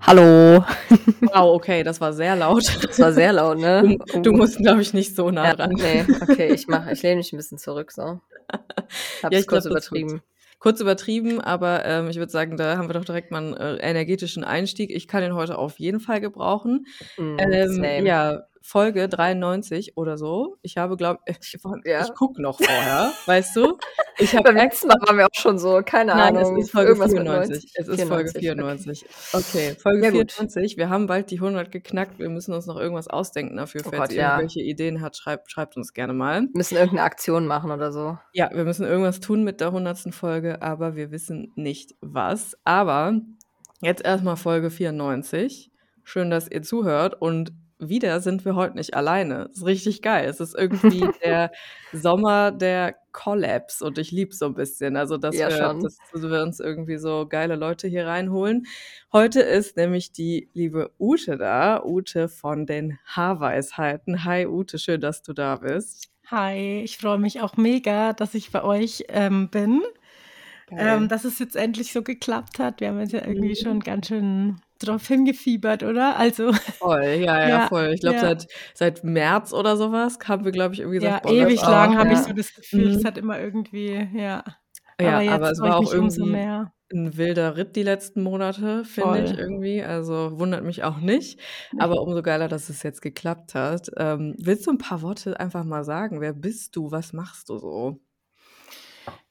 Hallo. Wow, okay, das war sehr laut. Das war sehr laut, ne? Du, du musst, glaube ich, nicht so nah ja, dran. nee, okay, ich mach, ich lehne mich ein bisschen zurück, so. Hab's Ja, ich kurz glaub, übertrieben. Kurz übertrieben, aber ähm, ich würde sagen, da haben wir doch direkt mal einen äh, energetischen Einstieg. Ich kann den heute auf jeden Fall gebrauchen. Mm, Ähm, ja, Folge 93 oder so. Ich habe, glaube ich, Ja. ich gucke noch vorher, weißt du? Ich habe Beim letzten Mal waren wir auch schon so, keine Nein, Ahnung. es ist Folge irgendwas mit 94. 90. Es ist Folge 94. Okay, Folge Ja, gut. 94. Wir haben bald die 100 geknackt. Wir müssen uns noch irgendwas ausdenken dafür. Oh Falls Gott, ihr ja. irgendwelche Ideen habt, schreibt, schreibt uns gerne mal. Müssen irgendeine Aktion machen oder so. Ja, wir müssen irgendwas tun mit der 100. Folge, aber wir wissen nicht was. Aber jetzt erstmal Folge 94. Schön, dass ihr zuhört und wieder sind wir heute nicht alleine. Das ist richtig geil. Es ist irgendwie der Sommer der Collabs und ich lieb's so ein bisschen. Also, dass, Ja, wir, dass wir uns irgendwie so geile Leute hier reinholen. Heute ist nämlich die liebe Ute da. Ute von den Haarweisheiten. Hi Ute, schön, dass du da bist. Hi, ich freue mich auch mega, dass ich bei euch ähm, bin. Ähm, dass es jetzt endlich so geklappt hat. Wir haben jetzt ja irgendwie Mhm. schon ganz schön drauf hingefiebert, oder? Also, Voll, ja, ja, Ja, voll. Ich glaube, ja. seit, seit März oder sowas haben wir, glaube ich, irgendwie ja, gesagt, boah, lass ewig lang habe ich ja. so das Gefühl, es Mhm. hat immer irgendwie, ja. Ja, aber jetzt aber es war auch irgendwie ein wilder Ritt die letzten Monate, finde ich irgendwie. Also wundert mich auch nicht. Aber umso geiler, dass es jetzt geklappt hat. Ähm, willst du ein paar Worte einfach mal sagen? Wer bist du? Was machst du so?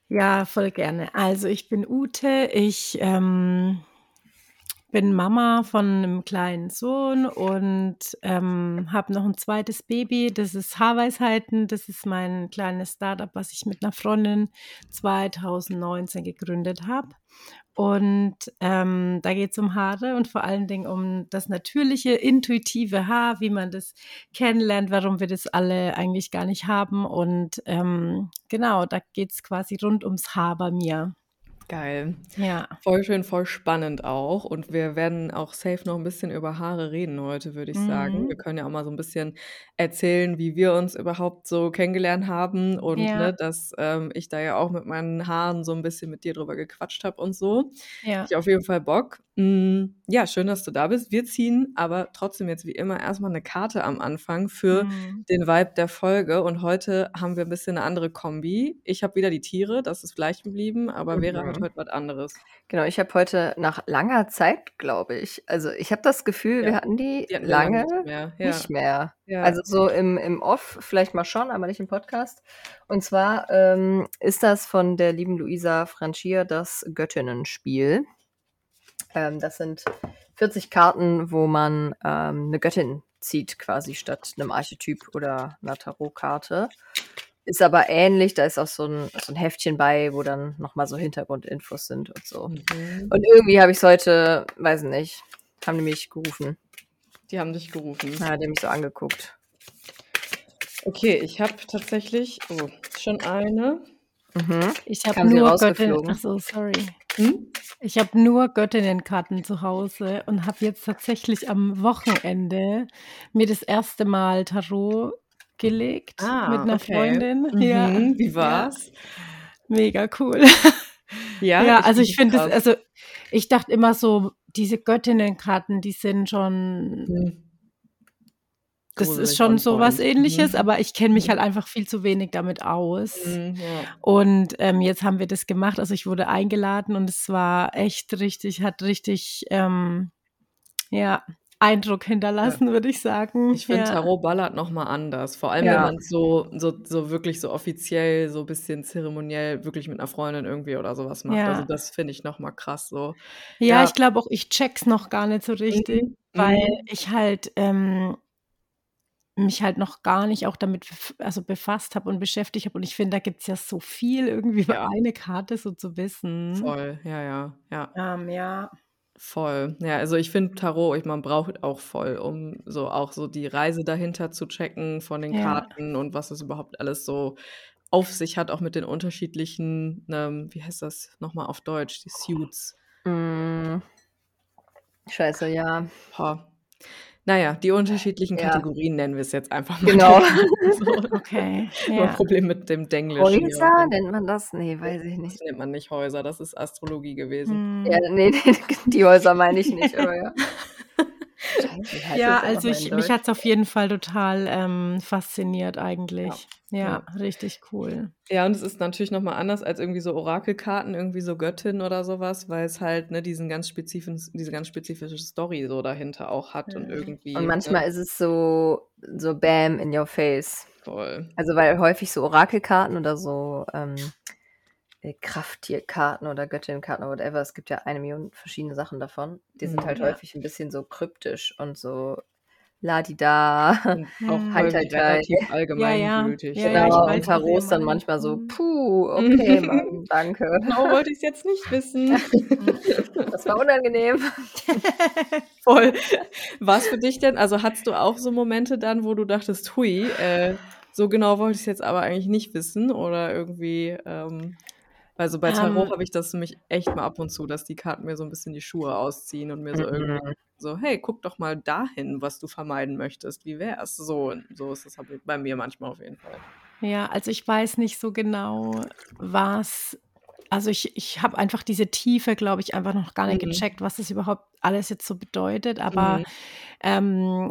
Ja, voll gerne. Also ich bin Ute, ich ähm, bin Mama von einem kleinen Sohn und ähm, habe noch ein zweites Baby. Das ist Haarweisheiten. Das ist mein kleines Startup, was ich mit einer Freundin 2019 gegründet habe. Und ähm, da geht es um Haare und vor allen Dingen um das natürliche, intuitive Haar, wie man das kennenlernt, warum wir das alle eigentlich gar nicht haben. Und ähm, genau, da geht es quasi rund ums Haar bei mir. Geil. Ja. Voll schön, voll spannend auch. Und wir werden auch safe noch ein bisschen über Haare reden heute, würde ich sagen. Mhm. Wir können ja auch mal so ein bisschen erzählen, wie wir uns überhaupt so kennengelernt haben und Ja. ne, dass ähm, ich da ja auch mit meinen Haaren so ein bisschen mit dir drüber gequatscht habe und so. Ja. Ich auf jeden Fall Bock. Mm, ja, schön, dass du da bist. Wir ziehen aber trotzdem jetzt wie immer erstmal eine Karte am Anfang für Mhm. den Vibe der Folge. Und heute haben wir ein bisschen eine andere Kombi. Ich habe wieder die Tiere, das ist gleich geblieben, aber Vera hat Mhm. heute was anderes. Genau, ich habe heute nach langer Zeit, glaube ich, also ich habe das Gefühl, wir Ja, hatten die Die hatten wir lange lange nicht mehr. Ja. nicht mehr. Ja. Also so im, im Off vielleicht mal schon, aber nicht im Podcast. Und zwar ähm, ist das von der lieben Luisa Franchia das Göttinnenspiel. Ähm, das sind 40 Karten, wo man ähm, eine Göttin zieht, quasi statt einem Archetyp oder einer Tarotkarte. Ist aber ähnlich, da ist auch so ein, so ein Heftchen bei, wo dann nochmal so Hintergrundinfos sind und so. Mhm. Und irgendwie habe ich es heute, weiß nicht, haben die mich gerufen. Die haben dich gerufen. Ja, die haben mich so angeguckt. Okay, ich habe tatsächlich oh, schon eine. Mhm. Ich habe nur rausgeflogen? Göttinnen. Achso, sorry. Hm? Ich habe nur Göttinnenkarten zu Hause und habe jetzt tatsächlich am Wochenende mir das erste Mal Tarot gelegt Ah, mit einer okay. Freundin. Mhm. Ja, Wie ja, war's? mega cool. Ja, Ja, ich also ich finde es, krass. also ich dachte immer so, diese Göttinnenkarten, die sind schon, Hm. Das ist schon on so was point. ähnliches, Mhm. aber ich kenne mich Mhm. halt einfach viel zu wenig damit aus. Mhm, ja. Und ähm, jetzt haben wir das gemacht. Also ich wurde eingeladen und es war echt richtig, hat richtig, ähm, ja, Eindruck hinterlassen, würde ich sagen. Ich finde, ja. Tarot ballert nochmal anders. Vor allem, wenn Ja. man es so, so, so wirklich so offiziell, so ein bisschen zeremoniell, wirklich mit einer Freundin irgendwie oder sowas macht. Also Ja. das finde ich nochmal krass so. Ja, Ja. ich glaube auch, ich check's noch gar nicht so richtig, Mhm. weil Mhm. ich halt ähm, mich halt noch gar nicht auch damit bef- also befasst habe und beschäftigt habe. Und ich finde, da gibt's ja so viel irgendwie über Ja. eine Karte so zu wissen. Voll, ja, ja, ja. Ähm, ja. Voll. Ja, also ich finde Tarot, ich, man braucht auch voll, um so auch so die Reise dahinter zu checken von den Ja. Karten und was es überhaupt alles so auf sich hat, auch mit den unterschiedlichen, ähm, wie heißt das nochmal auf Deutsch, die Suits. Mm. Scheiße, ja. Boah. Naja, die unterschiedlichen Ja. Kategorien nennen wir es jetzt einfach mal. Genau. so. Okay. Nur Ja. Problem mit dem Denglisch. hier. Häuser nennt man das? Nee, weiß ich Das nicht. nennt man nicht Häuser, das ist Astrologie gewesen. Hm. Ja, nee, nee, die Häuser meine ich nicht, aber ja. Scheiße, heißt Ja, also ich, mich hat es auf jeden Fall total ähm, fasziniert eigentlich. Ja, richtig cool. Ja, und es ist natürlich nochmal anders als irgendwie so Orakelkarten, irgendwie so Göttin oder sowas, weil es halt ne, diesen ganz spezifischen, diese ganz spezifische Story so dahinter auch hat und Mhm. irgendwie. Und manchmal ne, ist es so, so bam in your face. voll. Also weil häufig so Orakelkarten oder so ähm, äh, Krafttierkarten oder Göttinnenkarten oder whatever, es gibt ja eine Million verschiedene Sachen davon. Die sind Mhm. halt Ja. häufig ein bisschen so kryptisch und so ladida. Und auch Mhm. Halt, halt, relativ allgemeingültig. Ja, ja, ich genau, und was Tarot ihr ist dann manchmal so, Mhm. puh, okay, Mann, danke. Genau wollte ich es jetzt nicht wissen. Das war unangenehm. Voll. Was für dich denn? Also hattest du auch so Momente dann, wo du dachtest, hui, äh, so genau wollte ich es jetzt aber eigentlich nicht wissen oder irgendwie, ähm, also bei Tarot Ähm. habe ich das nämlich echt mal ab und zu, dass die Karten mir so ein bisschen die Schuhe ausziehen und mir so irgendwie Mhm. so, hey, guck doch mal dahin, was du vermeiden möchtest. Wie wär's? So, so ist es halt bei mir manchmal auf jeden Fall. Ja, also ich weiß nicht so genau, was. Also ich, ich habe einfach diese Tiefe, glaube ich, einfach noch gar nicht Mhm. gecheckt, was das überhaupt alles jetzt so bedeutet. Aber Mhm. ähm,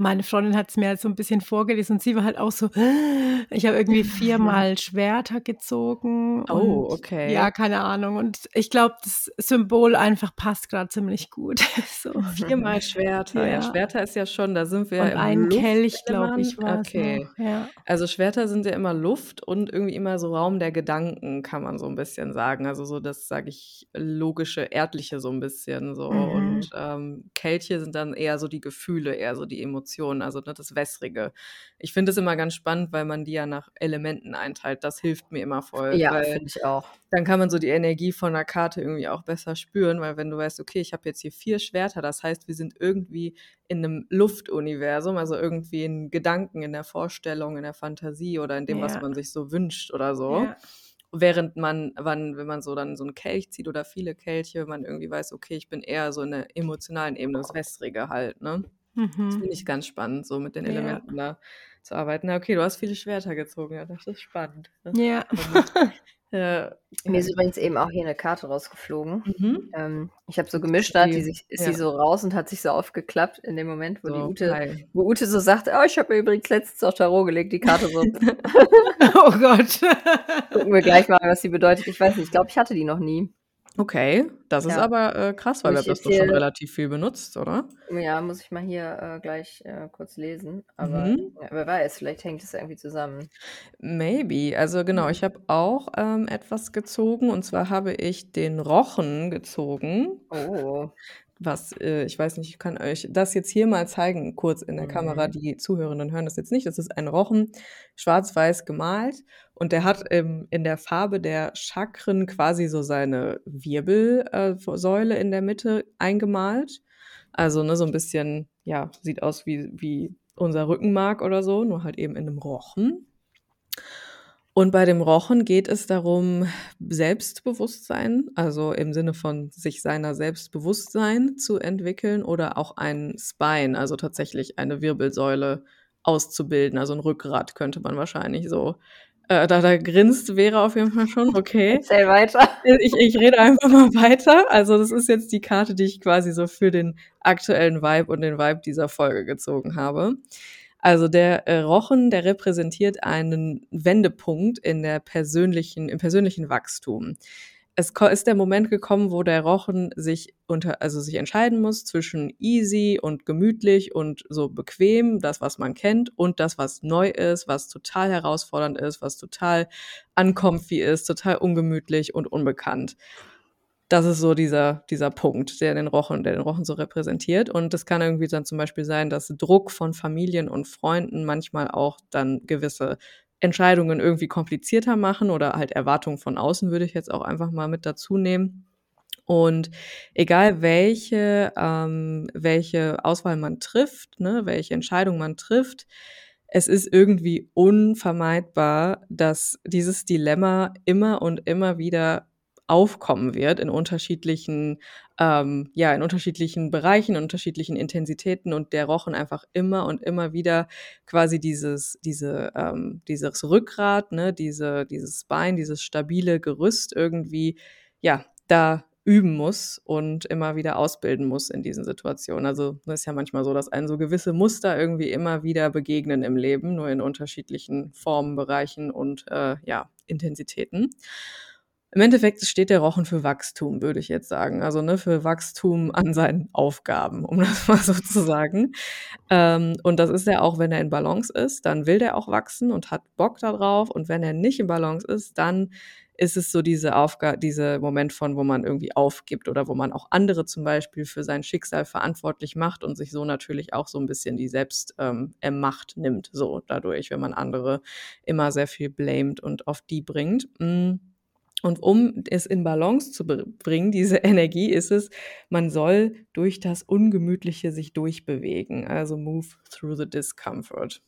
meine Freundin hat es mir halt so ein bisschen vorgelesen und sie war halt auch so, ich habe irgendwie viermal Schwerter gezogen. Oh, und, okay. Ja, keine Ahnung. Und ich glaube, das Symbol einfach passt gerade ziemlich gut. so. Viermal Schwerter. Ja. Ja. Schwerter ist ja schon, da sind wir Und im ein Kelch, glaube ich, war es Okay. Ja. Also Schwerter sind ja immer Luft und irgendwie immer so Raum der Gedanken, kann man so ein bisschen sagen. Also so das, sage ich, logische, erdliche so ein bisschen so. Mhm. Und ähm, Kelche sind dann eher so die Gefühle, eher so die Emotionen, also ne, das Wässrige. Ich finde es immer ganz spannend, weil man die ja nach Elementen einteilt. Das hilft mir immer voll. Ja, finde ich auch. dann kann man so die Energie von einer Karte irgendwie auch besser spüren, weil wenn du weißt, okay, ich habe jetzt hier vier Schwerter, das heißt, wir sind irgendwie in einem Luftuniversum, also irgendwie in Gedanken, in der Vorstellung, in der Fantasie oder in dem, was Ja. man sich so wünscht oder so. Ja. Während man, wann, wenn man so dann so einen Kelch zieht oder viele Kelche, man irgendwie weiß, okay, ich bin eher so in der emotionalen Ebene, das Wässrige halt, ne? Das Mhm. finde ich ganz spannend, so mit den Ja. Elementen da zu arbeiten. Na, okay, du hast viele Schwerter gezogen, ja, das ist spannend. ne? Ja. Äh, Mir ist übrigens eben auch hier eine Karte rausgeflogen. mhm. Ähm, ich habe so gemischt, da hat die sich, ist ja. sie so raus und hat sich so aufgeklappt in dem Moment, wo die So, Ute, hi. wo Ute so sagte, oh, ich habe mir übrigens letztens auf Tarot gelegt, die Karte so. Oh Gott. Gucken wir gleich mal, was sie bedeutet. Ich weiß nicht, ich glaube, ich hatte die noch nie. Okay, das ist Ja. aber äh, krass, weil haben das doch schon relativ viel benutzt, oder? Ja, muss ich mal hier äh, gleich äh, kurz lesen. Aber Mhm. ja, wer weiß, vielleicht hängt es irgendwie zusammen. Maybe. Also genau, ich habe auch ähm, etwas gezogen und zwar habe ich den Rochen gezogen. Oh. Was, äh, ich weiß nicht, ich kann euch das jetzt hier mal zeigen, kurz in der Mhm. Kamera. Die Zuhörenden hören das jetzt nicht. Das ist ein Rochen, schwarz-weiß gemalt. Und der hat ähm, in der Farbe der Chakren quasi so seine Wirbelsäule in der Mitte eingemalt. Also ne, so ein bisschen, ja, sieht aus wie, wie unser Rückenmark oder so, nur halt eben in einem Rochen. Und bei dem Rochen geht es darum, Selbstbewusstsein, also im Sinne von sich seiner Selbstbewusstsein zu entwickeln oder auch ein Spine, also tatsächlich eine Wirbelsäule auszubilden, also ein Rückgrat könnte man wahrscheinlich so. Äh, da, da grinst wäre auf jeden Fall schon, okay. Erzähl weiter. Ich, ich rede einfach mal weiter. Also das ist jetzt die Karte, die ich quasi so für den aktuellen Vibe und den Vibe dieser Folge gezogen habe. Also der äh, Rochen, der repräsentiert einen Wendepunkt in der persönlichen, im persönlichen Wachstum. Es ist der Moment gekommen, wo der Rochen sich unter, also sich entscheiden muss zwischen easy und gemütlich und so bequem, das, was man kennt, und das, was neu ist, was total herausfordernd ist, was total uncomfy ist, total ungemütlich und unbekannt. Das ist so dieser, dieser Punkt, der den Rochen, der den Rochen so repräsentiert. Und das kann irgendwie dann zum Beispiel sein, dass Druck von Familien und Freunden manchmal auch dann gewisse Entscheidungen irgendwie komplizierter machen oder halt Erwartungen von außen würde ich jetzt auch einfach mal mit dazu nehmen. Und egal welche, ähm, welche Auswahl man trifft, ne, welche Entscheidung man trifft, es ist irgendwie unvermeidbar, dass dieses Dilemma immer und immer wieder aufkommen wird in unterschiedlichen, ähm, ja, in unterschiedlichen Bereichen, in unterschiedlichen Intensitäten und der Rochen einfach immer und immer wieder quasi dieses, diese, ähm, dieses Rückgrat, ne, diese, dieses Bein, dieses stabile Gerüst irgendwie, ja, da üben muss und immer wieder ausbilden muss in diesen Situationen. Also es ist ja manchmal so, dass einen so gewisse Muster irgendwie immer wieder begegnen im Leben, nur in unterschiedlichen Formen, Bereichen und äh, ja, Intensitäten. Im Endeffekt steht der Rochen für Wachstum, würde ich jetzt sagen. Also ne, für Wachstum an seinen Aufgaben, um das mal so zu sagen. Ähm, und das ist er auch, wenn er in Balance ist, dann will der auch wachsen und hat Bock darauf. Und wenn er nicht in Balance ist, dann ist es so diese Aufgabe, dieser Moment von, wo man irgendwie aufgibt oder wo man auch andere zum Beispiel für sein Schicksal verantwortlich macht und sich so natürlich auch so ein bisschen die Selbst ähm, Macht nimmt, so dadurch, wenn man andere immer sehr viel blamed und auf die bringt. Mm. Und um es in Balance zu bringen, diese Energie, ist es, man soll durch das Ungemütliche sich durchbewegen, also move through the discomfort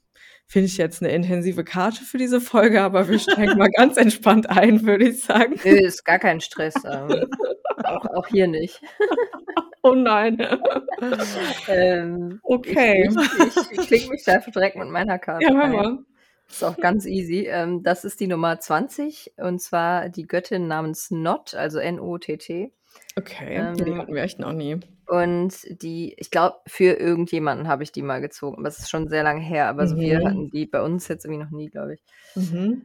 finde ich jetzt eine intensive Karte für diese Folge, aber wir steigen mal ganz entspannt ein, würde ich sagen. Nö, ist gar kein Stress. Ähm, auch, auch hier nicht. Oh nein. ähm, okay. Ich, ich, ich, klinge mich da direkt mit meiner Karte. Ja, hör mal. Ist auch ganz easy. Ähm, das ist die Nummer 20 und zwar die Göttin namens Not, also N-O-T-T. Okay, ähm, die hatten wir echt noch nie. Und die, ich glaube, für irgendjemanden habe ich die mal gezogen. Aber es ist schon sehr lange her. Aber mhm. so wir hatten die bei uns jetzt irgendwie noch nie, glaube ich. Mhm.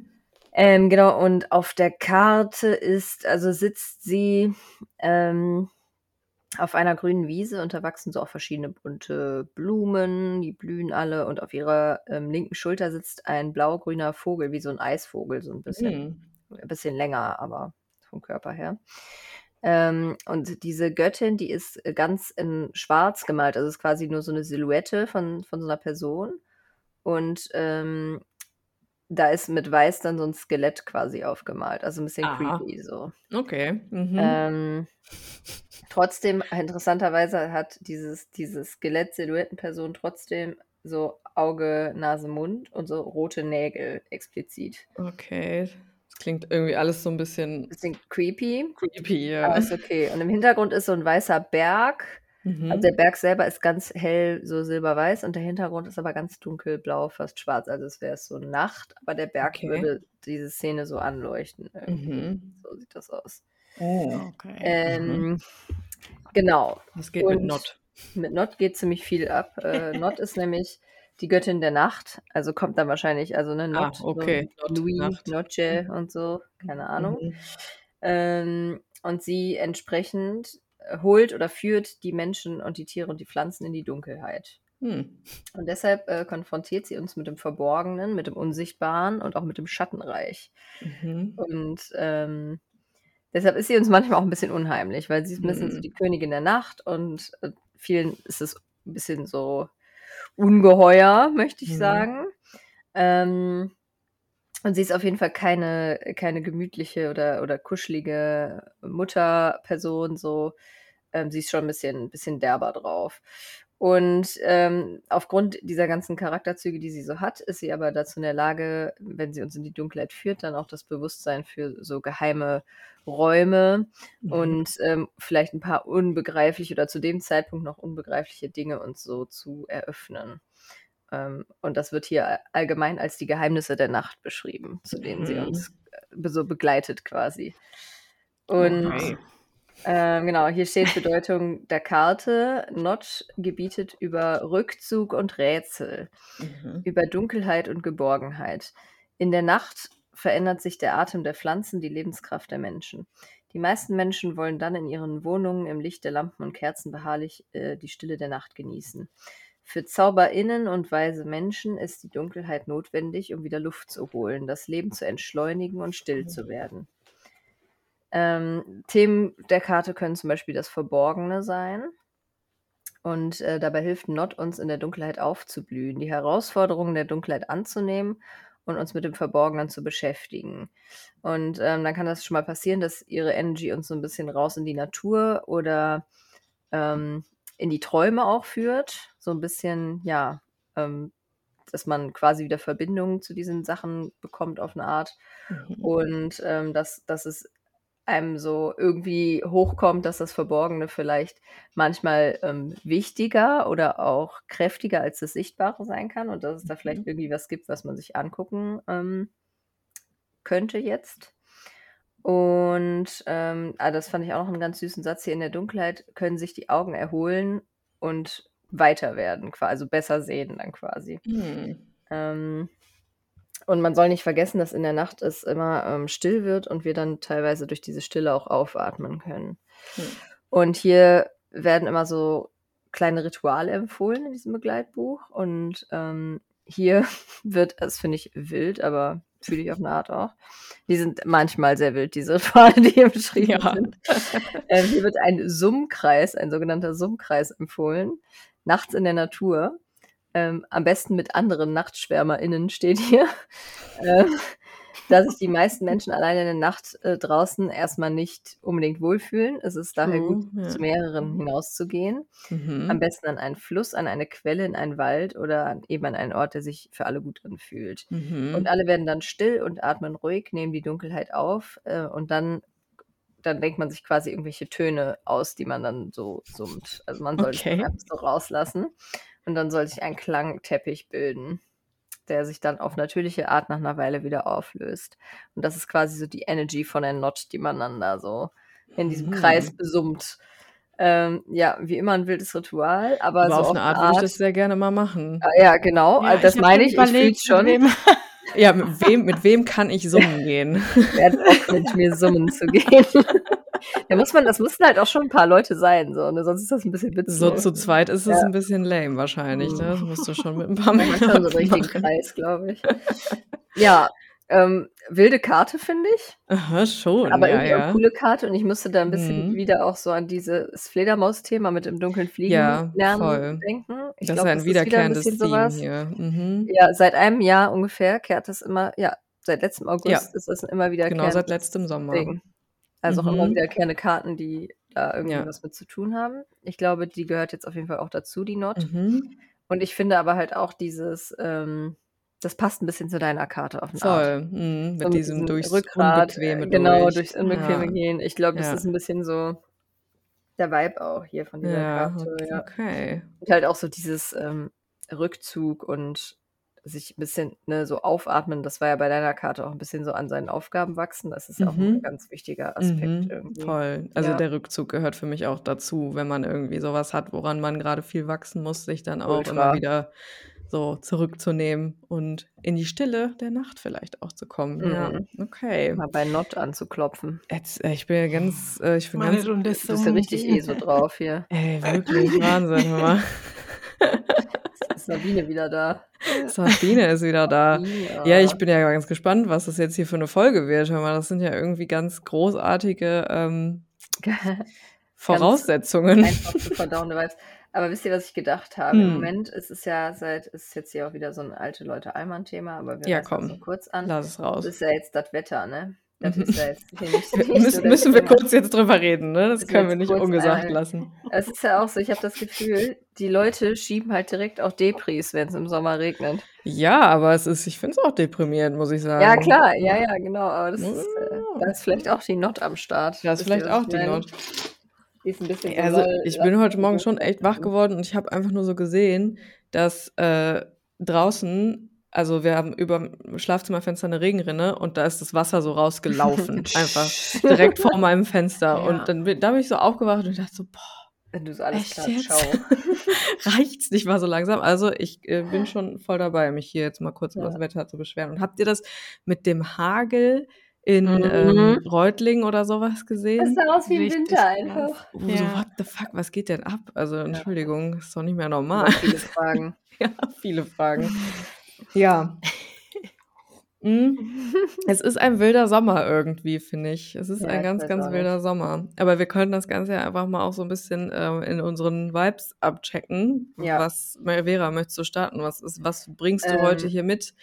Ähm, genau, und auf der Karte ist, also sitzt sie ähm, auf einer grünen Wiese und da wachsen so auch verschiedene bunte Blumen, die blühen alle und auf ihrer ähm, linken Schulter sitzt ein blau-grüner Vogel, wie so ein Eisvogel, so ein bisschen, mhm. ein bisschen länger, aber vom Körper her. Ähm, und diese Göttin, die ist ganz in schwarz gemalt. Also es ist quasi nur so eine Silhouette von, von so einer Person. Und ähm, da ist mit weiß dann so ein Skelett quasi aufgemalt. Also ein bisschen Aha. creepy so. Okay. Mhm. Ähm, trotzdem, interessanterweise hat dieses, diese Skelett-Silhouettenperson trotzdem so Auge, Nase, Mund und so rote Nägel explizit. Okay. Klingt irgendwie alles so ein bisschen. Bisschen creepy. Creepy, ja. Aber ist okay. Und im Hintergrund ist so ein weißer Berg. Mhm. Also der Berg selber ist ganz hell, so silberweiß und der Hintergrund ist aber ganz dunkelblau, fast schwarz. Also es wäre so Nacht, aber der Berg okay. würde diese Szene so anleuchten. Mhm. So sieht das aus. Oh, okay. Ähm, mhm. Genau. Was geht und mit Not? Mit Not geht ziemlich viel ab. Äh, Not ist nämlich die Göttin der Nacht. Also kommt dann wahrscheinlich, also ne, Not, ah, okay. so Louis, Nacht. Noche mhm. und so, keine Ahnung. Mhm. Ähm, und sie entsprechend holt oder führt die Menschen und die Tiere und die Pflanzen in die Dunkelheit. Hm. Und deshalb äh, konfrontiert sie uns mit dem Verborgenen, mit dem Unsichtbaren und auch mit dem Schattenreich. Mhm. Und ähm, deshalb ist sie uns manchmal auch ein bisschen unheimlich, weil sie ist ein bisschen so mhm. die Königin der Nacht und äh, vielen ist es ein bisschen so Ungeheuer, möchte ich mhm. sagen. Ähm, und sie ist auf jeden Fall keine, keine gemütliche oder, oder kuschelige Mutterperson. So. Ähm, sie ist schon ein bisschen, bisschen derber drauf. Und ähm, aufgrund dieser ganzen Charakterzüge, die sie so hat, ist sie aber dazu in der Lage, wenn sie uns in die Dunkelheit führt, dann auch das Bewusstsein für so geheime Räume mhm. und ähm, vielleicht ein paar unbegreifliche oder zu dem Zeitpunkt noch unbegreifliche Dinge uns so zu eröffnen. Ähm, und das wird hier allgemein als die Geheimnisse der Nacht beschrieben, zu denen mhm. sie uns äh, so begleitet quasi. Und okay. Ähm, genau, hier steht Bedeutung der Karte. Notch gebietet über Rückzug und Rätsel, mhm. über Dunkelheit und Geborgenheit. In der Nacht verändert sich der Atem der Pflanzen, die Lebenskraft der Menschen. Die meisten Menschen wollen dann in ihren Wohnungen im Licht der Lampen und Kerzen beharrlich äh, die Stille der Nacht genießen. Für ZauberInnen und weise Menschen ist die Dunkelheit notwendig, um wieder Luft zu holen, das Leben zu entschleunigen und still zu mhm. werden. Ähm, Themen der Karte können zum Beispiel das Verborgene sein. Und äh, dabei hilft Not uns in der Dunkelheit aufzublühen, die Herausforderungen der Dunkelheit anzunehmen und uns mit dem Verborgenen zu beschäftigen. Und ähm, dann kann das schon mal passieren, dass ihre Energy uns so ein bisschen raus in die Natur oder ähm, in die Träume auch führt. So ein bisschen, ja, ähm, dass man quasi wieder Verbindungen zu diesen Sachen bekommt auf eine Art. Mhm. Und ähm, dass, dass es einem so irgendwie hochkommt, dass das Verborgene vielleicht manchmal ähm, wichtiger oder auch kräftiger als das Sichtbare sein kann und dass es da vielleicht Mhm. irgendwie was gibt, was man sich angucken ähm, könnte jetzt. Und ähm, ah, das fand ich auch noch einen ganz süßen Satz hier. In der Dunkelheit können sich die Augen erholen und weiter werden, also besser sehen dann quasi. Hm. Ähm, und man soll nicht vergessen, dass in der Nacht es immer ähm, still wird und wir dann teilweise durch diese Stille auch aufatmen können. Hm. Und hier werden immer so kleine Rituale empfohlen in diesem Begleitbuch. Und ähm, hier wird, das finde ich wild, aber fühle ich auf eine Art auch. Die sind manchmal sehr wild, diese Rituale, die hier beschrieben Ja. sind. Ähm, hier wird ein Summkreis, ein sogenannter Summkreis empfohlen, nachts in der Natur. Ähm, am besten mit anderen NachtschwärmerInnen steht hier. Ähm, da sich die meisten Menschen alleine in der Nacht äh, draußen erstmal nicht unbedingt wohlfühlen. Es ist daher gut, ja. zu mehreren hinauszugehen. Mhm. Am besten an einen Fluss, an eine Quelle, in einen Wald oder an, eben an einen Ort, der sich für alle gut anfühlt. Mhm. Und alle werden dann still und atmen ruhig, nehmen die Dunkelheit auf äh, und dann, dann denkt man sich quasi irgendwelche Töne aus, die man dann so summt. Also man soll es Okay. einfach so rauslassen und dann soll sich ein Klangteppich bilden, der sich dann auf natürliche Art nach einer Weile wieder auflöst. Und das ist quasi so die Energy von der Not, die man dann da so in diesem Mhm. Kreis besummt. Ähm, ja, wie immer ein wildes Ritual, aber, Aber so auf eine Art würde ich das sehr gerne mal machen. Ah, ja, genau. Ja, also das hab meine schon ich. Ich überlegt, schon. mit wem- Ja, mit wem, mit wem kann ich summen gehen? Wer hat Bock, mit mir summen zu gehen? da muss man, das müssen halt auch schon ein paar Leute sein, so, ne? sonst ist das ein bisschen witzlos. So zu zweit ist es Ja. ein bisschen lame wahrscheinlich. Ne? Das musst du schon mit ein paar hat schon so einen Männern machen. Kreis, glaube ich. Ja, ähm, wilde Karte, finde ich. Aha, schon. Aber ja, irgendwie ja. coole Karte und ich musste da ein bisschen Mhm. wieder auch so an dieses Fledermaus-Thema mit dem dunklen Fliegen Ja, lernen voll. denken. Ich das glaub, ist ein wieder wiederkehrendes bisschen Theme sowas. hier. Mhm. Ja, seit einem Jahr ungefähr kehrt das immer, ja, seit letztem August Ja. ist das immer wieder Genau seit letztem Sommer. Ding. Also auch immer Mhm. wiederkehrende Karten, die da irgendwie Ja. was mit zu tun haben. Ich glaube, die gehört jetzt auf jeden Fall auch dazu, die Not. Mhm. Und ich finde aber halt auch dieses, ähm, das passt ein bisschen zu deiner Karte auf Art. Voll. Mhm. Mit So diesem durchs Rückgrat, Unbequeme äh, genau, durch. durchs Unbequeme Ja. gehen. Ich glaube, das Ja. ist ein bisschen so der Vibe auch hier von dieser Ja, Karte. Okay. Und halt auch so dieses ähm, Rückzug und sich ein bisschen ne, so aufatmen. Das war ja bei deiner Karte auch ein bisschen so an seinen Aufgaben wachsen. Das ist ja auch ein Mhm. ganz wichtiger Aspekt Mhm. irgendwie. Voll. Also Ja. der Rückzug gehört für mich auch dazu, wenn man irgendwie sowas hat, woran man gerade viel wachsen muss, sich dann auch Ultra. immer wieder so zurückzunehmen und in die Stille der Nacht vielleicht auch zu kommen. Ja, Mhm. okay. Mal bei Not anzuklopfen. Jetzt, äh, ich bin ja ganz, äh, ich bin Meine ganz, Du bist ja richtig eh so drauf hier. ey, wirklich Wahnsinn, hör mal. Sabine wieder da. Sabine ist wieder da. Sabine. Ja, ich bin ja ganz gespannt, was das jetzt hier für eine Folge wird. Hör mal, das sind ja irgendwie ganz großartige ähm, Voraussetzungen. einfach zu verdauende Vibes. Aber wisst ihr, was ich gedacht habe? Im Hm. Moment ist es ja seit, ist jetzt hier auch wieder so ein alte Leute Allmann-Thema, aber wir Ja, das komm. so kurz an. Lass es Das raus. ist ja jetzt das Wetter, ne? Das ist ja nicht, Wir nicht so müssen, müssen wir Thema. kurz jetzt drüber reden, ne? Das Müssen können wir nicht ungesagt einmal- lassen. Es ist ja auch so, ich habe das Gefühl, die Leute schieben halt direkt auch Depris, wenn es im Sommer regnet. Ja, aber es ist, ich finde es auch deprimierend, muss ich sagen. Ja, klar, ja, ja, genau. Aber das Ja. ist, äh, da ist vielleicht auch die Not am Start. Da ist vielleicht auch die? Not. Die ist ein bisschen so, Also lol, ich bin heute Morgen schon echt wach geworden und ich habe einfach nur so gesehen, dass äh, draußen, also wir haben über dem Schlafzimmerfenster eine Regenrinne und da ist das Wasser so rausgelaufen. einfach direkt vor meinem Fenster. Ja. Und dann bin, da bin ich so aufgewacht und dachte so, boah, Wenn du so alles jetzt? schau. Reicht's nicht mal so langsam? Also ich äh, bin schon voll dabei, mich hier jetzt mal kurz über Ja. das Wetter zu beschweren. Und habt ihr das mit dem Hagel in Mhm. ähm, Reutlingen oder sowas Das gesehen? sah aus wie Richtig Winter einfach. So, Ja. what the fuck, was geht denn ab? Also, Entschuldigung, ist doch nicht mehr normal. Viele Fragen. ja, viele Fragen. Ja. Mm. Es ist ein wilder Sommer irgendwie, finde ich. Es ist Ja, ein ganz, ganz wilder Sommer. Aber wir können das Ganze ja einfach mal auch so ein bisschen ähm, in unseren Vibes abchecken. Ja. Was, Vera, möchtest du starten? Was, ist, was bringst du Ähm, heute hier mit?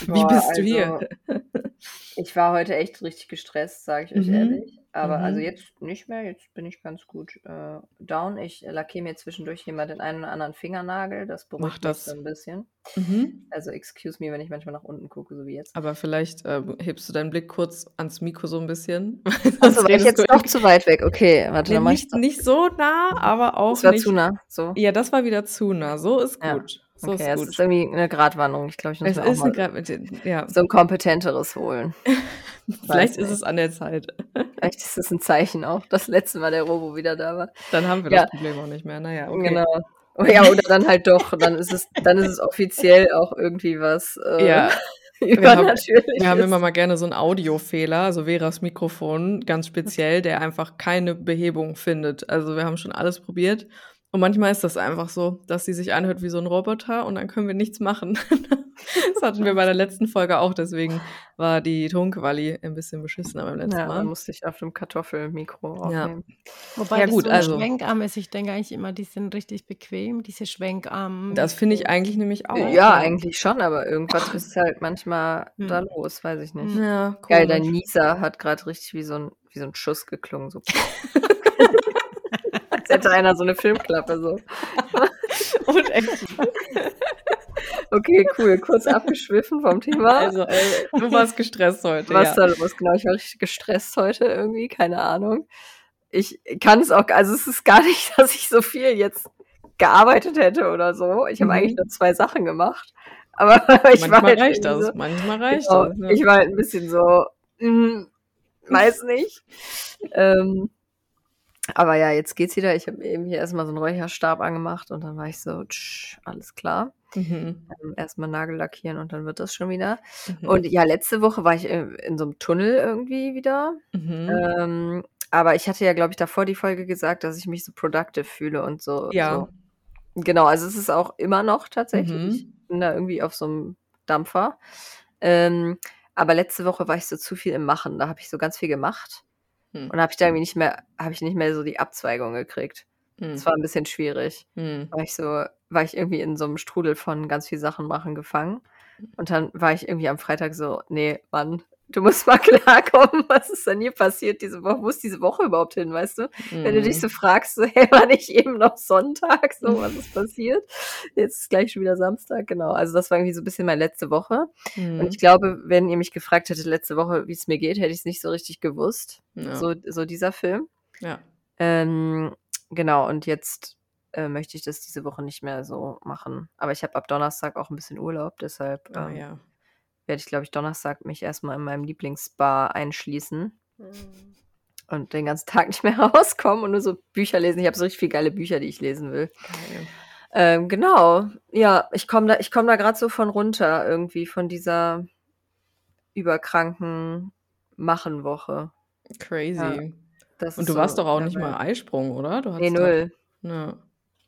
Wie Boah, bist du hier? also, Ich war heute echt richtig gestresst, sage ich euch Mhm. ehrlich. Aber also Mhm. jetzt nicht mehr, jetzt bin ich ganz gut äh, down. Ich lackiere mir zwischendurch immer den einen oder anderen Fingernagel, das Mach beruhigt mich das. so ein bisschen. Mhm. Also excuse me, wenn ich manchmal nach unten gucke, so wie jetzt. Aber vielleicht ähm, hebst du deinen Blick kurz ans Mikro so ein bisschen. weil sonst war ich redest jetzt du doch zu weit weg. Okay, warte, Nee, dann mach ich nicht, nicht so nah, aber auch Das war nicht. zu nah. So. Ja, das war wieder zu nah. So ist Ja. gut. So Okay, ist es ist irgendwie eine Gratwanderung. Ich glaube, ich muss es mir auch ist eine mal ja, so ein kompetenteres holen. vielleicht ist es an der Zeit. Vielleicht ist es ein Zeichen auch, das letzte Mal der Robo wieder da war. Dann haben wir Ja. das Problem auch nicht mehr. Naja, okay. Genau. Oh ja, oder dann halt doch. Dann ist es, dann ist es offiziell auch irgendwie was äh, Ja, haben- übernatürliches. wir haben immer mal gerne so einen Audiofehler, also Veras Mikrofon, ganz speziell, der einfach keine Behebung findet. Also wir haben schon alles probiert. Und manchmal ist das einfach so, dass sie sich anhört wie so ein Roboter und dann können wir nichts machen. das hatten wir bei der letzten Folge auch, deswegen war die Tonquali ein bisschen beschissener beim letzten ja, Mal. musste ich auf dem Kartoffelmikro Ja. aufnehmen. Wobei Ja, das gut, so ein also- Schwenkarm ist. Ich denke eigentlich immer, die sind richtig bequem, diese Schwenkarme. Das finde ich eigentlich nämlich auch. Ja, eigentlich schon, aber irgendwas ist halt manchmal Hm. da los, weiß ich nicht. Ja, Geil, dein. Nieser hat gerade richtig wie so, ein, wie so ein Schuss geklungen. So. Als hätte einer so eine Filmklappe. So. Und echt. Okay, cool. Kurz abgeschwiffen vom Thema. Also, äh, du warst gestresst heute. Was ja. da los? Genau, ich war richtig gestresst heute irgendwie, keine Ahnung. Ich kann es auch, also es ist gar nicht, dass ich so viel jetzt gearbeitet hätte oder so. Ich habe Mhm. eigentlich nur zwei Sachen gemacht. Aber ich war Manchmal halt reicht das. So, Manchmal reicht genau, das. Ja. Ich war halt ein bisschen so, mm, weiß nicht. ähm, aber ja, jetzt geht's wieder. Ich habe eben hier erstmal so einen Räucherstab angemacht und dann war ich so, tsch, alles klar. Mhm. Ähm, erstmal Nagel lackieren und dann wird das schon wieder. Mhm. Und ja, letzte Woche war ich in, in so einem Tunnel irgendwie wieder. mhm. Ähm, aber ich hatte ja, glaube ich, davor die Folge gesagt, dass ich mich so productive fühle und so. Ja. So. Genau, also es ist auch immer noch tatsächlich. Mhm. Ich bin da irgendwie auf so einem Dampfer. Ähm, aber letzte Woche war ich so zu viel im Machen. Da habe ich so ganz viel gemacht. Hm. Und habe ich da irgendwie nicht mehr, habe ich nicht mehr so die Abzweigung gekriegt. Hm. Das war ein bisschen schwierig. Hm. War ich so, war ich irgendwie in so einem Strudel von ganz viel Sachen machen gefangen. Und dann war ich irgendwie am Freitag so, nee, Mann, du musst mal klarkommen, was ist denn hier passiert diese Woche? Wo ist diese Woche überhaupt hin, weißt du? Wenn du dich Mhm. so fragst, so, hey, war nicht eben noch Sonntag, so, was ist passiert? Jetzt ist gleich schon wieder Samstag, genau. Also das war irgendwie so ein bisschen meine letzte Woche. Mhm. Und ich glaube, wenn ihr mich gefragt hättet letzte Woche, wie es mir geht, hätte ich es nicht so richtig gewusst. ja. So, so dieser Film. ja. Ähm, genau, und jetzt äh, möchte ich das diese Woche nicht mehr so machen. Aber ich habe ab Donnerstag auch ein bisschen Urlaub, deshalb Ah, ähm, ja. Werde ich, glaube ich, Donnerstag mich erstmal in meinem Lieblingsbar einschließen und den ganzen Tag nicht mehr rauskommen und nur so Bücher lesen. Ich habe so richtig viele geile Bücher, die ich lesen will. Geil. Ähm, genau, ja, ich komme da, ich komme da gerade so von runter, irgendwie von dieser überkranken Machenwoche. Crazy. Das Und du warst so doch auch nicht geil. mal Eisprung, oder? Du Nee, null. Doch, ja.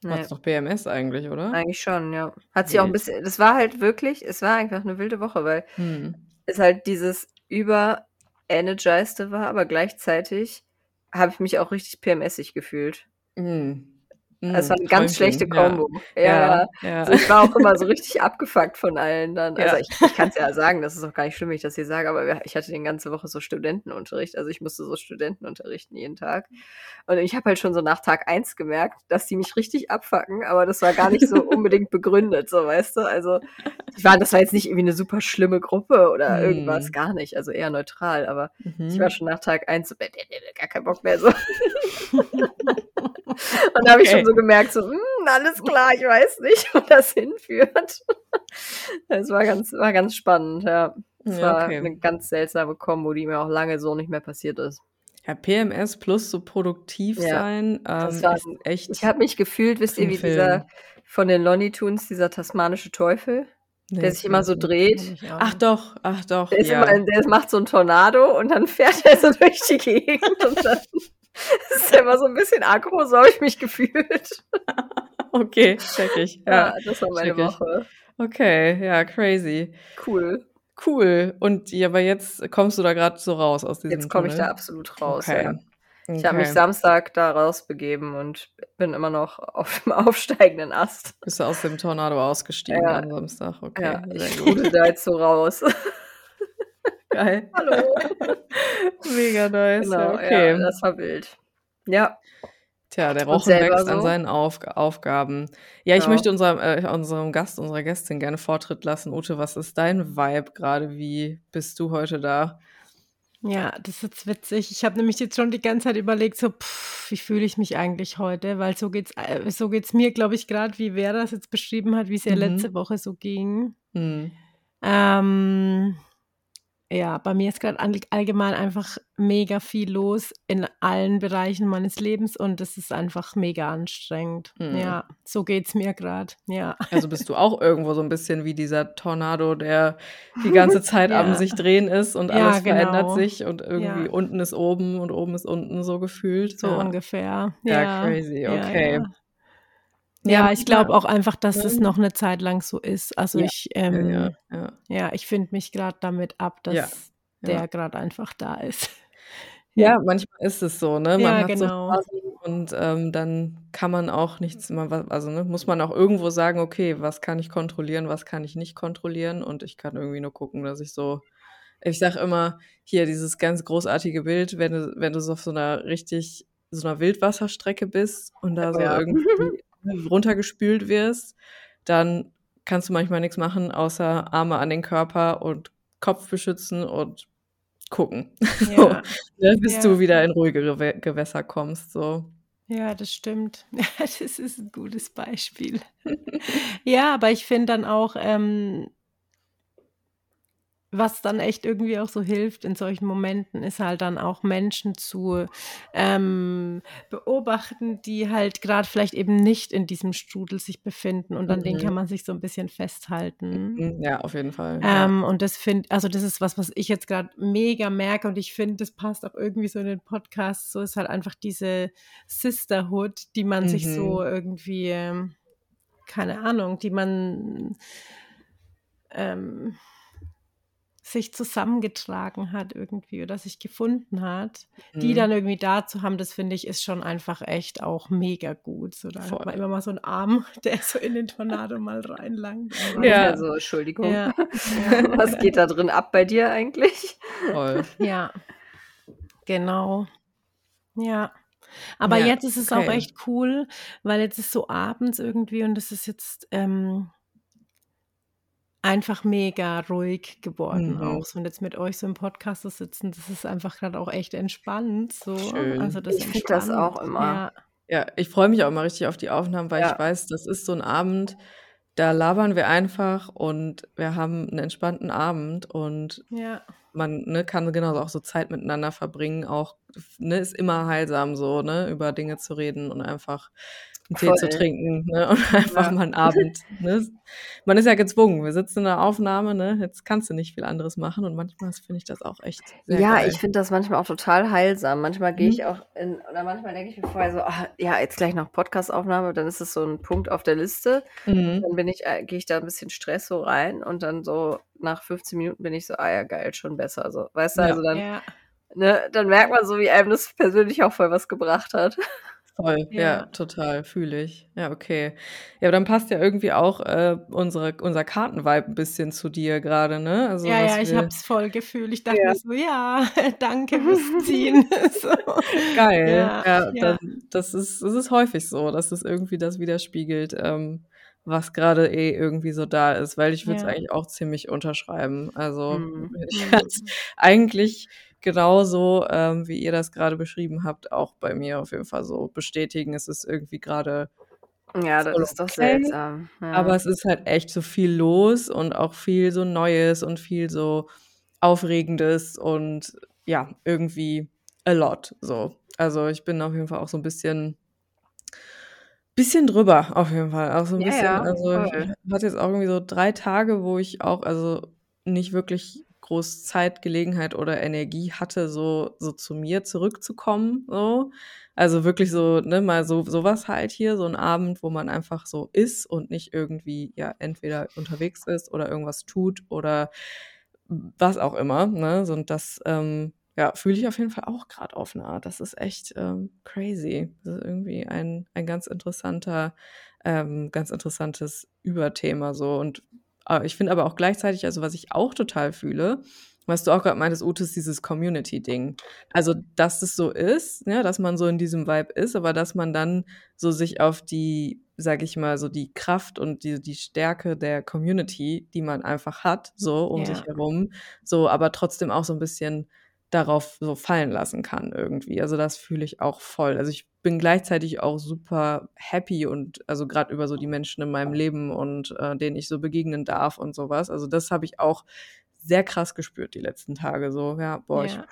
Du Nee. hattest doch PMS eigentlich, oder? Eigentlich schon, ja. Hat sich auch ein bisschen, das war halt wirklich, es war einfach eine wilde Woche, weil Hm. es halt dieses über-energized war, aber gleichzeitig habe ich mich auch richtig PMSig gefühlt. Hm. Es war Hm, eine ganz schlechte. Kombo. Ja, Ja, ja. ja. Also ich war auch immer so richtig abgefuckt von allen dann. Also ich, ich kann es ja sagen, das ist auch gar nicht schlimm, wenn ich das hier sage, aber ich hatte die ganze Woche so Studentenunterricht. Also ich musste so Studenten unterrichten jeden Tag. Und ich habe halt schon so nach Tag eins gemerkt, dass die mich richtig abfacken, aber das war gar nicht so unbedingt begründet, so weißt du. Also ich war, das war jetzt nicht irgendwie eine super schlimme Gruppe oder Hm. irgendwas, gar nicht. Also eher neutral, aber Mhm. ich war schon nach Tag eins so, gar keinen Bock mehr so. Und da habe ich Okay. schon so gemerkt, so, hm, alles klar, ich weiß nicht, wo das hinführt. Es war ganz, war ganz spannend, ja. Es Ja, war okay. eine ganz seltsame Kombo, die mir auch lange so nicht mehr passiert ist. Ja, PMS plus so produktiv Ja, sein das ähm, war- ist echt. Ich habe mich gefühlt, wisst ihr, Ein wie Film. dieser von den Lonely Tunes, dieser tasmanische Teufel, Nee, der sich immer so dreht. Ach doch, ach doch. Der, ist ja. immer, der macht so einen Tornado und dann fährt er so durch die Gegend und dann ist er immer so ein bisschen aggro, so habe ich mich gefühlt. okay, check ich. Ja, Ja. das war meine. Woche. Okay, ja, crazy. Cool. Cool. Und ja, aber jetzt kommst du da gerade so raus aus diesem Jetzt komme ich da absolut raus. Okay. Ja. Ich habe mich Okay. Samstag da rausbegeben und bin immer noch auf dem aufsteigenden Ast. Bist du aus dem Tornado ausgestiegen Ja. am Samstag? Okay, Ja, ich sprudel da jetzt so raus. Geil. Hallo. Mega nice. Genau, ja, okay. ja, das war wild. Ja, Tja, der Rochen wächst an so? seinen Auf Aufgaben. Ja, ich Ja. möchte unserem, äh, unserem Gast, unserer Gästin gerne Vortritt lassen. Ute, was ist dein Vibe gerade? Wie bist du heute da? Ja, das ist jetzt witzig. Ich habe nämlich jetzt schon die ganze Zeit überlegt, so, pff, wie fühle ich mich eigentlich heute? Weil so geht's, äh, so geht's mir, glaube ich, gerade, wie Vera es jetzt beschrieben hat, wie es ihr Mhm. letzte Woche so ging. Hm. Ähm, ja, bei mir ist gerade all- allgemein einfach mega viel los in allen Bereichen meines Lebens und das ist einfach mega anstrengend. Mhm. Ja, so geht's mir gerade. Ja. Also bist du auch irgendwo so ein bisschen wie dieser Tornado, der die ganze Zeit am Ja. sich drehen ist und Ja, alles verändert genau. sich und irgendwie Ja. unten ist oben und oben ist unten so gefühlt. So ungefähr. Ja, crazy, okay. Ja, ja, ich glaube auch einfach, dass es Ja. noch eine Zeit lang so ist. Also Ja, ich, Ja, ähm, ja, ich finde mich gerade damit ab, dass der gerade einfach da ist. Ja, manchmal ist es so, ne? Man Ja, hat genau. so Phasen und ähm, dann kann man auch nichts mehr, also ne, muss man auch irgendwo sagen, okay, was kann ich kontrollieren, was kann ich nicht kontrollieren und ich kann irgendwie nur gucken, dass ich so, ich sag immer, hier dieses ganz großartige Bild, wenn du, wenn du so auf so einer richtig, so einer Wildwasserstrecke bist und da so Ja. irgendwie runtergespült wirst, dann kannst du manchmal nichts machen, außer Arme an den Körper und Kopf beschützen und gucken. So, Ja, ne, bis Ja. du wieder in ruhigere Gewässer kommst. So. ja, das stimmt. Das ist ein gutes Beispiel. Ja, aber ich finde dann auch, ähm, was dann echt irgendwie auch so hilft in solchen Momenten, ist halt dann auch Menschen zu ähm, beobachten, die halt gerade vielleicht eben nicht in diesem Strudel sich befinden und an denen Mhm. kann man sich so ein bisschen festhalten. Mhm, Ja, auf jeden Fall. Ja. Ähm, und das finde, also das ist was, was ich jetzt gerade mega merke und ich finde, das passt auch irgendwie so in den Podcast. So ist halt einfach diese Sisterhood, die man sich Mhm. so irgendwie, ähm, keine Ahnung, die man ähm, sich zusammengetragen hat irgendwie oder sich gefunden hat, die Mhm. dann irgendwie da zu haben, das finde ich, ist schon einfach echt auch mega gut. So, da hat Voll. man immer mal so einen Arm, der so in den Tornado mal reinlangt. Ja. Also, Entschuldigung. ja, Was geht da drin ab bei dir eigentlich? Voll. ja, genau. Ja. Aber Ja, jetzt ist es auch okay. echt cool, weil jetzt ist so abends irgendwie und es ist jetzt ähm, einfach mega ruhig geworden Mhm. auch. So, und jetzt mit euch so im Podcast zu sitzen, das ist einfach gerade auch echt entspannt. So. Schön. Also das Ich find das auch immer. Ja, Ja, ich freue mich auch immer richtig auf die Aufnahmen, weil Ja. ich weiß, das ist so ein Abend, da labern wir einfach und wir haben einen entspannten Abend und ja, man ne, kann genauso auch so Zeit miteinander verbringen. Auch ne, ist immer heilsam so, ne, über Dinge zu reden und einfach einen Tee zu Voll. trinken ne, und einfach Ja. mal einen Abend. Ne. Man ist ja gezwungen. Wir sitzen in der Aufnahme, ne, jetzt kannst du nicht viel anderes machen und manchmal finde ich das auch echt ja, geil. ich finde das manchmal auch total heilsam. Manchmal gehe Mhm. ich auch in, oder manchmal denke ich mir vorher so, ah, ja, jetzt gleich noch Podcastaufnahme, dann ist es so ein Punkt auf der Liste. Mhm. Dann bin ich, äh, gehe ich da ein bisschen Stress so rein und dann so nach 15 Minuten bin ich so, ah ja, geil, schon besser. So, weißt du, Ja. also dann, ja, ne, dann merkt man so, wie einem das persönlich auch voll was gebracht hat. Voll, ja, Ja. total, fühle ich. Ja, okay. Ja, aber dann passt ja irgendwie auch äh, unsere, unser Kartenvibe ein bisschen zu dir gerade, ne? Also, ja, was ja, ich wir- habe es voll gefühlt. Ich dachte Ja. mir so, ja, danke fürs Ziehen. so. Geil. Ja, Ja, ja. Dann, das ist, das ist häufig so, dass es irgendwie das widerspiegelt, ähm, was gerade eh irgendwie so da ist, weil ich würde es Ja. eigentlich auch ziemlich unterschreiben. Also Mhm. ich Mhm. es eigentlich genauso, ähm, wie ihr das gerade beschrieben habt, auch bei mir auf jeden Fall so bestätigen. Es ist irgendwie gerade Ja, das ist doch okay. seltsam. Ja. Aber es ist halt echt so viel los und auch viel so Neues und viel so Aufregendes und ja, irgendwie a lot. So. Also ich bin auf jeden Fall auch so ein bisschen, bisschen drüber, auf jeden Fall. Auch so ein Ja, bisschen, ja, also voll. ich hatte jetzt auch irgendwie so drei Tage, wo ich auch, also nicht wirklich groß Zeit, Gelegenheit oder Energie hatte, so, so zu mir zurückzukommen. So. Also wirklich so, ne, mal so sowas halt hier, so ein Abend, wo man einfach so ist und nicht irgendwie, ja, entweder unterwegs ist oder irgendwas tut oder was auch immer, ne? Und das, ähm, ja, fühle ich auf jeden Fall auch gerade auf eine Art. Das ist echt ähm, crazy. Das ist irgendwie ein, ein ganz interessanter, ähm, ganz interessantes Überthema so. Und ich finde aber auch gleichzeitig, also was ich auch total fühle, was du auch gerade meintest, Ute, ist dieses Community-Ding. Also, dass es so ist, ja, dass man so in diesem Vibe ist, aber dass man dann so sich auf die, sag ich mal, so die Kraft und die, die Stärke der Community, die man einfach hat, so um Ja. sich herum, so, aber trotzdem auch so ein bisschen darauf so fallen lassen kann irgendwie. Also das fühle ich auch voll. Also ich bin gleichzeitig auch super happy und also gerade über so die Menschen in meinem Leben und äh, denen ich so begegnen darf und sowas. Also das habe ich auch sehr krass gespürt die letzten Tage. So, ja, boah, ich Ja.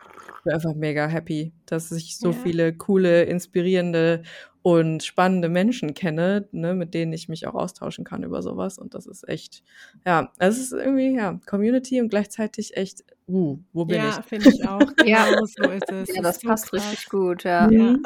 bin einfach mega happy, dass ich so Ja. viele coole, inspirierende und spannende Menschen kenne, ne, mit denen ich mich auch austauschen kann über sowas. Und das ist echt, ja, es ist irgendwie, ja, Community und gleichzeitig echt, uh, wo bin Ja, ich? finde ich auch. Ja. Genau so ist es. Ja, das so passt krass. richtig gut, ja. Mhm.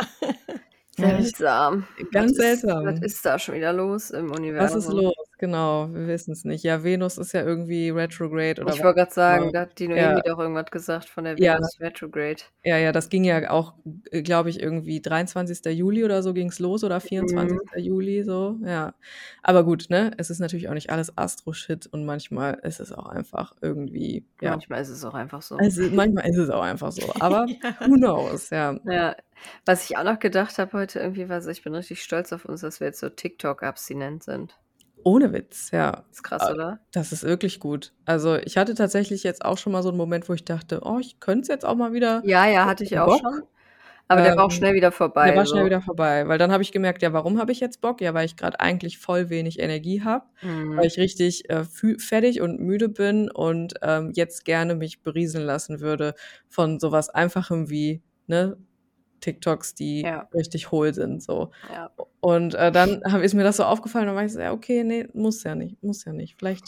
Ja, Seltsam. Ganz was ist, seltsam. Was ist da schon wieder los im Was Universum? ist los? Genau, wir wissen es nicht. Ja, Venus ist ja irgendwie retrograde oder Ich wollte gerade sagen, da hat die Ja. Doch irgendwas gesagt von der Ja. Venus Retrograde. Ja, ja, das ging ja auch, glaube ich, irgendwie 23. Juli oder so ging's los oder 24. Mhm. Juli so, ja. Aber gut, ne, es ist natürlich auch nicht alles Astro-Shit und manchmal ist es auch einfach irgendwie, ja. Manchmal ist es auch einfach so. Also manchmal ist es auch einfach so, aber who knows, ja. Ja, was ich auch noch gedacht habe heute irgendwie, war so, ich bin richtig stolz auf uns, dass wir jetzt so TikTok-abstinent sind. Ohne Witz, ja. Ist krass, Äh, oder? Das ist wirklich gut. Also ich hatte tatsächlich jetzt auch schon mal so einen Moment, wo ich dachte, oh, ich könnte es jetzt auch mal wieder. Ja, ja, hatte ich auch Bock. schon. Aber der war auch Ähm, schnell wieder vorbei. Der war so. schnell wieder vorbei, weil dann habe ich gemerkt, ja, warum habe ich jetzt Bock? Ja, weil ich gerade eigentlich voll wenig Energie habe, Mhm. weil ich richtig äh, fertig und müde bin und ähm, jetzt gerne mich berieseln lassen würde von sowas Einfachem wie ne, TikToks, die Ja. richtig hohl sind. So. Ja. Und äh, dann hab, ist mir das so aufgefallen, dann war ich so, ja, okay, nee, muss ja nicht, muss ja nicht. Vielleicht.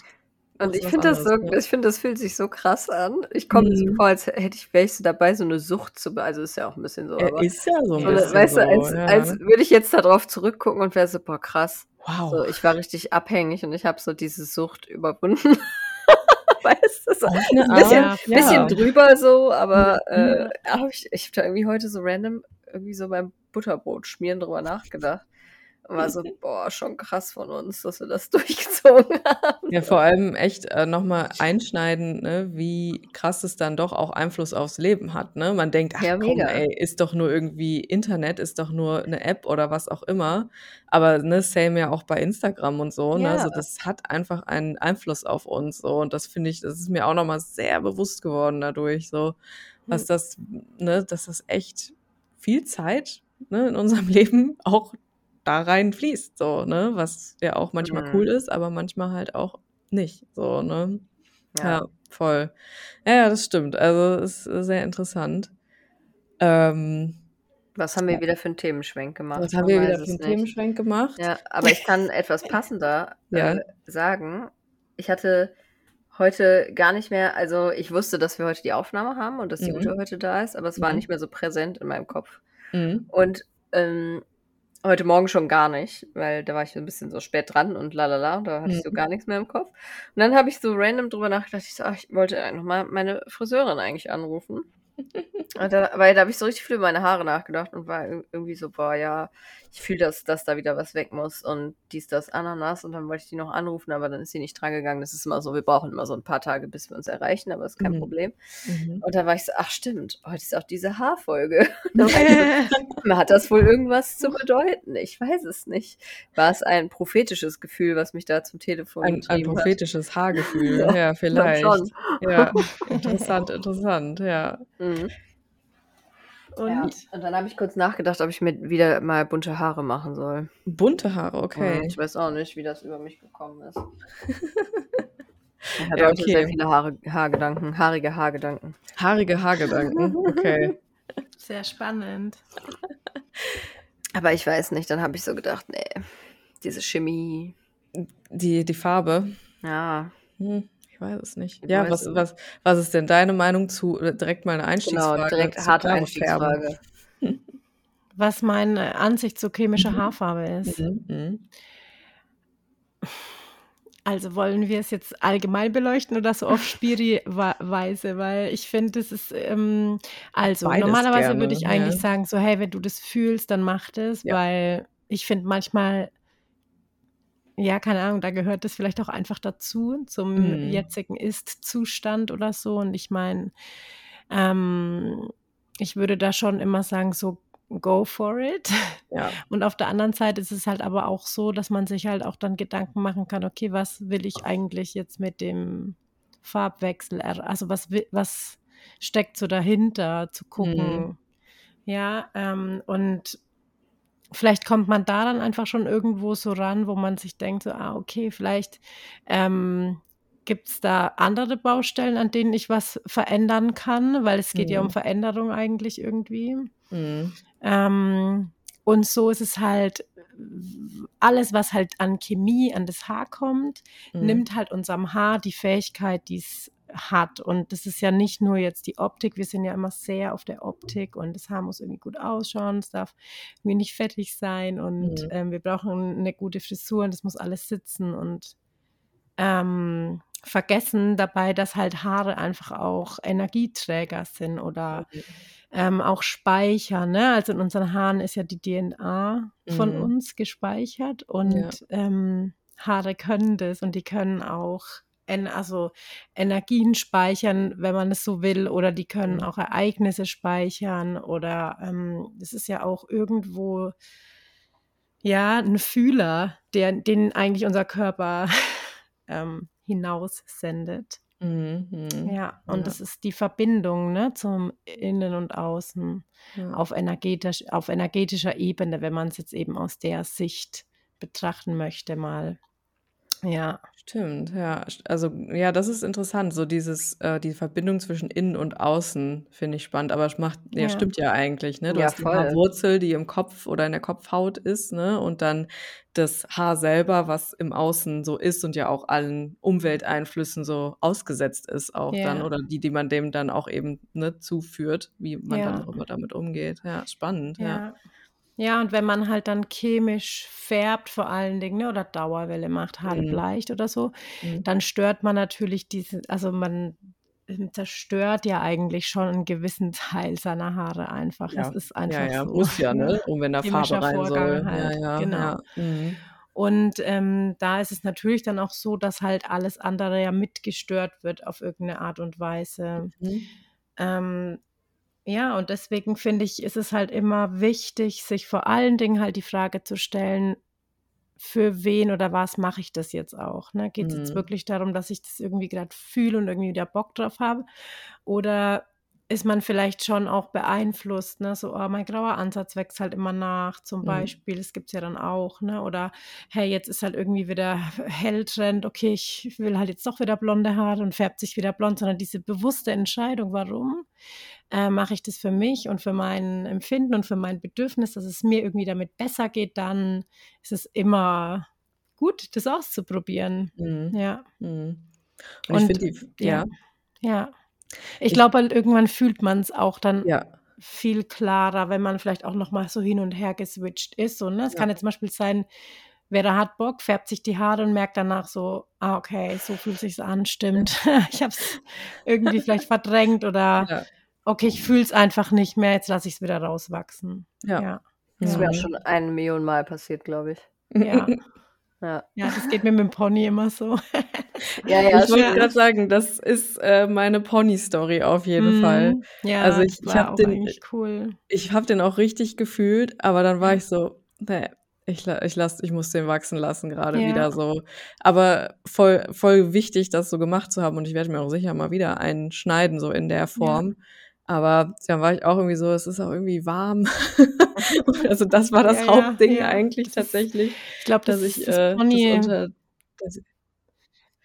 Und ich finde das so, ja. ich finde, das fühlt sich so krass an. Ich komme mir so Mhm. vor, als hätte ich, wäre ich so dabei, so eine Sucht zu, be- also ist ja auch ein bisschen so, Er aber ist ja so ein bisschen weißt so, du, als, als würde ich jetzt darauf zurückgucken und wäre so, boah, krass. wow. So, ich war richtig abhängig und ich habe so diese Sucht überwunden. Weißt du, so ein bisschen, Art, bisschen ja. drüber so, aber Mhm. äh, hab ich, ich habe da irgendwie heute so random irgendwie so beim Butterbrot schmieren drüber nachgedacht. Und war so, boah, schon krass von uns, dass wir das durchgezogen haben. Ja, vor allem echt äh, nochmal einschneiden, ne, wie krass es dann doch auch Einfluss aufs Leben hat. Ne? Man denkt, ach Ja, komm, mega. ey, ist doch nur irgendwie Internet, ist doch nur eine App oder was auch immer. Aber ne, same ja auch bei Instagram und so. Ne? Ja. Also das hat einfach einen Einfluss auf uns. So. Und das finde ich, das ist mir auch nochmal sehr bewusst geworden dadurch, so, was Hm. das, ne, dass das echt viel Zeit ne, in unserem Leben auch da rein fließt, so, ne, was ja auch manchmal Mhm. cool ist, aber manchmal halt auch nicht, so, ne. Ja, Ja. voll. Ja, das stimmt. Also ist äh, sehr interessant. Ähm, Was haben wir wieder für einen Themenschwenk gemacht? was haben wir wieder für einen nicht. Themenschwenk gemacht? Ja, aber ich kann etwas passender Ja. äh, sagen. Ich hatte heute gar nicht mehr, also ich wusste, dass wir heute die Aufnahme haben und dass die Mhm. Ute heute da ist, aber es war Mhm. nicht mehr so präsent in meinem Kopf. Mhm. Und ähm, heute Morgen schon gar nicht, weil da war ich so ein bisschen so spät dran und lalala, da hatte ich so Mhm. gar nichts mehr im Kopf. Und dann habe ich so random drüber nachgedacht, ich so, ach, ich wollte nochmal meine Friseurin eigentlich anrufen. Da, weil da habe ich so richtig viel über meine Haare nachgedacht und war ir- irgendwie so, boah, ja, ich fühle, dass, dass da wieder was weg muss und dies, das, Ananas. Und dann wollte ich die noch anrufen, aber dann ist sie nicht drangegangen. Das ist immer so, wir brauchen immer so ein paar Tage, bis wir uns erreichen, aber ist kein Mhm. Problem. Mhm. Und da war ich so, ach stimmt, heute ist auch diese Haarfolge. So, hat das wohl irgendwas zu bedeuten? Ich weiß es nicht. War es ein prophetisches Gefühl, was mich da zum Telefon Ein, ein getrieben hat? prophetisches Haargefühl, Ja, ja, vielleicht. Ja, interessant, interessant, ja. Mhm. Und Ja. Und dann habe ich kurz nachgedacht, ob ich mir wieder mal bunte Haare machen soll. Bunte Haare, Mhm, okay. Ich weiß auch nicht, wie das über mich gekommen ist. Ich hatte Ja, okay. sehr viele Haare, Haargedanken, haarige Haargedanken. Haarige Haargedanken, okay. sehr spannend. Aber ich weiß nicht, dann habe ich so gedacht, nee, diese Chemie, Die, die Farbe, ja, hm, ich weiß es nicht. Ich Ja, was, nicht. was, was ist denn deine Meinung zu, direkt mal eine Einstiegsfrage? genau, direkt zu harte? Einstiegsfrage. Was meine Ansicht zur chemischer Haarfarbe ist. Mhm. Mhm. Also wollen wir es jetzt allgemein beleuchten oder so auf Spiri-Weise? Weil ich finde, das ist, ähm, also Beides normalerweise gerne, würde ich ja. eigentlich sagen, so, hey, wenn du das fühlst, dann mach das, Ja. weil ich finde manchmal ja, keine Ahnung, da gehört das vielleicht auch einfach dazu, zum Mhm. jetzigen Ist-Zustand oder so. Und ich meine, ähm, ich würde da schon immer sagen, so go for it. Ja. Und auf der anderen Seite ist es halt aber auch so, dass man sich halt auch dann Gedanken machen kann, okay, was will ich eigentlich jetzt mit dem Farbwechsel, also was, was steckt so dahinter, zu gucken. Mhm. Ja, ähm, und vielleicht kommt man da dann einfach schon irgendwo so ran, wo man sich denkt, so, ah, okay, vielleicht ähm, gibt es da andere Baustellen, an denen ich was verändern kann, weil es geht ja um Mhm. Veränderung eigentlich irgendwie. Mhm. Ähm, und so ist es halt, alles, was halt an Chemie an das Haar kommt, Mhm. nimmt halt unserem Haar die Fähigkeit, die es hat. Und das ist ja nicht nur jetzt die Optik, wir sind ja immer sehr auf der Optik und das Haar muss irgendwie gut ausschauen, es darf irgendwie nicht fettig sein und Mhm. ähm, wir brauchen eine gute Frisur und das muss alles sitzen und ähm, vergessen dabei, dass halt Haare einfach auch Energieträger sind oder Mhm. ähm, auch speichern. Ne? Also in unseren Haaren ist ja die DNA von Mhm. uns gespeichert und Ja. ähm, Haare können das und die können auch also Energien speichern, wenn man es so will, oder die können Mhm. auch Ereignisse speichern oder ähm, es ist ja auch irgendwo ja ein Fühler, der den eigentlich unser Körper ähm, hinaussendet. Mhm. Mhm. Ja, und Ja. das ist die Verbindung ne, zum Innen und Außen Ja. auf, energetisch, auf energetischer Ebene, wenn man es jetzt eben aus der Sicht betrachten möchte, mal. Ja, Stimmt, ja. Also, ja, das ist interessant. So dieses, äh, die Verbindung zwischen innen und außen finde ich spannend, aber es macht, ja, ja, stimmt ja eigentlich, ne? Du Ja, hast die voll. Haarwurzel, die im Kopf oder in der Kopfhaut ist, ne? Und dann das Haar selber, was im Außen so ist und ja auch allen Umwelteinflüssen so ausgesetzt ist auch dann ja, oder die, die man dem dann auch eben, ne, zuführt, wie man dann auch immer damit umgeht. Ja, spannend, ja. Ja. Ja, und wenn man halt dann chemisch färbt, vor allen Dingen, ne, oder Dauerwelle macht, Haare Mhm. bleicht oder so, Mhm. dann stört man natürlich diese, also man ähm, zerstört ja eigentlich schon einen gewissen Teil seiner Haare einfach. Es Ja, ist ja, einfach ja, so, muss ja, ne? ne? Um wenn da Farbe rein Vorgang soll. Ja, halt, ja, genau. ja. Mhm. Und ähm, da ist es natürlich dann auch so, dass halt alles andere ja mitgestört wird auf irgendeine Art und Weise. Mhm. Ähm, ja, und deswegen finde ich, ist es halt immer wichtig, sich vor allen Dingen halt die Frage zu stellen, für wen oder was mache ich das jetzt auch? Ne? Geht es jetzt Mhm. wirklich darum, dass ich das irgendwie gerade fühle und irgendwie wieder Bock drauf habe? Oder ist man vielleicht schon auch beeinflusst, ne? So, oh, mein grauer Ansatz wächst halt immer nach, zum Mhm. Beispiel. Das gibt es ja dann auch, ne? Oder hey, jetzt ist halt irgendwie wieder Helltrend, okay, ich will halt jetzt doch wieder blonde Haare und färbt sich wieder blond, sondern diese bewusste Entscheidung, warum äh, mache ich das für mich und für mein Empfinden und für mein Bedürfnis, dass es mir irgendwie damit besser geht, dann ist es immer gut, das auszuprobieren. Mhm. Ja. Mhm. Und ich Und finde die, ja, ja, ja. Ich ich, glaube halt, irgendwann fühlt man es auch dann ja, viel klarer, wenn man vielleicht auch nochmal so hin und her geswitcht ist. So, ne? Es ja, kann jetzt zum Beispiel sein, wer da hat Bock, färbt sich die Haare und merkt danach so, ah, okay, so fühlt sich's an, stimmt. ich habe es irgendwie vielleicht verdrängt oder okay, ich fühle es einfach nicht mehr, jetzt lasse ich es wieder rauswachsen. ja. Ja, Das ist mir auch ja, schon ein Million Mal passiert, glaube ich. ja. Ja. Ja, das geht mir mit dem Pony immer so. Ja, ja, Ich wollte Ja. gerade sagen, das ist äh, meine Pony-Story auf jeden Fall. Mhm. Ja, Also ich, das ich habe den, cool. ich habe den auch richtig gefühlt, aber dann war Ja, ich so, nee, ich, ich, lass, ich muss den wachsen lassen gerade wieder ja, so. Aber voll, voll wichtig, das so gemacht zu haben und ich werde mir auch sicher mal wieder einen schneiden, so in der ja, Form. Aber dann war ich auch irgendwie so, es ist auch irgendwie warm. also das war das ja, ja, Hauptding ja. eigentlich Das ist, tatsächlich, ich glaube, dass das ich das äh, das Pony. unter, das,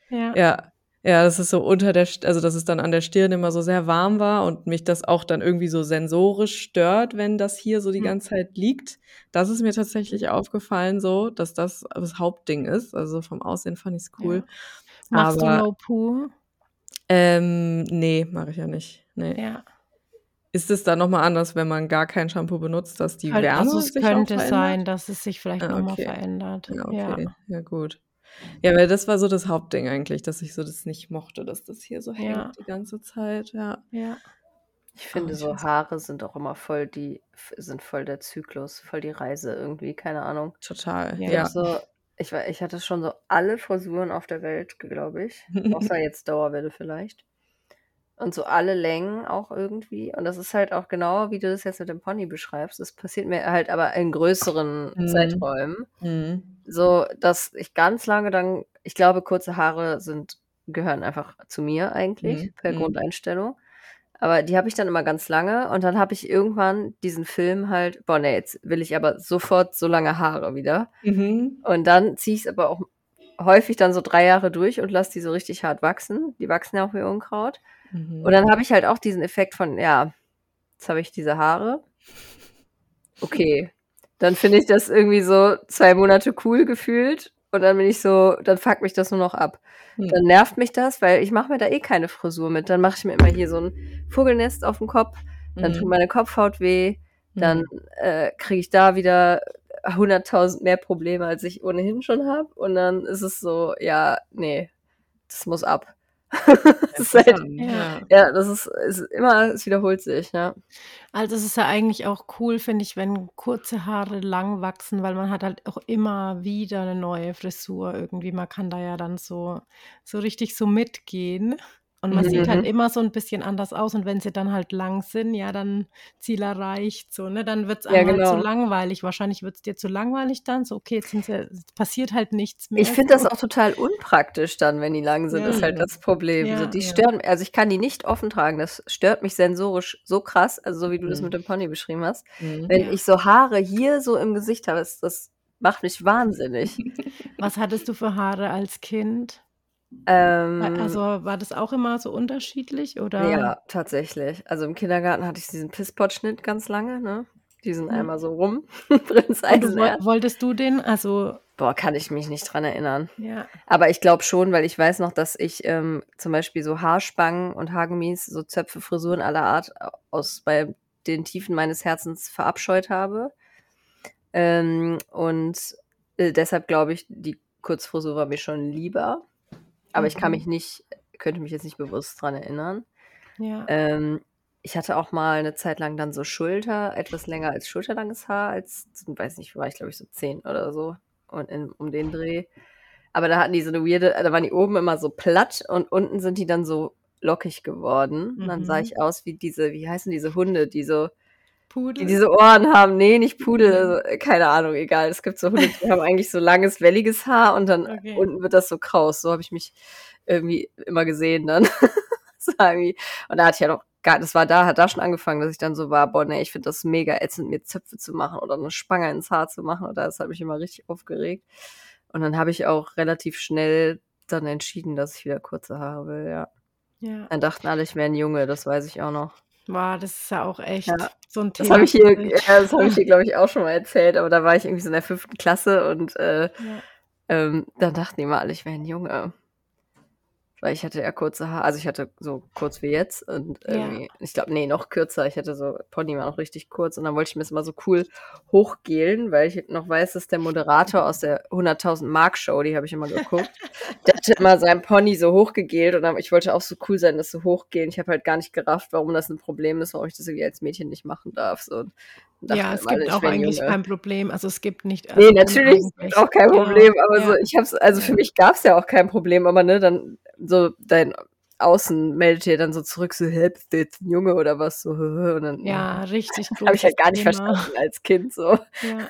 Ja, ja, ja, das ist so unter der, also dass es dann an der Stirn immer so sehr warm war und mich das auch dann irgendwie so sensorisch stört, wenn das hier so die hm, ganze Zeit liegt. Das ist mir tatsächlich aufgefallen, so, dass das das Hauptding ist. Also vom Aussehen fand ich es ja. cool. Machst du Aber No Poo? ähm, nee, mache ich ja nicht. Nee. Ja. Ist es dann nochmal anders, wenn man gar kein Shampoo benutzt, dass die Also Wärme es sich auch könnte sein, dass es sich vielleicht Ah, nochmal okay. verändert. Ja, Ja. okay. Ja, gut. Ja, weil das war so das Hauptding eigentlich, dass ich so das nicht mochte, dass das hier so hängt Ja. die ganze Zeit. Ja. Ja. Ich finde, ich so Haare sind auch immer voll die, sind voll der Zyklus, voll die Reise irgendwie, keine Ahnung. total. Ja. Ich Ja. so ich, war, ich hatte schon so alle Frisuren auf der Welt, glaube ich. Außer jetzt Dauerwelle vielleicht. Und so alle Längen auch irgendwie. Und das ist halt auch genau, wie du das jetzt mit dem Pony beschreibst. Das passiert mir halt aber in größeren Mhm. Zeiträumen. Mhm. So, dass ich ganz lange dann, ich glaube, kurze Haare sind, gehören einfach zu mir eigentlich, Mhm. per Mhm. Grundeinstellung. Aber die habe ich dann immer ganz lange und dann habe ich irgendwann diesen Film halt, boah, nee, jetzt will ich aber sofort so lange Haare wieder. Mhm. Und dann ziehe ich es aber auch häufig dann so drei Jahre durch und lasse die so richtig hart wachsen. Die wachsen ja auch wie Unkraut. Mhm. Und dann habe ich halt auch diesen Effekt von, ja, jetzt habe ich diese Haare. Okay. Dann finde ich das irgendwie so zwei Monate cool gefühlt. Und dann bin ich so, dann fuckt mich das nur noch ab. Hm. Dann nervt mich das, weil ich mache mir da eh keine Frisur mit. Dann mache ich mir immer hier so ein Vogelnest auf dem Kopf. Dann Mhm. tut meine Kopfhaut weh. Dann Mhm. äh, kriege ich da wieder 100.000 mehr Probleme, als ich ohnehin schon habe. Und dann ist es so, ja, nee, das muss ab. Das ist halt, Ja. ja, das ist, ist immer, es wiederholt sich, ja. Also es ist ja eigentlich auch cool, finde ich, wenn kurze Haare lang wachsen, weil man hat halt auch immer wieder eine neue Frisur irgendwie. Man kann da ja dann so, so richtig so mitgehen. Und man sieht halt Mhm. immer so ein bisschen anders aus. Und wenn sie dann halt lang sind, ja, dann Ziel erreicht. So, ne? Dann wird es Ja, einem halt genau. zu langweilig. Wahrscheinlich wird es dir zu langweilig dann. So, okay, jetzt sind sie, es passiert halt nichts mehr. Ich finde das auch total unpraktisch dann, wenn die lang sind, Ja. ist halt das Problem. Ja, so, die ja. stören, also ich kann die nicht offen tragen. Das stört mich sensorisch so krass, also so wie du das Mhm. mit dem Pony beschrieben hast. Mhm. Wenn Ja. ich so Haare hier so im Gesicht habe, das, das macht mich wahnsinnig. Was hattest du für Haare als Kind? Ähm, Also war das auch immer so unterschiedlich oder? ja, tatsächlich. Also im Kindergarten hatte ich diesen Pisspot-Schnitt ganz lange, ne? Diesen Ja. einmal so rum. Prinz Und du, wolltest du den? Also, Boah, kann ich mich nicht dran erinnern. ja. Aber ich glaube schon, weil ich weiß noch, dass ich ähm, zum Beispiel so Haarspangen und Haargummis, so Zöpfe, Frisuren aller Art aus bei den Tiefen meines Herzens verabscheut habe. Ähm, und äh, deshalb glaube ich, die Kurzfrisur war mir schon lieber. Aber ich kann Mhm. mich nicht, könnte mich jetzt nicht bewusst dran erinnern. Ja. Ähm, ich hatte auch mal eine Zeit lang dann so Schulter, etwas länger als schulterlanges Haar, als, weiß nicht, war ich glaube ich so zehn oder so und in, um den Dreh. Aber da hatten die so eine weirde, da waren die oben immer so platt und unten sind die dann so lockig geworden. Und dann sah Mhm. ich aus wie diese, wie heißen diese Hunde, die so, die Pudel. diese Ohren haben. Nee, nicht Pudel, Mhm. also, äh, keine Ahnung, egal. Es gibt so Hunde, die haben eigentlich so langes, welliges Haar und dann Okay. unten wird das so kraus. So habe ich mich irgendwie immer gesehen dann. Und da hatte ich ja noch gar, das war da, hat da schon angefangen, dass ich dann so war, boah, nee, ich finde das mega ätzend, mir Zöpfe zu machen oder eine Spange ins Haar zu machen. Und das hat mich immer richtig aufgeregt. Und dann habe ich auch relativ schnell dann entschieden, dass ich wieder kurze Haare will, ja. Ja. Dann dachten alle, ich wäre ein Junge, das weiß ich auch noch. Wow, das ist ja auch echt Ja. so ein Das Thema. habe ich hier, ja, das habe ich hier, glaube ich, auch schon mal erzählt, aber da war ich irgendwie so in der fünften Klasse und äh, Ja. ähm, dann dachten immer alle, ich wäre ein Junge. Weil ich hatte ja kurze Haare, also ich hatte so kurz wie jetzt und Ja. irgendwie, ich glaube, nee, noch kürzer. Ich hatte so, Pony war noch richtig kurz und dann wollte ich mir das immer so cool hochgelen, weil ich noch weiß, dass der Moderator aus der 100.000 Mark Show, die habe ich immer geguckt, der hatte immer sein Pony so hochgegelt und dann, ich wollte auch so cool sein, das so hochgehen. Ich habe halt gar nicht gerafft, warum das ein Problem ist, warum ich das irgendwie als Mädchen nicht machen darf. So. Ja, es immer, gibt auch eigentlich Junge. kein Problem. Also es gibt nicht. Nee, also natürlich ist auch kein ja, Problem, aber ja. so, ich hab's, also für Ja. mich gab's ja auch kein Problem, aber ne, dann so dein Außen meldet dir dann so zurück, so, hä, bist du jetzt ein Junge oder was? So, und dann Ja, richtig habe ich halt gar nicht Thema. verstanden als Kind so. Ja,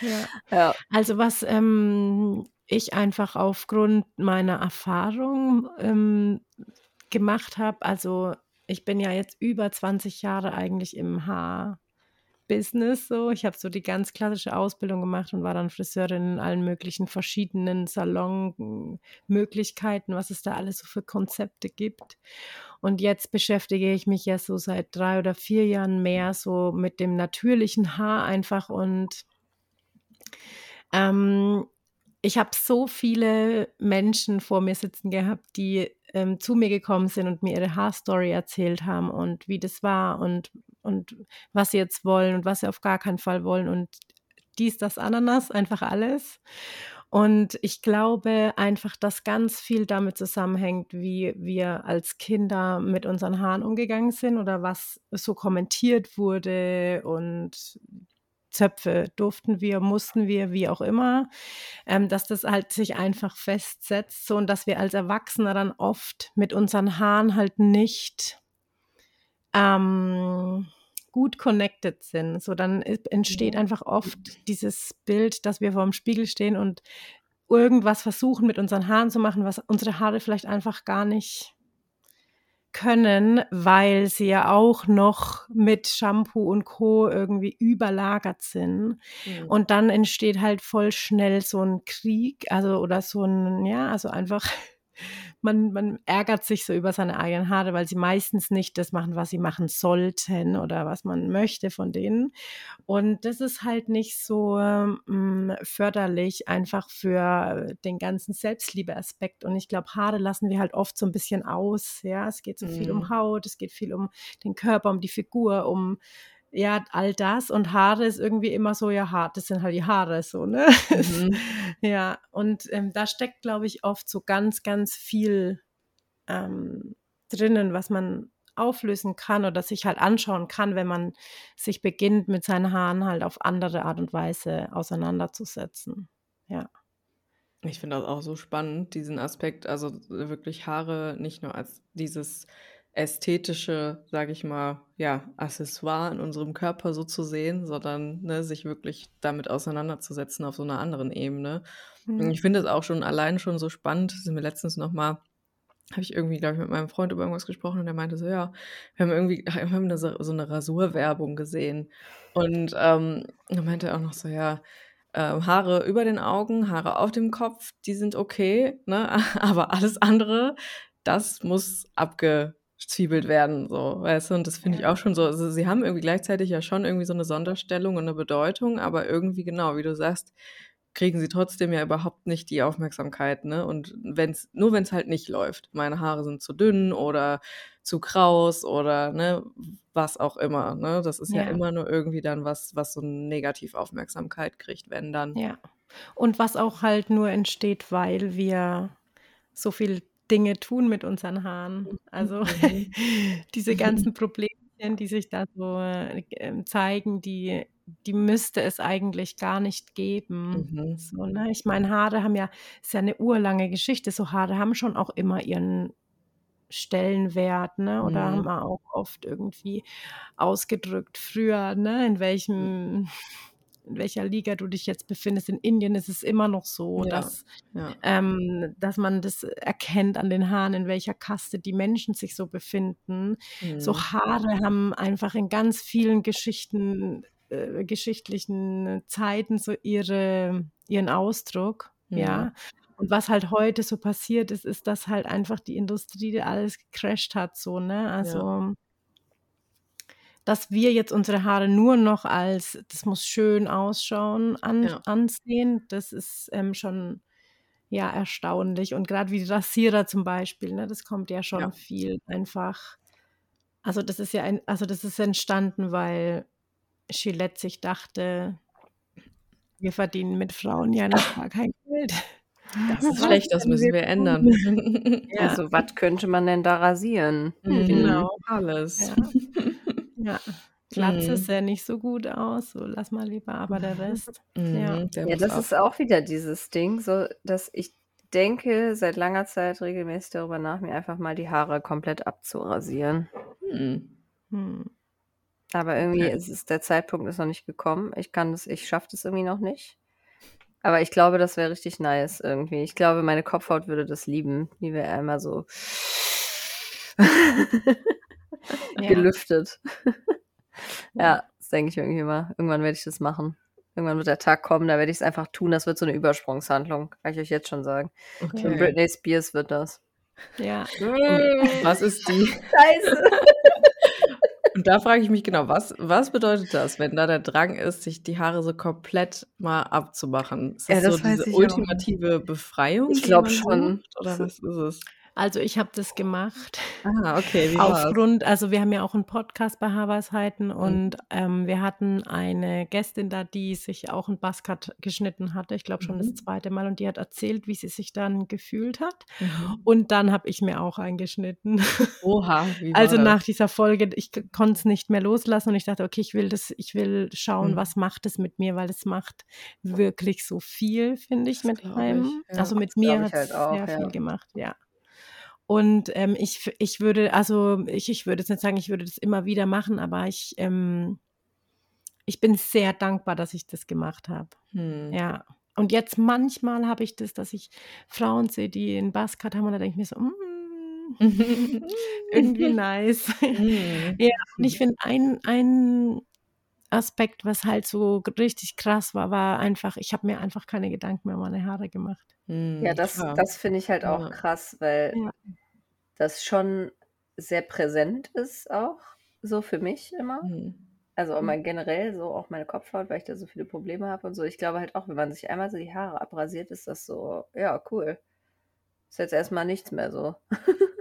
ja. Ja. Also was ähm, ich einfach aufgrund meiner Erfahrung ähm, gemacht habe, also ich bin ja jetzt über 20 Jahre eigentlich im Haarbusiness so. Ich habe so die ganz klassische Ausbildung gemacht und war dann Friseurin in allen möglichen verschiedenen Salonmöglichkeiten, was es da alles so für Konzepte gibt. Und jetzt beschäftige ich mich ja so seit drei oder vier Jahren mehr so mit dem natürlichen Haar einfach und ähm, ich habe so viele Menschen vor mir sitzen gehabt, die ähm, zu mir gekommen sind und mir ihre Haarstory erzählt haben und wie das war und, und was sie jetzt wollen und was sie auf gar keinen Fall wollen und dies, das, Ananas, einfach alles. Und ich glaube einfach, dass ganz viel damit zusammenhängt, wie wir als Kinder mit unseren Haaren umgegangen sind oder was so kommentiert wurde und Zöpfe durften wir, mussten wir, wie auch immer, ähm, dass das halt sich einfach festsetzt so und dass wir als Erwachsene dann oft mit unseren Haaren halt nicht ähm, gut connected sind. So dann entsteht einfach oft dieses Bild, dass wir vor dem Spiegel stehen und irgendwas versuchen mit unseren Haaren zu machen, was unsere Haare vielleicht einfach gar nicht können, weil sie ja auch noch mit Shampoo und Co. irgendwie überlagert sind. Mhm. Und dann entsteht halt voll schnell so ein Krieg, also oder so ein, ja, also einfach man, man ärgert sich so über seine eigenen Haare, weil sie meistens nicht das machen, was sie machen sollten oder was man möchte von denen. Und das ist halt nicht so ähm, förderlich einfach für den ganzen Selbstliebeaspekt. Und ich glaube, Haare lassen wir halt oft so ein bisschen aus. Ja, es geht so viel um mhm. Haut, es geht viel um den Körper, um die Figur, um ja, all das und Haare ist irgendwie immer so, ja, hart, das sind halt die Haare so, ne? Mhm. ja, und ähm, da steckt, glaube ich, oft so ganz, ganz viel ähm, drinnen, was man auflösen kann oder sich halt anschauen kann, wenn man sich beginnt, mit seinen Haaren halt auf andere Art und Weise auseinanderzusetzen. Ja. Ich finde das auch so spannend, diesen Aspekt, also wirklich Haare nicht nur als dieses ästhetische, sage ich mal, ja, Accessoire in unserem Körper so zu sehen, sondern ne, sich wirklich damit auseinanderzusetzen auf so einer anderen Ebene. Mhm. Ich finde es auch schon allein schon so spannend, sind wir letztens noch mal habe ich irgendwie, glaube ich, mit meinem Freund über irgendwas gesprochen und der meinte so, ja, wir haben irgendwie wir haben eine, so eine Rasurwerbung gesehen. Und ähm, er meinte auch noch so, ja, äh, Haare über den Augen, Haare auf dem Kopf, die sind okay, ne? aber alles andere, das muss abge zwiebelt werden, so, weißt du, und das finde ich auch schon so, also sie haben irgendwie gleichzeitig ja schon irgendwie so eine Sonderstellung und eine Bedeutung, aber irgendwie genau, wie du sagst, kriegen sie trotzdem ja überhaupt nicht die Aufmerksamkeit, ne, und wenn's, nur wenn es halt nicht läuft, meine Haare sind zu dünn oder zu kraus oder, ne, was auch immer, ne, das ist ja, ja. immer nur irgendwie dann was, was so eine Negativaufmerksamkeit kriegt, wenn dann. Ja, und was auch halt nur entsteht, weil wir so viel Dinge tun mit unseren Haaren. Also mhm. diese ganzen Problemchen, die sich da so äh, ähm, zeigen, die, die müsste es eigentlich gar nicht geben. Mhm. So, ne? Ich meine, Haare haben ja, ist ja eine urlange Geschichte. So Haare haben schon auch immer ihren Stellenwert, ne? Oder mhm. haben wir auch oft irgendwie ausgedrückt früher, ne? In welchem in welcher Liga du dich jetzt befindest. In Indien ist es immer noch so, ja, dass, ja. Ähm, dass man das erkennt an den Haaren, in welcher Kaste die Menschen sich so befinden. Mhm. So Haare haben einfach in ganz vielen Geschichten, äh, geschichtlichen Zeiten so ihre, ihren Ausdruck. Mhm. Ja. Und was halt heute so passiert ist, ist, dass halt einfach die Industrie alles gecrashed hat, so, ne? Also ja dass wir jetzt unsere Haare nur noch als, das muss schön ausschauen, an, ja. ansehen, das ist ähm, schon ja erstaunlich. Und gerade wie die Rasierer zum Beispiel, ne, das kommt ja schon ja. viel einfach. Also das ist ja ein, also das ist entstanden, weil Gillette sich dachte, wir verdienen mit Frauen ja noch gar kein Geld. Das ist schlecht, das müssen wir ändern. Ja. Also, was könnte man denn da rasieren? Mhm. Genau, alles. Ja. Ja, Glatze mhm. sähe nicht so gut aus, so lass mal lieber, aber der Rest. Mhm, ja, der ja das ist auch wieder dieses Ding, so dass ich denke seit langer Zeit regelmäßig darüber nach, mir einfach mal die Haare komplett abzurasieren. Mhm. Hm. Aber irgendwie okay. ist es, der Zeitpunkt ist noch nicht gekommen. Ich kann das, ich schaffe das irgendwie noch nicht. Aber ich glaube, das wäre richtig nice irgendwie. Ich glaube, meine Kopfhaut würde das lieben, wie wir einmal so ja. gelüftet. ja, das denke ich irgendwie mal. Irgendwann werde ich das machen. Irgendwann wird der Tag kommen, da werde ich es einfach tun. Das wird so eine Übersprungshandlung, kann ich euch jetzt schon sagen. Okay. Und Britney Spears wird das. Ja. was ist die? Scheiße. Und da frage ich mich genau, was, was bedeutet das, wenn da der Drang ist, sich die Haare so komplett mal abzumachen? Ist das, ja, das so diese ultimative auch. Befreiung? Ich glaube schon. Sucht, oder was ist es? Also ich habe das gemacht. Ah, okay. Wie Aufgrund, also wir haben ja auch einen Podcast bei Haarweisheiten mhm. und ähm, wir hatten eine Gästin da, die sich auch ein Buzzcut geschnitten hatte, ich glaube schon mhm. das zweite Mal und die hat erzählt, wie sie sich dann gefühlt hat. Mhm. Und dann habe ich mir auch eingeschnitten. Oha. Wie also das? nach dieser Folge, ich konnte es nicht mehr loslassen und ich dachte, okay, ich will das, ich will schauen, mhm. was macht es mit mir, weil es macht wirklich so viel, finde ich, das mit einem. Ja, also mit mir hat es halt sehr ja. viel gemacht, ja. Und ähm, ich, ich würde, also ich, ich würde jetzt nicht sagen, ich würde das immer wieder machen, aber ich, ähm, ich bin sehr dankbar, dass ich das gemacht habe. Hm. Ja. Und jetzt manchmal habe ich das, dass ich Frauen sehe, die einen Buzzcut haben und da denke ich mir so, mm, irgendwie nice. Mm. ja, und ich finde ein, ein Aspekt, was halt so richtig krass war, war einfach, ich habe mir einfach keine Gedanken mehr um meine Haare gemacht. Mm, ja, das, das finde ich halt auch ja. krass, weil ja das schon sehr präsent ist auch, so für mich immer. Mhm. Also immer mhm. generell so auch meine Kopfhaut, weil ich da so viele Probleme habe und so. Ich glaube halt auch, wenn man sich einmal so die Haare abrasiert, ist das so, ja, cool. Ist jetzt erstmal nichts mehr so.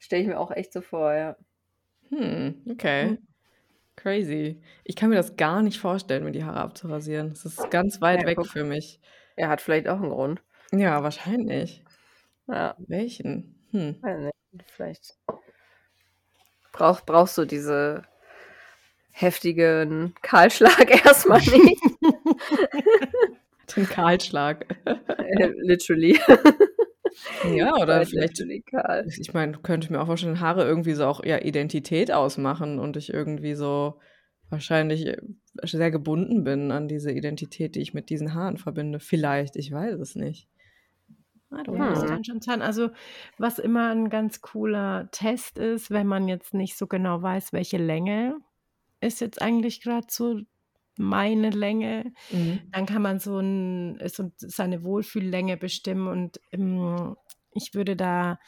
Stelle ich mir auch echt so vor, ja. Hm, okay. Hm. Crazy. Ich kann mir das gar nicht vorstellen, mir die Haare abzurasieren. Das ist ganz weit ja, weg guck. für mich. Er hat vielleicht auch einen Grund. Ja, wahrscheinlich. Ja. Welchen? Hm. Vielleicht brauch, brauchst du diese heftigen Kahlschlag erstmal nicht. Den Kahlschlag. Äh, literally. Ja, oder vielleicht. Ich meine, könnte mir auch vorstellen, Haare irgendwie so auch ja Identität ausmachen und ich irgendwie so wahrscheinlich äh, sehr gebunden bin an diese Identität, die ich mit diesen Haaren verbinde. Vielleicht, ich weiß es nicht. Ah, ja, kann schon sein. Also, was immer ein ganz cooler Test ist, wenn man jetzt nicht so genau weiß, welche Länge ist jetzt eigentlich gerade so meine Länge, mhm. dann kann man so, ein, so seine Wohlfühllänge bestimmen und ähm, ich würde da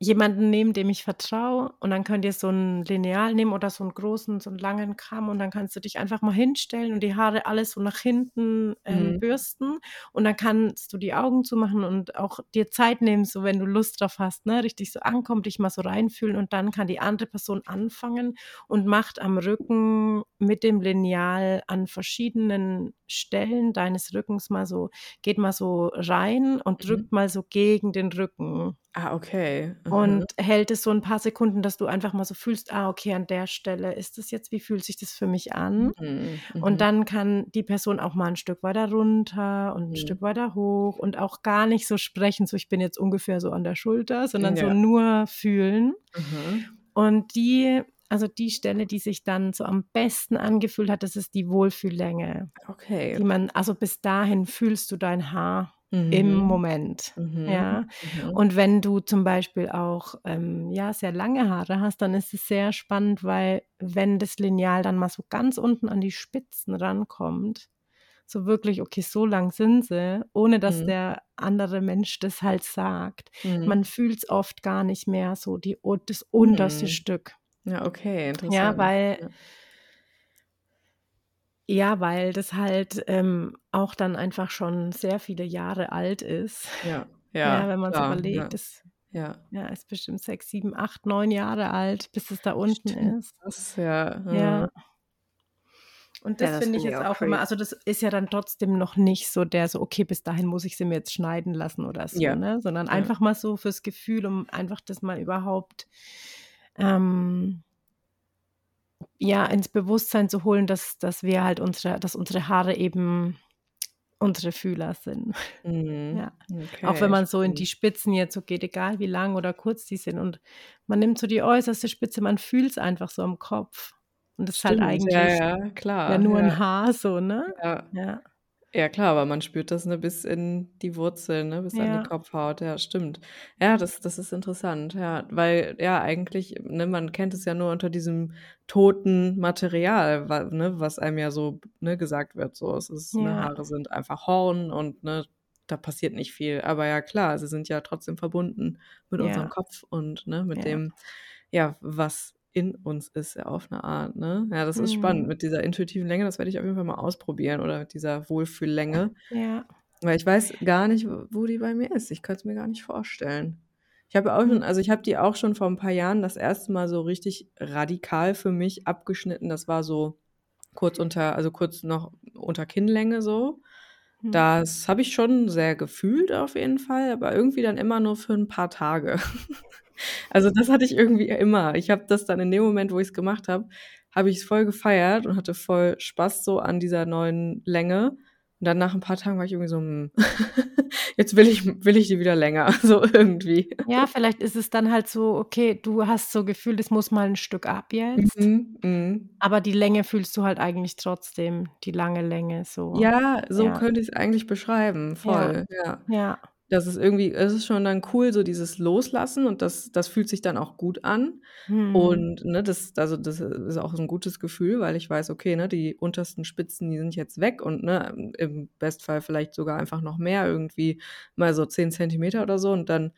jemanden nehmen, dem ich vertraue und dann könnt ihr so ein Lineal nehmen oder so einen großen, so einen langen Kamm und dann kannst du dich einfach mal hinstellen und die Haare alles so nach hinten ähm, mhm. bürsten und dann kannst du die Augen zumachen und auch dir Zeit nehmen, so wenn du Lust drauf hast, ne, richtig so ankommt, dich mal so reinfühlen und dann kann die andere Person anfangen und macht am Rücken mit dem Lineal an verschiedenen Stellen deines Rückens mal so, geht mal so rein und mhm. drückt mhm. mal so gegen den Rücken. Ah, okay. Mhm. Und hält es so ein paar Sekunden, dass du einfach mal so fühlst, ah, okay, an der Stelle ist das jetzt, wie fühlt sich das für mich an? Mhm. Und mhm. dann kann die Person auch mal ein Stück weiter runter und ein mhm. Stück weiter hoch und auch gar nicht so sprechen, so ich bin jetzt ungefähr so an der Schulter, sondern ja. so nur fühlen. Mhm. Und die also die Stelle, die sich dann so am besten angefühlt hat, das ist die Wohlfühllänge. Okay. Die man, also bis dahin fühlst du dein Haar mhm. im Moment. Mhm. Ja. Mhm. Und wenn du zum Beispiel auch ähm, ja, sehr lange Haare hast, dann ist es sehr spannend, weil wenn das Lineal dann mal so ganz unten an die Spitzen rankommt, so wirklich, okay, so lang sind sie, ohne dass mhm. der andere Mensch das halt sagt. Mhm. Man fühlt es oft gar nicht mehr so, die, das unterste mhm. Stück. Ja, okay, interessant. Ja, weil ja. Weil das halt ähm, auch dann einfach schon sehr viele Jahre alt ist. Ja, ja. ja wenn man es überlegt, ja. ist, ja. ja, ist bestimmt sechs, sieben, acht, neun Jahre alt, bis es da unten Stimmt. ist. Das, ja. ja. Und das, das finde ich jetzt auch, auch immer, also das ist ja dann trotzdem noch nicht so der so, okay, bis dahin muss ich sie mir jetzt schneiden lassen oder so, ne? Sondern einfach mal so fürs Gefühl, um einfach das mal überhaupt ähm, ja, ins Bewusstsein zu holen, dass, dass wir halt unsere, dass unsere Haare eben unsere Fühler sind. Mhm. Ja. Okay, auch wenn man so in die Spitzen jetzt so geht, egal wie lang oder kurz die sind. Und man nimmt so die äußerste Spitze, man fühlt es einfach so am Kopf. Und das ist halt eigentlich ja, ja, klar, ja nur ein Haar so, ne? Ja. Ja. Klar, aber man spürt das, ne, bis in die Wurzeln, ne, bis an die Kopfhaut. Ja, stimmt. Ja, das das ist interessant, ja, weil ja eigentlich, ne, man kennt es ja nur unter diesem toten Material, wa ne, was einem ja so, ne, gesagt wird, so. Es ist ne, Haare sind einfach Horn und, ne, da passiert nicht viel. Aber ja, klar, sie sind ja trotzdem verbunden mit unserem Kopf und, ne, mit Ja. dem, ja, was in uns ist, ja, auf eine Art, ne? Ja, das ist spannend mhm. mit dieser intuitiven Länge, das werde ich auf jeden Fall mal ausprobieren oder mit dieser Wohlfühllänge. Ja. Weil ich weiß gar nicht, wo die bei mir ist. Ich könnte es mir gar nicht vorstellen. Ich habe auch schon, also ich habe die auch schon vor ein paar Jahren das erste Mal so richtig radikal für mich abgeschnitten. Das war so kurz unter, also kurz noch unter Kinnlänge so. Mhm. Das habe ich schon sehr gefühlt auf jeden Fall, aber irgendwie dann immer nur für ein paar Tage. Also das hatte ich irgendwie immer. Ich habe das dann in dem Moment, wo ich es gemacht habe, habe ich es voll gefeiert und hatte voll Spaß so an dieser neuen Länge. Und dann nach ein paar Tagen war ich irgendwie so, hm, jetzt will ich, will ich die wieder länger, so irgendwie. Ja, vielleicht ist es dann halt so, okay, du hast so Gefühl, das muss mal ein Stück ab jetzt. Mhm, mhm. Aber die Länge fühlst du halt eigentlich trotzdem, die lange Länge so. Ja, so Ja. könnte ich es eigentlich beschreiben, voll, ja. Ja. Das ist irgendwie es ist schon dann cool, so dieses Loslassen und das das fühlt sich dann auch gut an. Mhm. Und, ne, das also, das ist auch so 'n gutes Gefühl, weil ich weiß, okay, ne, die untersten Spitzen, die sind jetzt weg und, ne, im Bestfall vielleicht sogar einfach noch mehr, irgendwie mal so 10 Zentimeter oder so und dann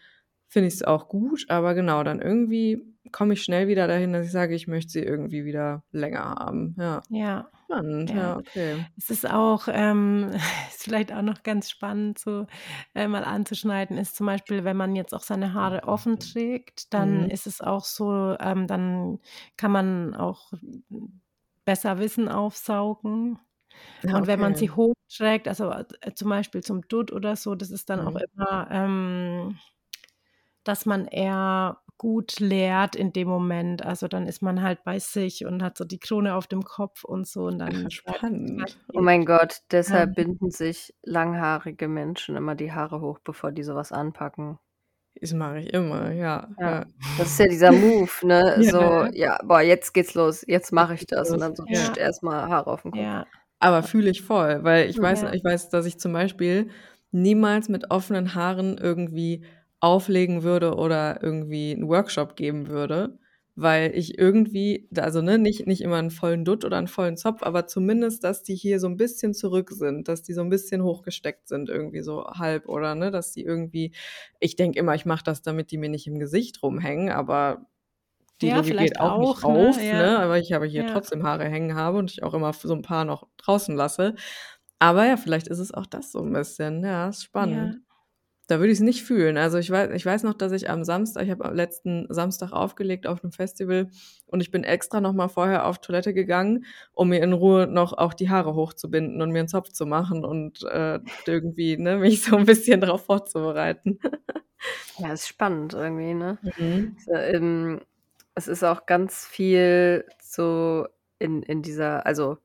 finde ich's auch gut. Aber genau, dann irgendwie komme ich schnell wieder dahin, dass ich sage, ich möchte sie irgendwie wieder länger haben. Ja. Ja. Spannend, Ja. ja, okay. Es ist auch, ähm, ist vielleicht auch noch ganz spannend so, äh, mal anzuschneiden, ist zum Beispiel, wenn man jetzt auch seine Haare offen trägt, dann Mhm. ist es auch so, ähm, dann kann man auch besser Wissen aufsaugen. Ja, Und wenn man sie hochträgt, also, äh, zum Beispiel zum Dutt oder so, das ist dann auch Mhm. immer, ähm, dass man eher gut lehrt in dem Moment. Also, dann ist man halt bei sich und hat so die Krone auf dem Kopf und so und dann spannend. Oh mein Gott, deshalb Ja. binden sich langhaarige Menschen immer die Haare hoch, bevor die so was anpacken. Das mache ich immer, ja, Ja. ja. Das ist ja dieser Move, ne? Ja, So, ja, boah, jetzt geht's los, jetzt mache ich das. Und dann so Ja. erst mal Haare auf 'n Kopf. Ja. Aber fühle ich voll, weil ich weiß ich weiß, dass ich zum Beispiel niemals mit offenen Haaren irgendwie auflegen würde oder irgendwie 'n Workshop geben würde, weil ich irgendwie also, ne, nicht nicht immer 'n vollen Dutt oder 'n vollen Zopf, aber zumindest, dass die hier so 'n bisschen zurück sind, dass die so 'n bisschen hochgesteckt sind, irgendwie so halb oder, ne, dass die irgendwie ich denke immer, ich mache das, damit die mir nicht im Gesicht rumhängen, aber die Ja, Logik vielleicht geht auch nicht auch, ne? auf, Ja. ne, weil ich aber hier Ja. trotzdem Haare hängen habe und ich auch immer so 'n paar noch draußen lasse. Aber ja, vielleicht ist es auch das so 'n bisschen. Ja, ist spannend. Da würde ich's nicht fühlen. Also, ich wei ich weiß noch, dass ich am Samstag ich habe am letzten Samstag aufgelegt auf 'nem Festival und ich bin extra noch mal vorher auf Toilette gegangen, um mir in Ruhe noch auch die Haare hochzubinden und mir 'n Zopf zu machen und, äh, irgendwie, ne, mich so 'n bisschen drauf vorzubereiten. Ja, ist spannend irgendwie, ne? Mhm. So, ähm, es ist auch ganz viel so in in dieser also,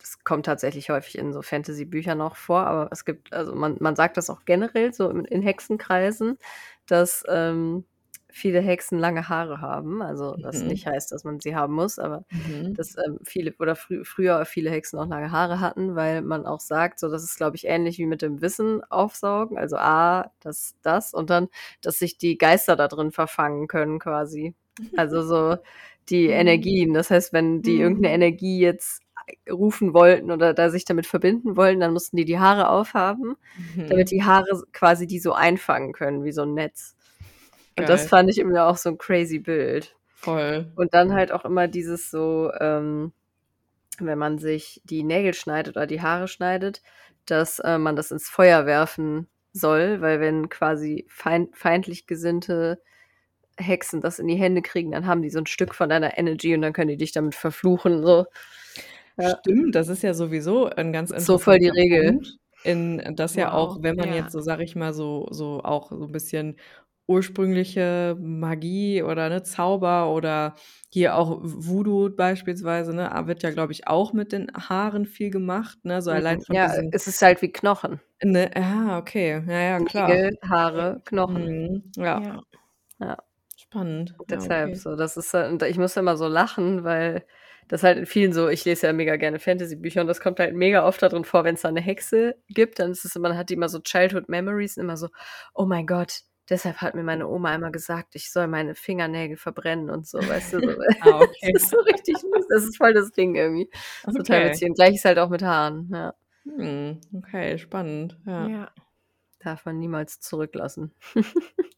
das kommt tatsächlich häufig in so Fantasy-Büchern noch vor, aber es gibt also, man man sagt das auch generell so in in Hexenkreisen, dass, ähm, viele Hexen lange Haare haben. Also, was Mhm. nicht heißt, dass man sie haben muss, aber Mhm. dass, ähm, viele oder frü früher viele Hexen auch lange Haare hatten, weil man auch sagt, so das ist, glaube ich, ähnlich wie mit dem Wissen aufsaugen. Also, A, das das und dann, dass sich die Geister da drin verfangen können quasi. Also, so die Mhm. Energien. Das heißt, wenn die Mhm. Energie jetzt rufen wollten oder da sich damit verbinden wollen, dann mussten die die Haare aufhaben, damit Mhm. die Haare quasi die so einfangen können wie so 'n Netz. Und das Geil. fand ich irgendwie auch so 'n crazy Bild. Voll. Und dann halt auch immer dieses so, ähm, wenn man sich die Nägel schneidet oder die Haare schneidet, dass, äh, man das ins Feuer werfen soll, weil wenn quasi feind feindlich gesinnte Hexen das in die Hände kriegen, dann haben die so 'n Stück von deiner Energy und dann können die dich damit verfluchen, so. Ja. Stimmt, das ist ja sowieso ein ganz So voll die Regel. Punkt, in dass ja auch, Wow, wenn man ja. jetzt so, sage ich mal, so so auch so 'n bisschen ursprüngliche Magie oder, ne, Zauber oder hier auch Voodoo beispielsweise, ne, wird ja, glaube ich, auch mit den Haaren viel gemacht, ne, so allein Mhm. von Ja, diesen es ist halt wie Knochen. Ne, ah, okay. Ja, ja, klar. Nägel, Haare, Knochen. Mhm. Ja. Ja. Ja. Spannend. Ja, Deshalb okay. so, das ist und ich muss immer so lachen, weil das halt in vielen so ich lese ja mega gerne Fantasy-Bücher und das kommt halt mega oft da drin vor, wenn's da 'ne Hexe gibt, dann ist es dann hat die immer so Childhood Memories, immer so: „Oh mein Gott, deshalb hat mir meine Oma immer gesagt, ich soll meine Fingernägel verbrennen“ und so, weißt du, so. Ah, okay. Das ist so richtig. Das ist voll das Ding irgendwie. Ist total Okay. witzig. Und Gleiches halt auch mit Haaren, ja. Hm, okay, spannend, ja. Ja. Darf man niemals zurücklassen.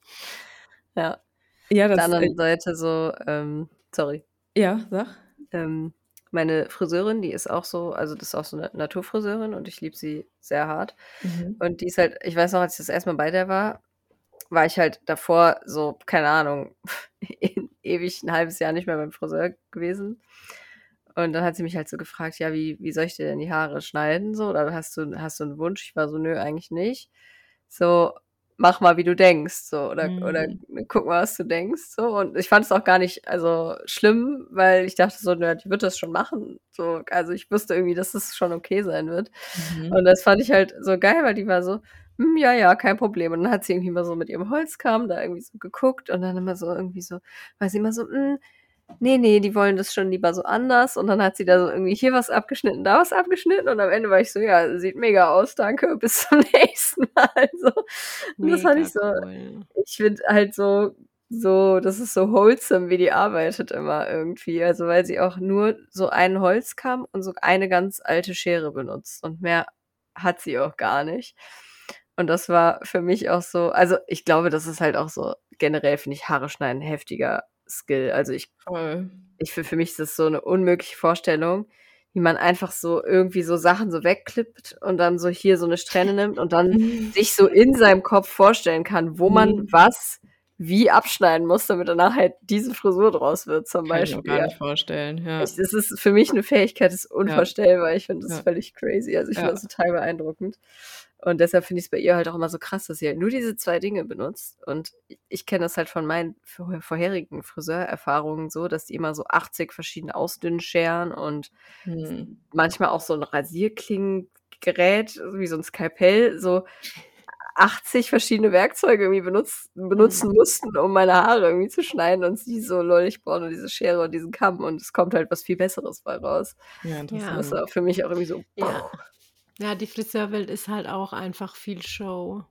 Ja. Ja, Auf der das, anderen Seite so, ähm sorry. Ja, sag. Ähm, meine Friseurin, die ist auch so also, das ist auch so 'ne Naturfriseurin und ich liebe sie sehr hart. Mhm. Und die ist halt ich weiß noch, als ich das erste Mal bei der war, war ich halt davor so, keine Ahnung, ewig ein halbes Jahr nicht mehr beim Friseur gewesen. Und dann hat sie mich halt so gefragt, ja, wie, wie soll ich dir denn die Haare schneiden? So, oder hast du, hast du einen Wunsch? Ich war so, nö, eigentlich nicht. So, mach mal, wie du denkst, so, oder, Mhm. oder guck mal, was du denkst, so. Und ich fand es auch gar nicht, also, schlimm, weil ich dachte so, na, die wird das schon machen, so. Also, ich wusste irgendwie, dass es schon okay sein wird. Mhm. Und das fand ich halt so geil, weil die war so, hm, ja, ja, kein Problem. Und dann hat sie irgendwie mal so mit ihrem Holzkamm da irgendwie so geguckt und dann immer so irgendwie so, war sie immer so, hm, nee, nee, die wollen das schon lieber so anders. Und dann hat sie da so irgendwie hier was abgeschnitten, da was abgeschnitten. Und am Ende war ich so, ja, sieht mega aus, danke, bis zum nächsten Mal. So. Und das fand ich so, cool. ich finde halt so, so, das ist so wholesome, wie die arbeitet immer irgendwie. Also, weil sie auch nur so einen Holzkamm und so eine ganz alte Schere benutzt. Und mehr hat sie auch gar nicht. Und das war für mich auch so, also ich glaube, das ist halt auch so, generell finde ich Haare schneiden heftiger Skill. Also ich, Voll. ich für, für mich ist das so eine unmögliche Vorstellung, wie man einfach so irgendwie so Sachen so wegklippt und dann so hier so eine Strähne nimmt und dann sich so in seinem Kopf vorstellen kann, wo man Mhm. was wie abschneiden muss, damit danach halt diese Frisur draus wird, zum Kann ich mir Beispiel. gar nicht vorstellen, ja. Ich, das ist für mich eine Fähigkeit, das ist unvorstellbar. Ich finde das Ja. völlig crazy. Also ich finde Ja. das total beeindruckend. Und deshalb finde ich es bei ihr halt auch immer so krass, dass sie halt nur diese zwei Dinge benutzt. Und ich, kenne das halt von meinen vor- vorherigen Friseurerfahrungen so, dass die immer so 80 verschiedene Ausdünnen scheren und Hm. manchmal auch so ein Rasierklingengerät, wie so ein Skalpell, so 80 verschiedene Werkzeuge irgendwie benutzt, benutzen mussten, um meine Haare irgendwie zu schneiden und sie so, lol, ich brauche nur diese Schere und diesen Kamm und es kommt halt was viel Besseres bei raus. Ja, Das interessant. war für mich auch irgendwie so, Ja. Ja, die Friseurwelt ist halt auch einfach viel Show.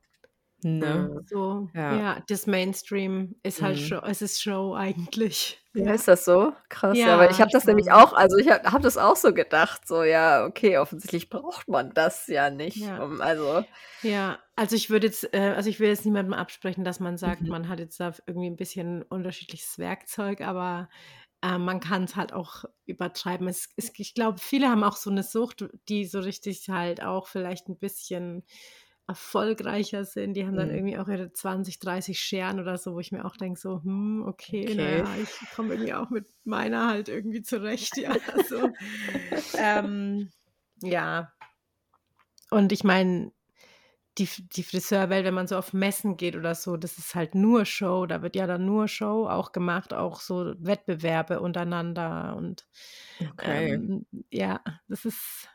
Ne? So, Ja. ja, das Mainstream ist halt Mhm. Show, es ist Show eigentlich. Ja, Ja. ist das so? Krass, ja, weil ich habe das nämlich auch, also ich habe hab das auch so gedacht, so ja, okay, offensichtlich braucht man das ja nicht. Ja. Um, also, Ja, also ich würde jetzt, äh, also ich will jetzt niemandem absprechen, dass man sagt, Mhm. man hat jetzt da irgendwie ein bisschen unterschiedliches Werkzeug, aber äh, man kann es halt auch übertreiben. Es, es, ich glaube, viele haben auch so eine Sucht, die so richtig halt auch vielleicht ein bisschen erfolgreicher sind. Die haben dann Mhm. irgendwie auch ihre 20, 30 Scheren oder so, wo ich mir auch denke, so, hm, okay, Okay. naja, ich komme irgendwie auch mit meiner halt irgendwie zurecht, ja. So. ähm, ja. Und ich meine, die, die Friseurwelt, wenn man so auf Messen geht oder so, das ist halt nur Show. Da wird ja dann nur Show auch gemacht, auch so Wettbewerbe untereinander. Und Okay. ähm, ja, das ist,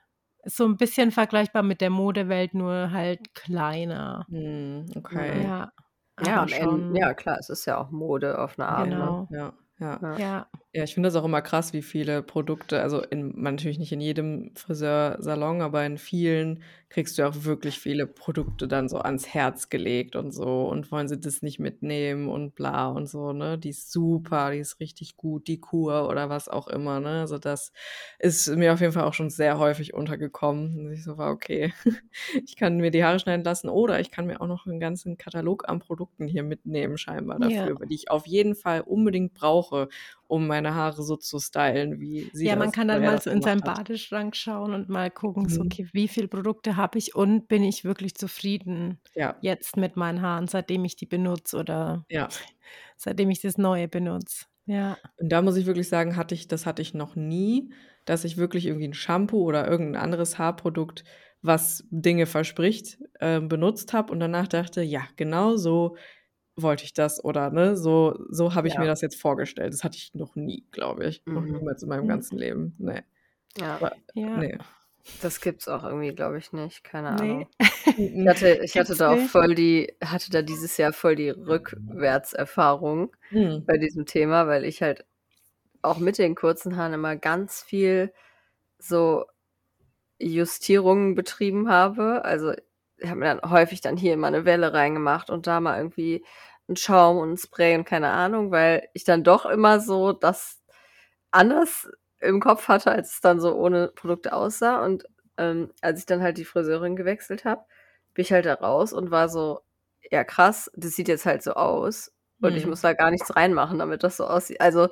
so ein bisschen vergleichbar mit der Modewelt, nur halt kleiner. Hm, okay. Ja, ja, am Ende, schon. ja, klar, es ist ja auch Mode auf eine Art. Ne? Genau. Ja, ja. Ja. Ja, Ja, ich finde das auch immer krass, wie viele Produkte, also in, natürlich nicht in jedem Friseursalon, aber in vielen kriegst du auch wirklich viele Produkte dann so ans Herz gelegt und so und wollen sie das nicht mitnehmen und bla und so, ne? Die ist super, die ist richtig gut, die Kur oder was auch immer, ne? Also das ist mir auf jeden Fall auch schon sehr häufig untergekommen. Und ich so war, okay, ich kann mir die Haare schneiden lassen oder ich kann mir auch noch einen ganzen Katalog an Produkten hier mitnehmen, scheinbar Ja. dafür, die ich auf jeden Fall unbedingt brauche, um meine Haare so zu stylen, wie sie ja, man kann dann mal so in seinen. Badeschrank schauen und mal gucken, so, Mhm. okay, wie viele Produkte habe ich und bin ich wirklich zufrieden Ja, jetzt mit meinen Haaren, seitdem ich die benutze oder ja. seitdem ich das Neue benutze. Ja. Und da muss ich wirklich sagen, hatte ich, das hatte ich noch nie, dass ich wirklich irgendwie ein Shampoo oder irgendein anderes Haarprodukt, was Dinge verspricht, äh, benutzt habe und danach dachte, ja, genau so wollte ich das oder ne, so, so habe ich Ja. mir das jetzt vorgestellt. Das hatte ich noch nie, glaube ich. Noch Mhm. niemals in meinem Mhm. ganzen Leben. Nee. Ja, Aber, Ja. nee. das gibt's auch irgendwie, glaube ich, nicht. Keine Nee. Ahnung. Ich hatte, ich hatte da auch voll die, hatte da dieses Jahr voll die Rückwärtserfahrung Hm. bei diesem Thema, weil ich halt auch mit den kurzen Haaren immer ganz viel so Justierungen betrieben habe. Also ich habe mir dann häufig dann hier mal eine Welle reingemacht und da mal irgendwie einen Schaum und ein Spray und keine Ahnung, weil ich dann doch immer so das anders im Kopf hatte, als es dann so ohne Produkte aussah. Und ähm, als ich dann halt die Friseurin gewechselt habe, bin ich halt da raus und war so, ja krass, das sieht jetzt halt so aus. Und ich Mhm. muss da gar nichts reinmachen, damit das so aussieht. Also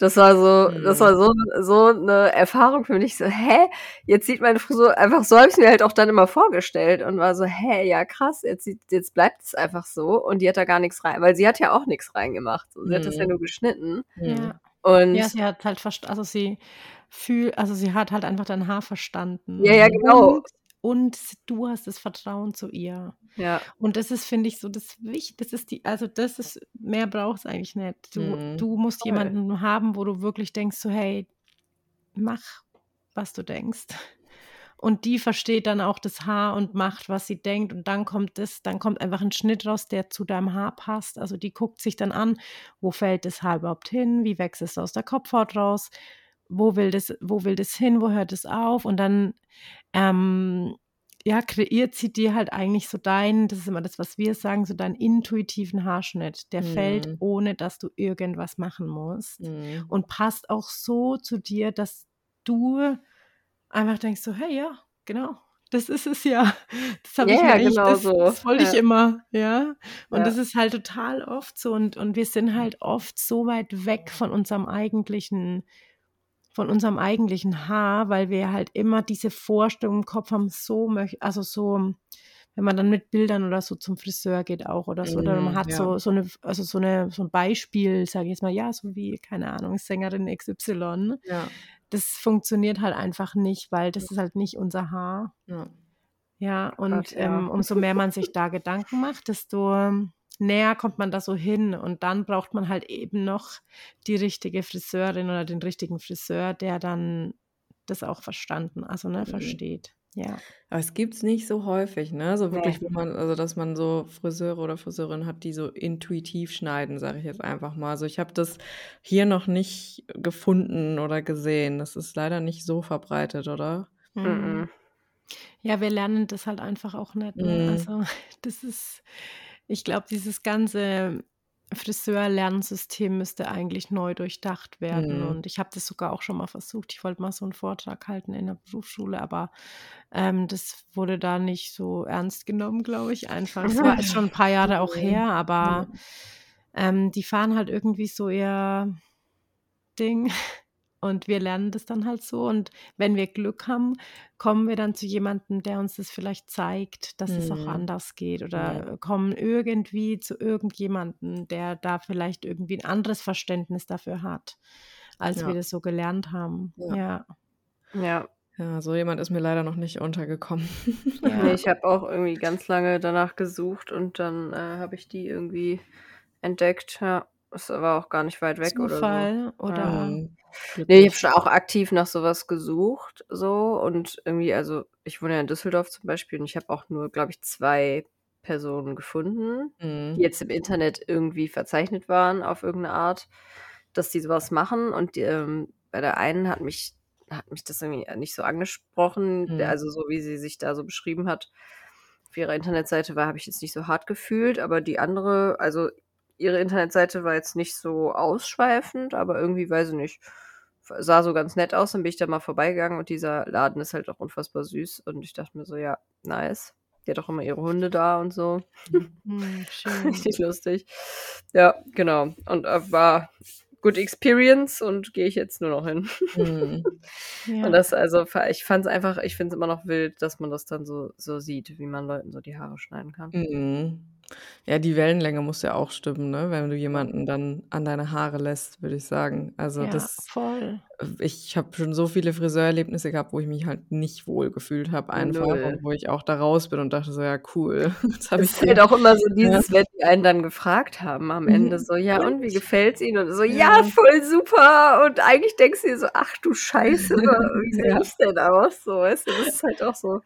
Das war so, Mhm. das war so, so eine Erfahrung für mich. So, hä? Jetzt sieht meine Frisur einfach so, habe ich mir halt auch dann immer vorgestellt und war so, hä, ja krass, jetzt, sieht, jetzt bleibt es einfach so und die hat da gar nichts rein, weil sie hat ja auch nichts reingemacht. So, sie hat das ja Mhm. nur geschnitten Mhm. Ja. und Ja, sie hat halt also sie fühl also sie hat halt einfach dein Haar verstanden. Ja, ja, genau. Und und du hast das Vertrauen zu ihr. ja, Und das ist, finde ich, so das Wichtigste. Das ist die also das ist mehr braucht's eigentlich nicht. Du Mhm. du musst Voll. jemanden haben, wo du wirklich denkst so: „Hey, mach, was du denkst.“ Und die versteht dann auch das Haar und macht, was sie denkt und dann kommt das dann kommt einfach ein Schnitt raus, der zu deinem Haar passt. Also, die guckt sich dann an, wo fällt das Haar überhaupt hin? Wie wächst es aus der Kopfhaut raus? Wo will das wo will das hin? Wo hört es auf? Und dann, ähm, ja, kreiert sie dir halt eigentlich so deinen das ist immer das, was wir sagen, so deinen intuitiven Haarschnitt. Der fällt, Mhm. ohne dass du irgendwas machen musst Mhm. und passt auch so zu dir, dass du einfach denkst so: „Hey, ja, genau, das ist es ja. Das habe ich Ja, mir genau das so. das wollte ich Ja. immer“, ja? Und Ja. das ist halt total oft so und und wir sind halt oft so weit weg von unserem eigentlichen von unserem eigentlichen Haar, weil wir halt immer diese Vorstellung im Kopf haben, so möch also so wenn man dann mit Bildern oder so zum Friseur geht auch oder so, oder man Mhm, hat ja. so so 'ne also so 'ne so 'n Beispiel, sage ich jetzt mal, ja, so wie, keine Ahnung, Sängerin XY. Ja. Das funktioniert halt einfach nicht, weil das ist halt nicht unser Haar. Ja. Und, ja. ähm, umso mehr man sich da Gedanken macht, desto näher kommt man da so hin und dann braucht man halt eben noch die richtige Friseurin oder den richtigen Friseur, der dann das auch verstanden also, ne, Mhm. versteht. Ja. Aber es gibt's nicht so häufig, ne? So wirklich, wo man also, dass man so Friseure oder Friseurinnen hat, die so intuitiv schneiden, sage ich jetzt einfach mal. Also, ich habe das hier noch nicht gefunden oder gesehen. Das ist leider nicht so verbreitet, oder? Mhm. Ja, wir lernen das halt einfach auch nicht, ne? Mhm. Also, das ist ich glaube, dieses ganze Friseur-Lernsystem müsste eigentlich neu durchdacht werden Mhm. und ich habe das sogar auch schon mal versucht. Ich wollte mal so 'n Vortrag halten in der Berufsschule, aber, ähm, das wurde da nicht so ernst genommen, glaube ich einfach. Es war schon 'n paar Jahre auch her, aber, ähm, die fahren halt irgendwie so ihr Ding und wir lernen das dann halt so und wenn wir Glück haben, kommen wir dann zu jemandem, der uns das vielleicht zeigt, dass es auch Mhm. anders geht Ja. oder kommen irgendwie zu irgendjemandem, der da vielleicht irgendwie 'n anderes Verständnis dafür hat, als wir Ja. das so gelernt haben. Ja. Ja. Ja. Ja, so jemand ist mir leider noch nicht untergekommen. Ne, Ja. ich habe auch irgendwie ganz lange danach gesucht und dann, äh, habe ich die irgendwie entdeckt, ja. Ist aber auch gar nicht weit weg oder so. Zufall Ja. oder Mhm. Ne, ich habe schon auch aktiv nach so was gesucht so und irgendwie also, ich wohne ja in Düsseldorf zum Beispiel und ich habe auch nur, glaube ich, 2 Personen gefunden, die Mhm. jetzt im Internet irgendwie verzeichnet waren auf irgend 'ne Art, dass die so was machen und, ähm, bei der einen hat mich hat mich das irgendwie nicht so angesprochen. Mhm. Also, so wie sie sich da so beschrieben hat auf ihrer Internetseite war habe ich jetzt nicht so hart gefühlt, aber die andere also, ihre Internetseite war jetzt nicht so ausschweifend, aber irgendwie, weiß ich nicht, sah so ganz nett aus. Dann bin ich da mal vorbeigegangen und dieser Laden ist halt auch unfassbar süß und ich dachte mir so: „Ja, nice.“ Die hat auch immer ihre Hunde da und so. Mhm, schön. Richtig lustig. Ja, genau. Und, äh, war good experience und gehe ich jetzt nur noch hin. Mhm. Und Ja. das also, ich fand's einfach ich finde es immer noch wild, dass man das dann so so sieht, wie man Leuten so die Haare schneiden kann. Mhm. Ja, die Wellenlänge muss ja auch stimmen, ne, wenn du jemanden dann an deine Haare lässt, würde ich sagen. Also, Ja, das voll. ich habe schon so viele Friseurerlebnisse gehabt, wo ich mich halt nicht wohl gefühlt habe einfach Null. und wo ich auch da raus bin und dachte so: „Ja, cool, jetzt habe Es ich ist hier“ halt auch immer so ja. dieses, wenn die einen dann gefragt haben am Ende Mhm. so: „Ja, und wie gefällt's Ihnen?“ Und so: Ja. „Ja, voll super.“ Und eigentlich denkst du dir so: „Ach du Scheiße, wie sehe Ja. ich denn aus?“ So, weißt du, das ist halt auch so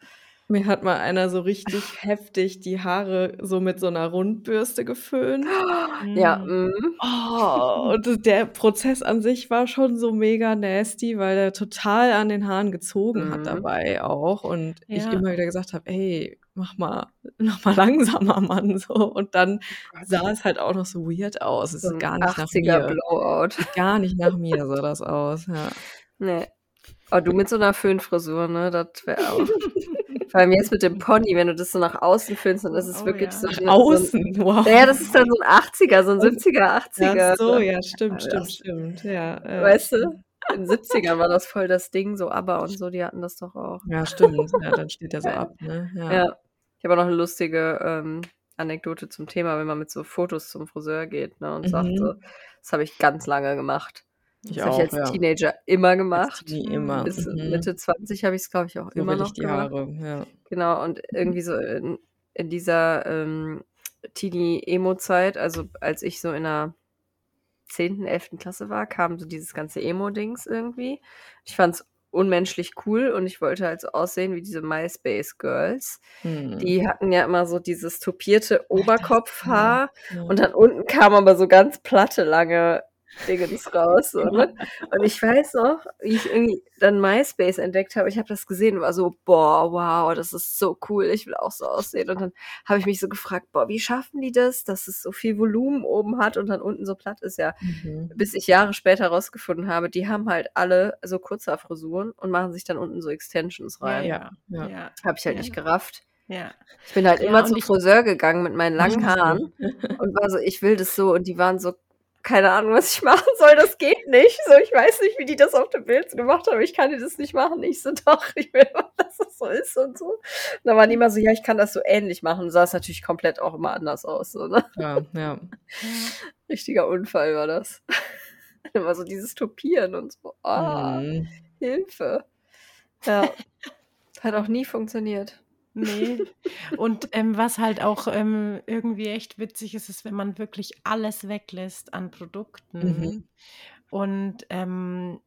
Mir hat mal einer so richtig heftig die Haare so mit so 'ner Rundbürste geföhnt. Ja, Mhm. mhm. Oh, und der Prozess an sich war schon so mega nasty, weil der total an den Haaren gezogen hat Mhm. dabei auch und ich Ja. immer wieder gesagt habe: „Ey, mach mal mach mal langsamer, Mann“, so. Und dann Oh sah es halt auch noch so weird aus. Es So ist gar nicht nach 80er mir. Blowout. Gar nicht nach mir sah das aus, ja. Ne. Aber du mit so 'ner Föhnfrisur, ne, das wäre auch Vor allem jetzt mit dem Pony, wenn du das so nach außen filmst, dann ist es Oh, wirklich ja. so. Nach außen, So wow. ein, ja, das ist dann so ein 80er, so ein 70er, 80er. Ach so, ja, stimmt, Ja, stimmt, stimmt. Ja, ja. Weißt du? In den 70ern war das voll das Ding, so ABBA und so, die hatten das doch auch. Ja, stimmt. Ja, dann steht er so ab, ne? Ja. Ja. Ich habe auch noch eine lustige ähm, Anekdote zum Thema, wenn man mit so Fotos zum Friseur geht ne, und sagt Mhm. so, das habe ich ganz lange gemacht. Ich das habe ich als ja. Teenager immer gemacht. Wie immer. Bis mhm. Mitte 20 habe ich es, glaube ich, auch so immer noch die gemacht. Haare, ja. Genau, und irgendwie so in, in dieser ähm, Teenie-Emo-Zeit, also als ich so in der 10., 11. Klasse war, kam so dieses ganze Emo-Dings irgendwie. Ich fand es unmenschlich cool und ich wollte halt so aussehen wie diese MySpace-Girls. Hm. Die hatten ja immer so dieses topierte Oberkopfhaar ja. und dann unten kamen aber so ganz platte, lange Dingens raus. So, ne? Und ich weiß noch, wie ich irgendwie dann MySpace entdeckt habe. Ich habe das gesehen und war so, boah, wow, das ist so cool. Ich will auch so aussehen. Und dann habe ich mich so gefragt, boah, wie schaffen die das, dass es so viel Volumen oben hat und dann unten so platt ist? Ja, Mhm. bis ich Jahre später rausgefunden habe, die haben halt alle so Kurzhaarfrisuren und machen sich dann unten so Extensions rein. Ja, ja. ja, Habe ich halt Ja. nicht gerafft. ja. Ich bin halt Ja, immer zum Friseur gegangen mit meinen langen Haaren und war so, ich will das so. Und die waren so, keine Ahnung, was ich machen soll, das geht nicht. So, ich weiß nicht, wie die das auf dem Bild gemacht haben. Ich kann dir das nicht machen. Ich so, doch, ich will, dass das so ist und so. Und dann waren die immer so, ja, ich kann das so ähnlich machen. Sah es natürlich komplett auch immer anders aus. So, ne? ja, ja. Richtiger Unfall war das. immer so dieses Topieren und so. Ah, Mhm. Hilfe. Ja. Hat auch nie funktioniert. Nee. Und ähm, was halt auch ähm, irgendwie echt witzig ist, ist, wenn man wirklich alles weglässt an Produkten. Mhm. Und ähm,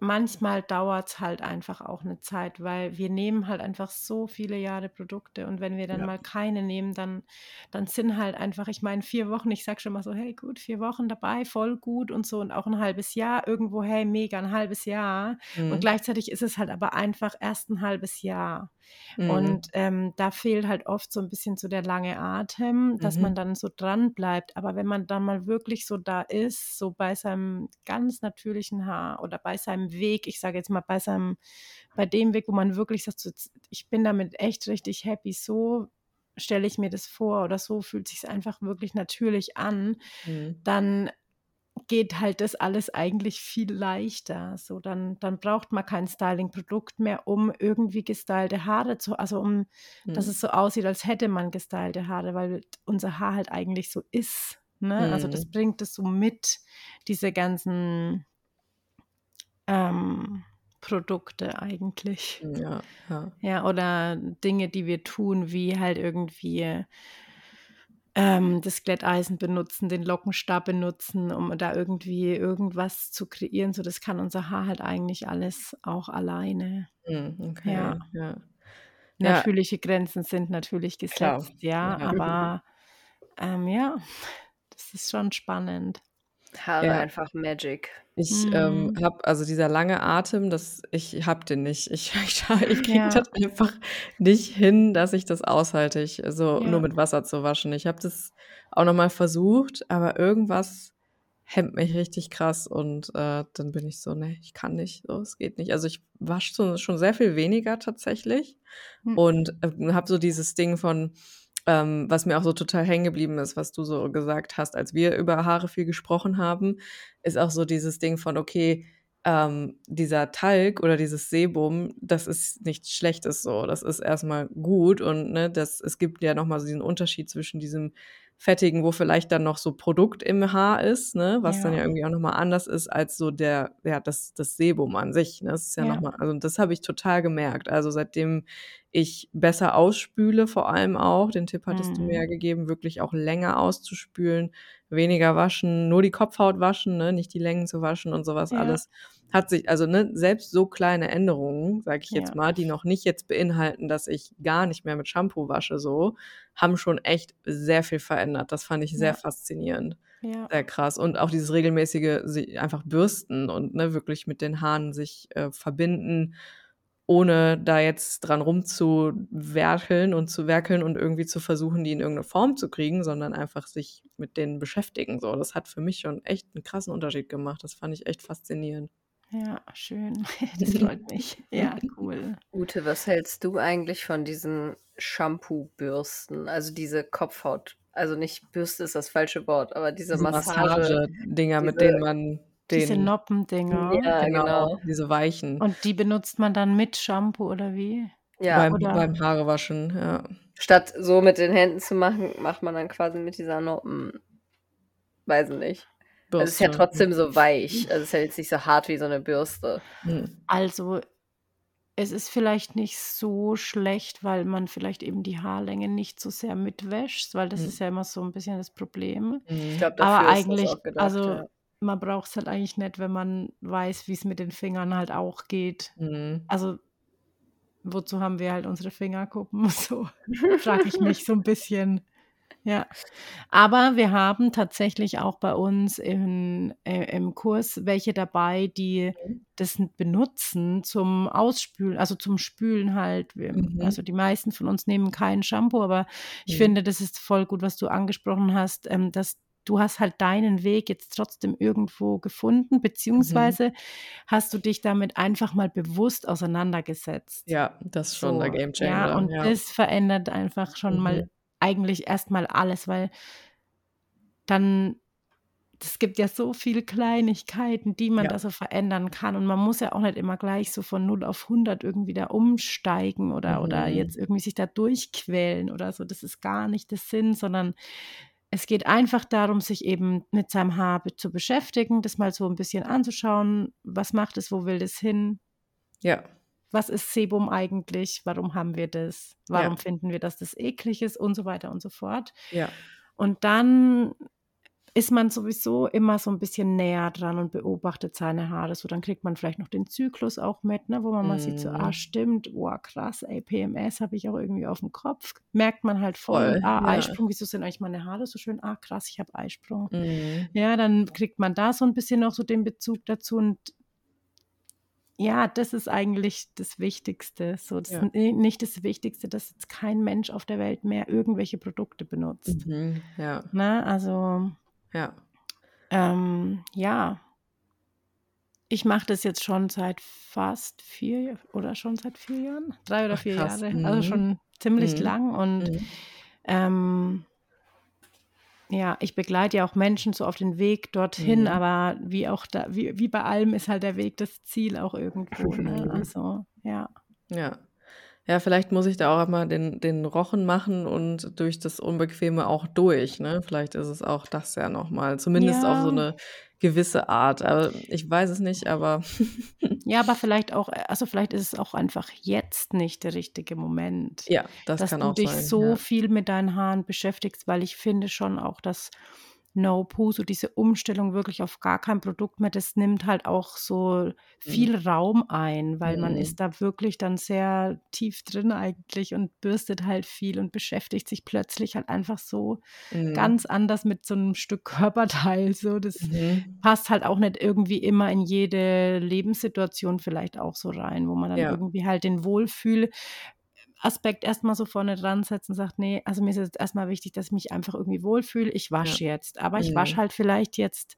manchmal dauert es halt einfach auch eine Zeit, weil wir nehmen halt einfach so viele Jahre Produkte und wenn wir dann Ja. mal keine nehmen, dann, dann sind halt einfach, ich meine, vier Wochen, ich sag schon mal so, hey gut, vier Wochen dabei, voll gut und so und auch ein halbes Jahr, irgendwo, hey, mega, ein halbes Jahr. Mhm. Und gleichzeitig ist es halt aber einfach erst ein halbes Jahr. Mhm. Und ähm, da fehlt halt oft so ein bisschen so der lange Atem, dass Mhm. man dann so dran bleibt. Aber wenn man dann mal wirklich so da ist, so bei seinem ganz natürlichen Haar oder bei seinem Weg, ich sage jetzt mal bei seinem, bei dem Weg, wo man wirklich sagt, so, ich bin damit echt richtig happy, so stelle ich mir das vor oder so fühlt sich einfach wirklich natürlich an, Mhm. dann geht halt das alles eigentlich viel leichter. So, dann, dann braucht man kein Styling-Produkt mehr, um irgendwie gestylte Haare zu, also um, dass Mhm. es so aussieht, als hätte man gestylte Haare, weil unser Haar halt eigentlich so ist. Ne? Also das Mhm. bringt es so mit, diese ganzen ähm, Produkte eigentlich. Ja, ja. Ja, oder Dinge, die wir tun, wie halt irgendwie ähm, das Glätteisen benutzen, den Lockenstab benutzen, um da irgendwie irgendwas zu kreieren. So, das kann unser Haar halt eigentlich alles auch alleine. Mhm, okay, Ja. ja. Ja. Natürliche Grenzen sind natürlich Klar, gesetzt, ja, ja. aber ähm, ja, das ist schon spannend. Haare Ja. einfach Magic. Ich ähm, Mhm. habe also dieser lange Atem, das ich habe den nicht. Ich ich ich kriege Ja. das einfach nicht hin, dass ich das aushalte, ich so Ja. nur mit Wasser zu waschen. Ich habe das auch noch mal versucht, aber irgendwas hemmt mich richtig krass und, äh, dann bin ich so: „Ne, ich kann nicht, so, es geht nicht.“ Also, ich wasche so schon sehr viel weniger tatsächlich Hm. und, ähm, habe so dieses Ding von ähm, was mir auch so total hängen geblieben ist, was du so gesagt hast, als wir über Haare viel gesprochen haben, ist auch so dieses Ding von, okay, ähm, dieser Talg oder dieses Sebum, das ist nichts Schlechtes so. Das ist erst mal gut und, ne, das es gibt ja noch mal so diesen Unterschied zwischen diesem Fettigen, wo vielleicht dann noch so Produkt im Haar ist, ne, was dann ja Ja. irgendwie auch noch mal anders ist als so der ja, das das Sebum an sich, ne? Das ist ja Ja. mal also, das habe ich total gemerkt. Also, seitdem ich besser ausspüle vor allem auch, den Tipp hattest du mir ja Mhm. gegeben, wirklich auch länger auszuspülen, weniger waschen, nur die Kopfhaut waschen, ne, nicht die Längen zu waschen und so was Ja. alles. Hat sich also, ne, selbst so kleine Änderungen, sage ich jetzt Ja. mal, die noch nicht jetzt beinhalten, dass ich gar nicht mehr mit Shampoo wasche so, haben schon echt sehr viel verändert. Das fand ich sehr Ja. faszinierend. Ja. Sehr krass. Und auch dieses regelmäßige einfach bürsten und, ne, wirklich mit den Haaren sich, äh, verbinden, ohne da jetzt dran rumzuwerkeln und zu werkeln und irgendwie zu versuchen, die in irgend 'ne Form zu kriegen, sondern einfach sich mit denen beschäftigen so. Das hat für mich schon echt 'n krassen Unterschied gemacht. Das fand ich echt faszinierend. Ja, schön. Das freut mich. Ja, cool. Ute, was hältst du eigentlich von diesen Shampoo-Bürsten? Also diese Kopfhaut. Also nicht Bürste ist das falsche Wort, aber diese, Diese Massage. Massagedinger, mit diese- denen man Diese den Noppendinger. Ja, genau. diese weichen Und die benutzt man dann mit Shampoo oder wie? Ja, beim, oder- beim Haarewaschen, ja. statt so mit den Händen zu machen, macht man dann quasi mit dieser Noppen. Weiß nicht. Also es ist ja Bürste. trotzdem so weich. Also es ist ja jetzt nicht so hart wie so eine Bürste. Hm. Also, es ist vielleicht nicht so schlecht, weil man vielleicht eben die Haarlänge nicht so sehr mitwäscht, weil das Mhm. ist ja immer so ein bisschen das Problem. Ich Hm. glaube, dafür Aber ist eigentlich, das auch gedacht. also ja. man braucht es halt eigentlich nicht, wenn man weiß, wie es mit den Fingern halt auch geht. Hm. Also, wozu haben wir halt unsere Fingerkuppen? So frage ich mich so ein bisschen. Ja, aber wir haben tatsächlich auch bei uns in, äh, im Kurs welche dabei, die das n- benutzen zum Ausspülen, also zum Spülen halt. Wir, Mhm. Also die meisten von uns nehmen kein Shampoo, aber ich Mhm. finde, das ist voll gut, was du angesprochen hast, ähm, dass du hast halt deinen Weg jetzt trotzdem irgendwo gefunden, beziehungsweise hast du dich damit einfach mal bewusst auseinandergesetzt. Ja, das ist schon der So, Gamechanger. ja, und ja. das verändert einfach schon mal Mhm. Eigentlich erstmal alles, weil dann es gibt ja so viele Kleinigkeiten, die man Ja. da so verändern kann und man muss ja auch nicht immer gleich so von 0 auf 100 irgendwie da umsteigen oder oder Mhm. jetzt irgendwie sich da durchquälen oder so. Das ist gar nicht der Sinn, sondern es geht einfach darum, sich eben mit seinem Haar zu beschäftigen, das mal so ein bisschen anzuschauen, was macht es, wo will das hin? Ja. Was ist Sebum eigentlich, warum haben wir das, warum Ja. finden wir, dass das eklig ist und so weiter und so fort. Ja. Und dann ist man sowieso immer so ein bisschen näher dran und beobachtet seine Haare. So, dann kriegt man vielleicht noch den Zyklus auch mit, ne, wo man mal sieht, so, Mhm. ah, stimmt, oh, krass, ey, PMS habe ich auch irgendwie auf dem Kopf. Merkt man halt voll. Voll, ah, ja. Eisprung, wieso sind eigentlich meine Haare so schön? Ah, krass, ich habe Eisprung. Mhm. Ja, dann kriegt man da so ein bisschen noch so den Bezug dazu und ja, das ist eigentlich das Wichtigste. So, das Ja. nicht das Wichtigste, dass jetzt kein Mensch auf der Welt mehr irgendwelche Produkte benutzt. Mhm. Ja. Ne? Also, Ja. ähm, ja. Ich mache das jetzt schon seit fast vier oder schon seit vier Jahren, drei oder Ach, vier krass. Jahre, also Mhm. schon ziemlich Mhm. lang und Mhm. ähm, ja, ich begleite ja auch Menschen so auf den Weg dorthin, Mhm. aber wie auch da, wie, wie bei allem ist halt der Weg das Ziel auch irgendwo. Ne? Also, ja. Ja. Ja, vielleicht muss ich da auch mal den, den Rochen machen und durch das Unbequeme auch durch. Ne? Vielleicht ist es auch das ja nochmal, zumindest auf so Ja. eine gewisse Art. Aber ich weiß es nicht, aber Ja, aber vielleicht auch, also vielleicht ist es auch einfach jetzt nicht der richtige Moment. ja, das dass kann du auch dich sein. so ja. viel mit deinen Haaren beschäftigst, weil ich finde schon auch, dass No Poo, so diese Umstellung wirklich auf gar kein Produkt mehr, das nimmt halt auch so viel Raum ein, weil man Mhm. ist da wirklich dann sehr tief drin eigentlich und bürstet halt viel und beschäftigt sich plötzlich halt einfach so Mhm. ganz anders mit so einem Stück Körperteil. So, das Mhm. passt halt auch nicht irgendwie immer in jede Lebenssituation vielleicht auch so rein, wo man dann Ja. irgendwie halt den Wohlfühl Aspekt erstmal so vorne dran setzt und sagt, nee, also mir ist jetzt erstmal wichtig, dass ich mich einfach irgendwie wohlfühle. Ich wasche jetzt, aber ich wasche Mhm. halt vielleicht jetzt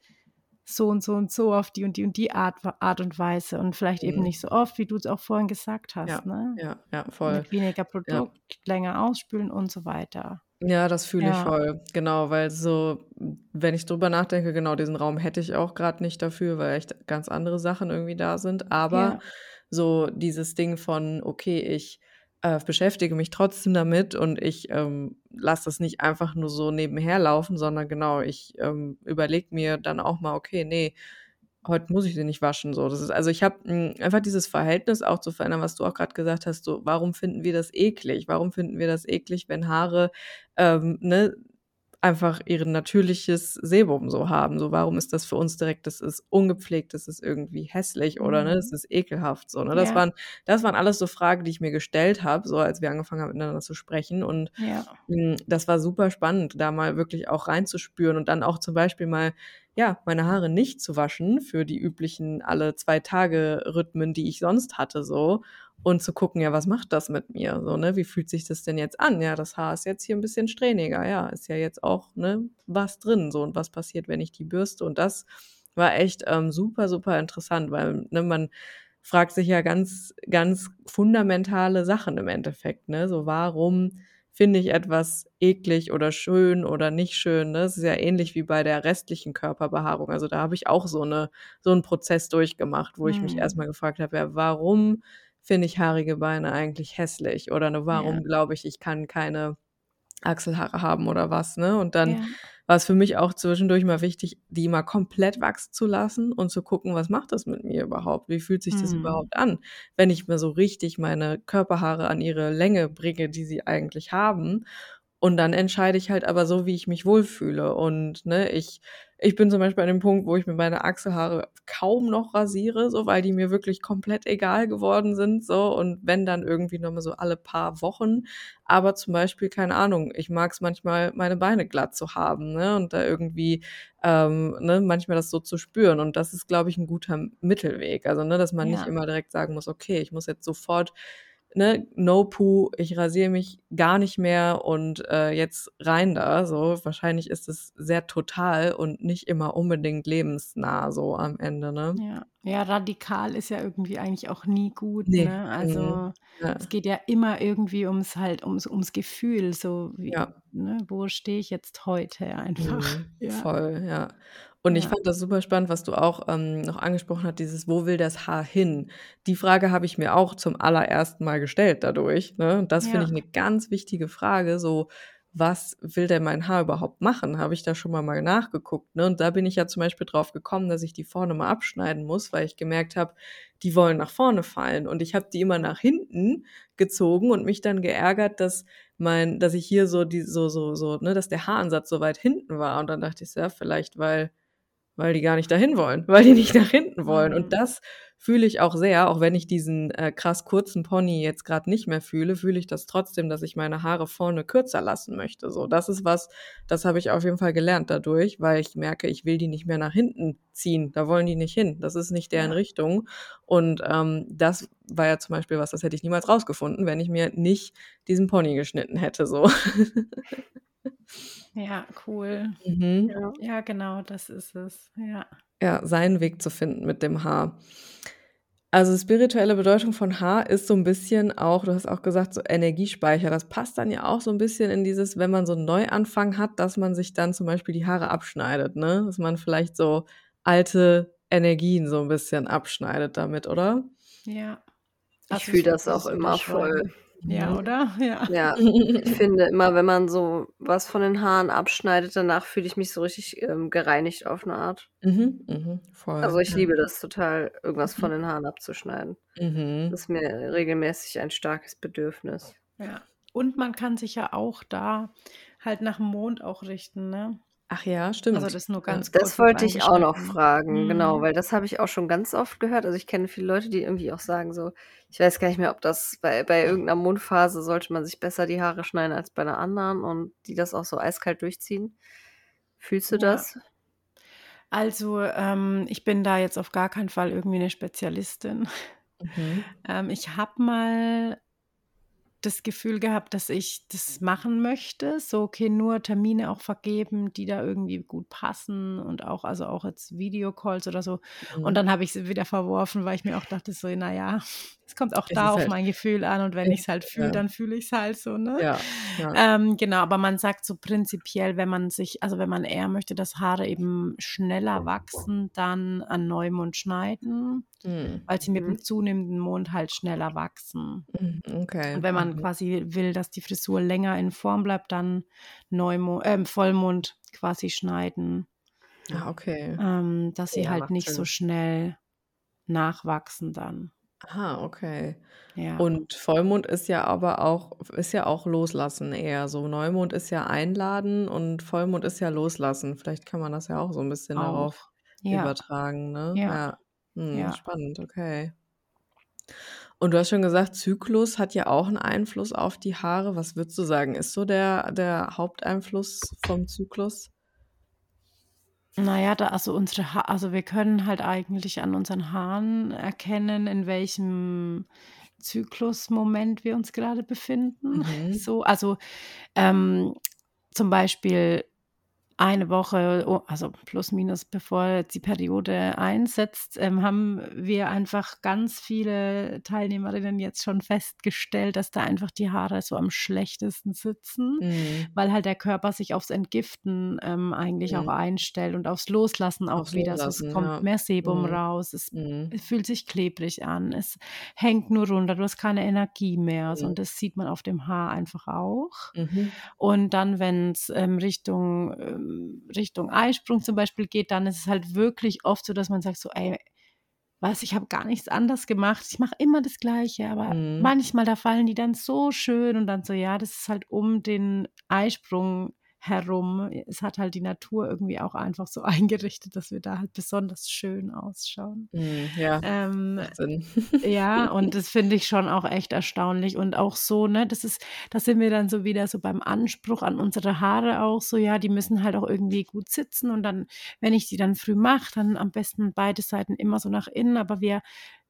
so und so und so auf die und die und die Art, Art und Weise und vielleicht eben Mhm. nicht so oft, wie du es auch vorhin gesagt hast. Ja, Ne? ja, ja, voll. Mit weniger Produkt, länger ausspülen und so weiter. Ja, das fühle ich Ja. voll. Genau, weil so, wenn ich drüber nachdenke, genau diesen Raum hätte ich auch gerade nicht dafür, weil echt ganz andere Sachen irgendwie da sind. Aber Ja. so dieses Ding von, okay, ich äh, beschäftige mich trotzdem damit und ich ähm, lasse das nicht einfach nur so nebenher laufen, sondern genau, ich ähm, überlege mir dann auch mal, okay, nee, heute muss ich den nicht waschen. So, das ist, also ich habe einfach dieses Verhältnis auch zu verändern, was du auch gerade gesagt hast. So, warum finden wir das eklig? Warum finden wir das eklig, wenn Haare ähm, ne, einfach ihr natürliches Sebum so haben? So, warum ist das für uns direkt, das ist ungepflegt, das ist irgendwie hässlich oder ne, das Mhm. ist ekelhaft. So, ne? Das Ja. waren, das waren alles so Fragen, die ich mir gestellt habe, so als wir angefangen haben, miteinander zu sprechen. Und Ja. Mm, Das war super spannend, da mal wirklich auch reinzuspüren und dann auch zum Beispiel mal, ja, meine Haare nicht zu waschen für die üblichen alle zwei Tage Rhythmen, die ich sonst hatte, so. Und zu gucken, ja, was macht das mit mir? So, ne, wie fühlt sich das denn jetzt an? Ja, das Haar ist jetzt hier ein bisschen strähniger, ja, ist ja jetzt auch, ne, was drin, so. Und was passiert, wenn ich die bürste? Und das war echt ähm, super, super interessant, weil ne, man fragt sich ja ganz, ganz fundamentale Sachen im Endeffekt. Ne? So, warum finde ich etwas eklig oder schön oder nicht schön? Ne? Das ist ja ähnlich wie bei der restlichen Körperbehaarung. Also da habe ich auch so, eine, so einen Prozess durchgemacht, wo ich mich Mhm. erstmal gefragt habe, ja, warum finde ich haarige Beine eigentlich hässlich? Oder ne, warum Ja. glaube ich, ich kann keine Achselhaare haben oder was, ne? Und dann Ja. war es für mich auch zwischendurch mal wichtig, die mal komplett wachsen zu lassen und zu gucken, was macht das mit mir überhaupt? Wie fühlt sich das Mhm. überhaupt an, wenn ich mir so richtig meine Körperhaare an ihre Länge bringe, die sie eigentlich haben? Und dann entscheide ich halt aber so, wie ich mich wohlfühle. Und ne, ich, ich bin zum Beispiel an dem Punkt, wo ich mir meine Achselhaare kaum noch rasiere, so weil die mir wirklich komplett egal geworden sind. So, und wenn dann irgendwie nochmal so alle paar Wochen. Aber zum Beispiel, keine Ahnung, ich mag es manchmal, meine Beine glatt zu haben, ne? Und da irgendwie ähm, ne, manchmal das so zu spüren. Und das ist, glaube ich, ein guter Mittelweg. Also, ne, dass man nicht Ja. immer direkt sagen muss, okay, ich muss jetzt sofort ne, no poo, ich rasiere mich gar nicht mehr und äh, jetzt rein da. So, wahrscheinlich ist es sehr total und nicht immer unbedingt lebensnah so am Ende, ne? Ja. Ja, radikal ist ja irgendwie eigentlich auch nie gut, Nee. ne? Mhm. Also, Ja. es geht ja immer irgendwie ums halt ums ums Gefühl, so wie Ja. ne, wo stehe ich jetzt heute einfach? Mhm. Ja. Voll, ja. Und ich Ja. fand das super spannend, was du auch ähm, noch angesprochen hast, dieses „Wo will das Haar hin?“ Die Frage habe ich mir auch zum allerersten Mal gestellt dadurch, ne? Und das finde ich Ja. 'ne ganz wichtige Frage, so: „Was will denn mein Haar überhaupt machen?“ Habe ich da schon mal mal nachgeguckt, ne? Und da bin ich ja zum Beispiel drauf gekommen, dass ich die vorne mal abschneiden muss, weil ich gemerkt habe, die wollen nach vorne fallen. Und ich habe die immer nach hinten gezogen und mich dann geärgert, dass mein dass ich hier so die so so so ne, dass der Haaransatz so weit hinten war. Und dann dachte ich so: „Ja, vielleicht, weil weil die gar nicht dahin wollen, weil die nicht nach hinten wollen.“ Und Mhm. das fühle ich auch sehr, auch wenn ich diesen, äh, krass kurzen Pony jetzt grad nicht mehr fühle, fühle ich das trotzdem, dass ich meine Haare vorne kürzer lassen möchte, so. Das ist was, das habe ich auf jeden Fall gelernt dadurch, weil ich merke, ich will die nicht mehr nach hinten ziehen. Da wollen die nicht hin. Das ist nicht deren Ja. Richtung. Und, ähm, das war ja zum Beispiel was, das hätte ich niemals rausgefunden, wenn ich mir nicht diesen Pony geschnitten hätte, so. Ja, cool. Mhm. Ja. Ja, genau, das ist es. Ja. Ja, seinen Weg zu finden mit dem Haar. Also, spirituelle Bedeutung von Haar ist so 'n bisschen auch du hast auch gesagt, so Energiespeicher. Das passt dann ja auch so 'n bisschen in dieses, wenn man so 'n Neuanfang hat, dass man sich dann zum Beispiel die Haare abschneidet, ne? Dass man vielleicht so alte Energien so 'n bisschen abschneidet damit, oder? Ja. Ich Also, fühle das auch immer voll. Ja, Mhm. oder? Ja. Ja, ich finde immer, wenn man so was von den Haaren abschneidet, danach fühle ich mich so richtig, ähm, gereinigt auf 'ne Art. Mhm, mhm, Also, voll, ich ja. liebe das total, irgendwas von Mhm. den Haaren abzuschneiden. Mhm. Das ist mir regelmäßig ein starkes Bedürfnis. Ja. Und man kann sich ja auch da halt nach 'm Mond auch richten, ne? Ach ja, Also, stimmt. das nur ganz kurz Das wollte ich auch noch fragen, genau, Mhm. weil das habe ich auch schon ganz oft gehört. Also, ich kenne viele Leute, die irgendwie auch sagen so ich weiß gar nicht mehr, ob das bei bei irgend 'ner Mondphase sollte man sich besser die Haare schneiden als bei 'ner anderen und die das auch so eiskalt durchziehen. Fühlst du Ja. das? Also, ähm, ich bin da jetzt auf gar keinen Fall irgendwie 'ne Spezialistin. Mhm. Ähm, ich habe mal das Gefühl gehabt, dass ich das machen möchte, so, okay, nur Termine auch vergeben, die da irgendwie gut passen und auch also, auch jetzt Videocalls oder so. Und Mhm. dann habe ich sie wieder verworfen, weil ich mir auch dachte so: „Na ja, es kommt auch Es da auf halt mein Gefühl an und wenn ja, ich's halt fühle, ja. dann fühle ich's halt so“, ne? Ja, ja. Ähm, genau, aber man sagt so prinzipiell, wenn man sich also, wenn man eher möchte, dass Haare eben schneller wachsen, dann an Neumond schneiden, Mhm. weil sie mit Mhm. dem zunehmenden Mond halt schneller wachsen. Mhm, okay. Und wenn man Mhm. quasi will, dass die Frisur länger in Form bleibt, dann Neumo ähm, Vollmond quasi schneiden. Ah, okay. Ähm, dass sie Ja, halt nicht so Sinn. schnell nachwachsen dann. Aha, okay. Ja. Und Vollmond ist ja aber auch ist ja auch loslassen eher so. Neumond ist ja einladen und Vollmond ist ja loslassen. Vielleicht kann man das ja auch so 'n bisschen darauf Auch. Ja. übertragen, ne? Ja. Mhm, Ja. spannend, okay. Und du hast schon gesagt, Zyklus hat ja auch 'n Einfluss auf die Haare. Was würdest du sagen, ist so der der Haupteinfluss vom Zyklus? Na ja, da also, unsere Ha also, wir können halt eigentlich an unseren Haaren erkennen, in welchem Zyklusmoment wir uns grade befinden. Mhm. So, also, ähm, zum Beispiel eine Woche, oh, also plus minus, bevor jetzt die Periode einsetzt, ähm, haben wir einfach ganz viele Teilnehmerinnen jetzt schon festgestellt, dass da einfach die Haare so am schlechtesten sitzen, Mhm. weil halt der Körper sich aufs Entgiften ähm, eigentlich auch Mhm. einstellt und aufs Loslassen auch Aufs wieder. Loslassen, es kommt ja. mehr Sebum Mhm. raus, es, Mhm. es fühlt sich klebrig an, es hängt nur runter, du hast keine Energie mehr. So, Mhm. und das sieht man auf dem Haar einfach auch. Mhm. Und dann, wenn es ähm, Richtung, ähm, Richtung Eisprung zum Beispiel geht, dann ist es halt wirklich oft so, dass man sagt so, ey, was, ich habe gar nichts anders gemacht, ich mache immer das Gleiche, aber Mhm. manchmal, da fallen die dann so schön und dann so, ja, das ist halt um den Eisprung herum. Es hat halt die Natur irgendwie auch einfach so eingerichtet, dass wir da halt besonders schön ausschauen. Mhm. Ja, Ähm, ja, und das finde ich schon auch echt erstaunlich. Und auch so, ne, das ist, da sind wir dann so wieder so beim Anspruch an unsere Haare auch so, ja, die müssen halt auch irgendwie gut sitzen. Und dann, wenn ich die dann früh mache, dann am besten beide Seiten immer so nach innen. Aber wir,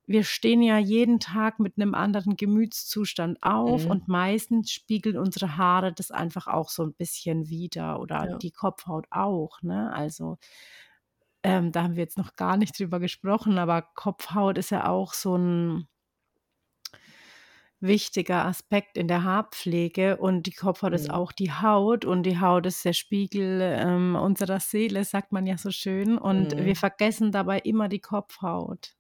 wir stehen ja jeden Tag mit einem anderen Gemütszustand auf Mhm. und meistens spiegeln unsere Haare das einfach auch so ein bisschen wider oder Ja. die Kopfhaut auch, ne? Also ähm, da haben wir jetzt noch gar nicht drüber gesprochen, aber Kopfhaut ist ja auch so ein wichtiger Aspekt in der Haarpflege und die Kopfhaut ist Mhm. auch die Haut und die Haut ist der Spiegel ähm, unserer Seele, sagt man ja so schön. Und Mhm. wir vergessen dabei immer die Kopfhaut.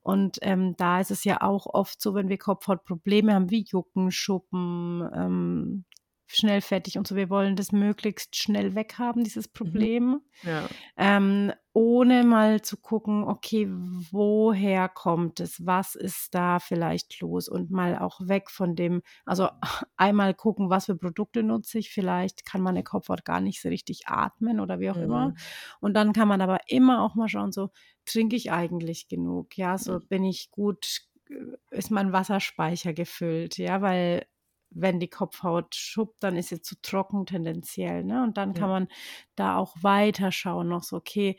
Und ähm, da ist es ja auch oft so, wenn wir Kopfhautprobleme haben, wie Jucken, Schuppen, ähm, schnell fertig und so. Wir wollen das möglichst schnell weghaben, dieses Mhm. Problem Ja. ähm, ohne mal zu gucken, okay, woher kommt es, was ist da vielleicht los und mal auch weg von dem, also einmal gucken, was für Produkte nutze ich, vielleicht kann meine Kopfhaut gar nicht so richtig atmen oder wie auch immer Mhm. und dann kann man aber immer auch mal schauen, so trinke ich eigentlich genug, ja, so bin ich gut, äh, ist mein Wasserspeicher gefüllt, ja, weil wenn die Kopfhaut schuppt, dann ist sie zu trocken tendenziell, ne? Und dann kann Ja. man da auch weiter schauen, noch so, okay,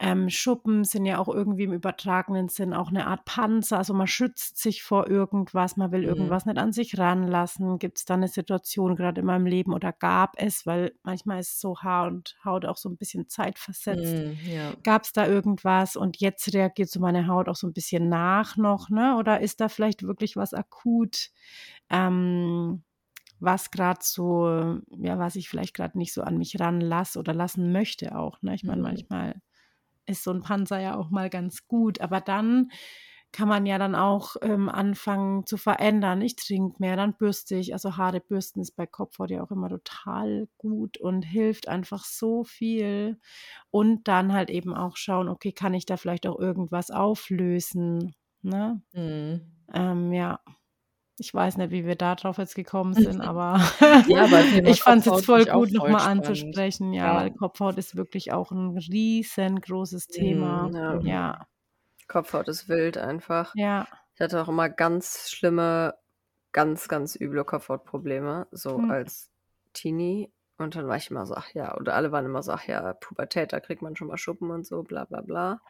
ähm, Schuppen sind ja auch irgendwie im übertragenen Sinn auch eine Art Panzer, also man schützt sich vor irgendwas, man will Mhm. irgendwas nicht an sich ranlassen. Gibt es da eine Situation gerade in meinem Leben oder gab es, weil manchmal ist so Haar und Haut auch so ein bisschen zeitversetzt. Mhm. Ja. Gab es da irgendwas und jetzt reagiert so meine Haut auch so ein bisschen nach noch, ne? Oder ist da vielleicht wirklich was akut, ähm, was gerade so, ja, was ich vielleicht gerade nicht so an mich ranlasse oder lassen möchte auch, ne? Ich meine, Mhm. manchmal ist so ein Panzer ja auch mal ganz gut, aber dann kann man ja dann auch ähm, anfangen zu verändern. Ich trinke mehr, dann bürste ich. Also Haare bürsten ist bei Kopfhaut ja auch immer total gut und hilft einfach so viel. Und dann halt eben auch schauen, okay, kann ich da vielleicht auch irgendwas auflösen? Ne? Mhm. Ähm, ja. Ich weiß nicht, wie wir da drauf jetzt gekommen sind, aber Ja, ich fand es jetzt voll gut, nochmal anzusprechen, ja, Ja. weil Kopfhaut ist wirklich auch ein riesengroßes Thema. Mhm. Ja. Ja, Kopfhaut ist wild einfach. ja. Ich hatte auch immer ganz schlimme, ganz, ganz üble Kopfhautprobleme, so Hm. als Teenie. Und dann war ich immer so, ach ja, oder alle waren immer so, ach ja, Pubertät, da kriegt man schon mal Schuppen und so, bla bla bla.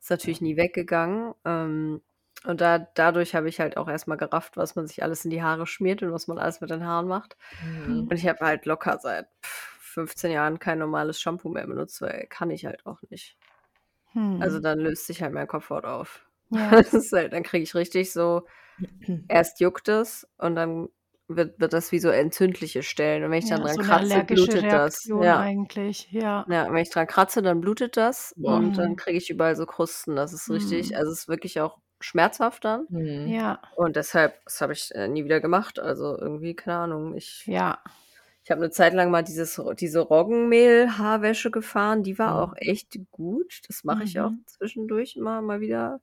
Ist natürlich nie weggegangen. Ähm, und da, dadurch habe ich halt auch erstmal gerafft, was man sich alles in die Haare schmiert und was man alles mit den Haaren macht. Mhm. Und ich habe halt locker seit pff, 15 Jahren kein normales Shampoo mehr benutzt, weil kann ich halt auch nicht. Also Hm. dann löst sich halt meine Kopfhaut auf. Ja. Das ist halt, dann kriege ich richtig so, erst juckt es und dann wird, wird das wie so entzündliche Stellen. Und wenn ich dann Ja, dran so kratze, blutet das. Reaktion Ja. eigentlich, ja. ja, wenn ich dran kratze, dann blutet das Boah. und dann Mhm. kriege ich überall so Krusten. Das ist richtig, Mhm. also es ist wirklich auch schmerzhaft dann. Mhm. Ja, Und deshalb, das habe ich äh, nie wieder gemacht. Also irgendwie, keine Ahnung. Ich, ja. ich habe eine Zeit lang mal dieses, diese Roggenmehl-Haarwäsche gefahren. Die war Mhm. auch echt gut. Das mache ich auch Mhm. zwischendurch immer mal wieder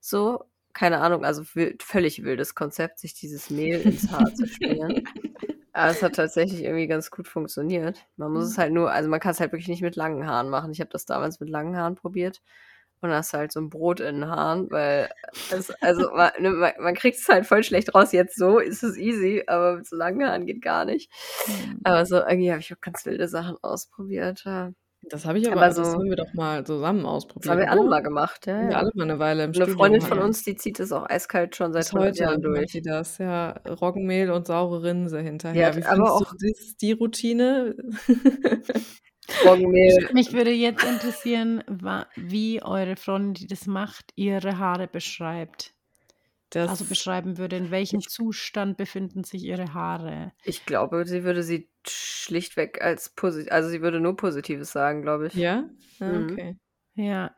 so. Keine Ahnung, also wild, völlig wildes Konzept, sich dieses Mehl ins Haar zu schmieren. Aber es hat tatsächlich irgendwie ganz gut funktioniert. Man muss es Mhm. halt nur, also man kann es halt wirklich nicht mit langen Haaren machen. Ich habe das damals mit langen Haaren probiert. Und hast du halt so ein Brot in den Haaren, weil es, also man, ne, man, man kriegt es halt voll schlecht raus. Jetzt so ist es easy, aber mit so langen Haaren geht gar nicht. Mhm. Aber so irgendwie habe ich auch ganz wilde Sachen ausprobiert. Ja. Das habe ich aber, Aber also das so, haben wir doch mal zusammen das ausprobiert, haben wir alle mal gemacht, ja, wir ja. alle mal eine Weile im Eine Studium Freundin von uns, die zieht es auch eiskalt schon seit Bis 100 heute Jahren durch. sie das, ja. Roggenmehl und saure Rinse Die hinterher. hat Wie aber du auch das, die Routine? Mich würde jetzt interessieren, wa- wie eure Freundin, die das macht, ihre Haare beschreibt. Das, Also beschreiben würde, in welchem Zustand befinden sich ihre Haare. Ich glaube, sie würde sie schlichtweg als positiv, also sie würde nur Positives sagen, glaube ich. ja? Ah, Mhm. okay. Ja.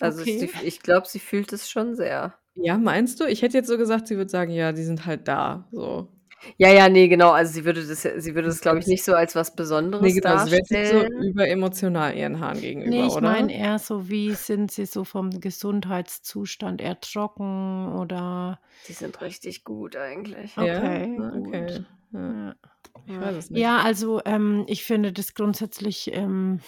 Also okay. sie, ich glaube, sie fühlt es schon sehr. Ja, meinst du? Ich hätte jetzt so gesagt, sie würde sagen, ja, die sind halt da. So. Ja, ja, nee, genau. Also sie würde das, sie würde das, glaube ich, nicht so als was Besonderes Nee, genau, sie wäre so darstellen. überemotional ihren Haaren gegenüber, Nee, ich oder? meine eher so, wie sind sie so vom Gesundheitszustand eher trocken oder Die sind richtig gut eigentlich. Okay, ja? Ah, okay. gut. Ja. ja. Ich weiß es nicht. Ja, also ähm, ich finde das grundsätzlich ähm,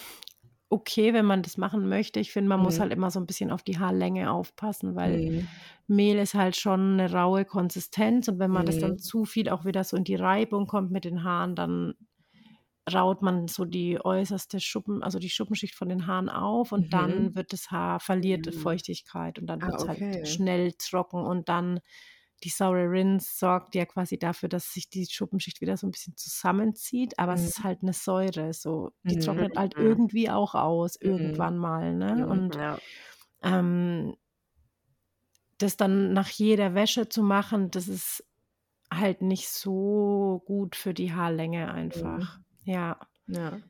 okay, wenn man das machen möchte. Ich finde, man muss Mhm. halt immer so ein bisschen auf die Haarlänge aufpassen, weil Mhm. Mehl ist halt schon eine raue Konsistenz und wenn man das dann Mhm. zu viel auch wieder so in die Reibung kommt mit den Haaren, dann raut man so die äußerste Schuppen, also die Schuppenschicht von den Haaren auf und Mhm. dann wird das Haar verliert Mhm. Feuchtigkeit und dann Ah, wird es okay. halt schnell trocken und dann die saure Rinse sorgt ja quasi dafür, dass sich die Schuppenschicht wieder so ein bisschen zusammenzieht, aber es Mhm. ist halt eine Säure, so die Mhm. trocknet halt Mhm. irgendwie auch aus Mhm. irgendwann mal, ne? Mhm. Und Ja. ähm, das dann nach jeder Wäsche zu machen, das ist halt nicht so gut für die Haarlänge einfach. Ja. Ja.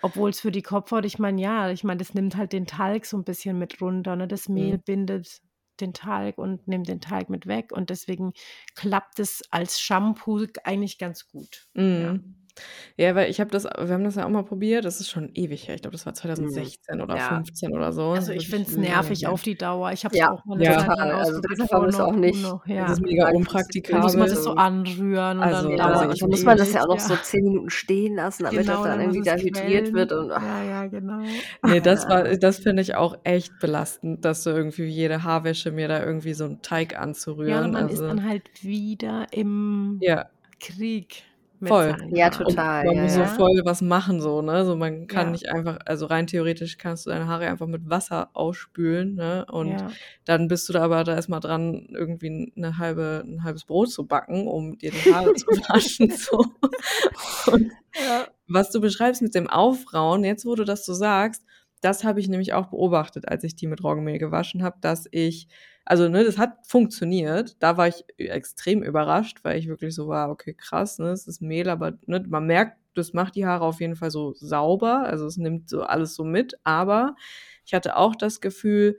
Obwohl es für die Kopfhaut, ich meine, ja, ich meine, das nimmt halt den Talg so ein bisschen mit runter. Ne? Das Mehl Mhm. bindet den Talg und nimmt den Talg mit weg und deswegen klappt es als Shampoo eigentlich ganz gut. Mhm. Ja, weil ich habe das, wir haben das ja auch mal probiert, das ist schon ewig her. Ich glaube, das war 2016 oder Ja. 15 oder so. Also Das ich ist finde es nervig auf die Dauer. Ich habe es Ja, auch mal eine ja, Zeit lang total. Also das es vor auch nicht. noch- Das ja. ist mega unpraktikabel. Dann muss man das so Also- anrühren und Also, dann Ja, also dauert es dann muss man das ja auch noch so zehn Minuten stehen lassen, damit Genau, das dann dann irgendwie da hydriert wird. Und, ach, Ja, ja, genau. Nee, das war, das finde ich auch echt belastend, dass so irgendwie jede Haarwäsche mir da irgendwie so einen Teig Ja, anzurühren. und man also, ist dann halt wieder im ja, Krieg Voll. seinen Ja, Haaren. und total. man ja, muss ja. so voll was machen, so, ne? So, man kann Ja. nicht einfach, also rein theoretisch kannst du deine Haare einfach mit Wasser ausspülen, ne? Und ja. dann bist du da aber da erstmal dran, irgendwie eine halbe, ein halbes Brot zu backen, um dir die Haare zu waschen. So. Und Ja. was du beschreibst mit dem Aufrauen, jetzt wo du das so sagst, das habe ich nämlich auch beobachtet, als ich die mit Roggenmehl gewaschen habe, dass ich, also ne, das hat funktioniert. Da war ich extrem überrascht, weil ich wirklich so war, okay, krass, ne, es ist Mehl, aber ne, man merkt, das macht die Haare auf jeden Fall so sauber, also es nimmt so alles so mit, aber ich hatte auch das Gefühl,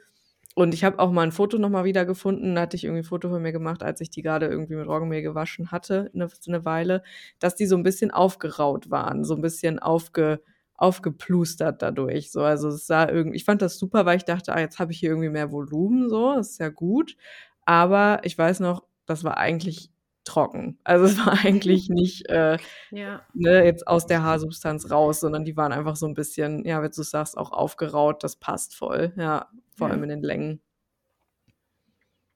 und ich habe auch mal ein Foto nochmal wieder gefunden, da hatte ich irgendwie ein Foto von mir gemacht, als ich die gerade irgendwie mit Roggenmehl gewaschen hatte, eine, eine Weile, dass die so ein bisschen aufgeraut waren, so ein bisschen aufge, aufgeplustert dadurch. So, also es sah irgendwie, ich fand das super, weil ich dachte, ah, jetzt habe ich hier irgendwie mehr Volumen, so, das ist ja gut. Aber ich weiß noch, das war eigentlich trocken. Also es war eigentlich nicht äh, ja. ne, jetzt aus der Haarsubstanz raus, sondern die waren einfach so ein bisschen, ja, wenn du sagst, auch aufgeraut, das passt voll, ja, vor Ja. allem in den Längen.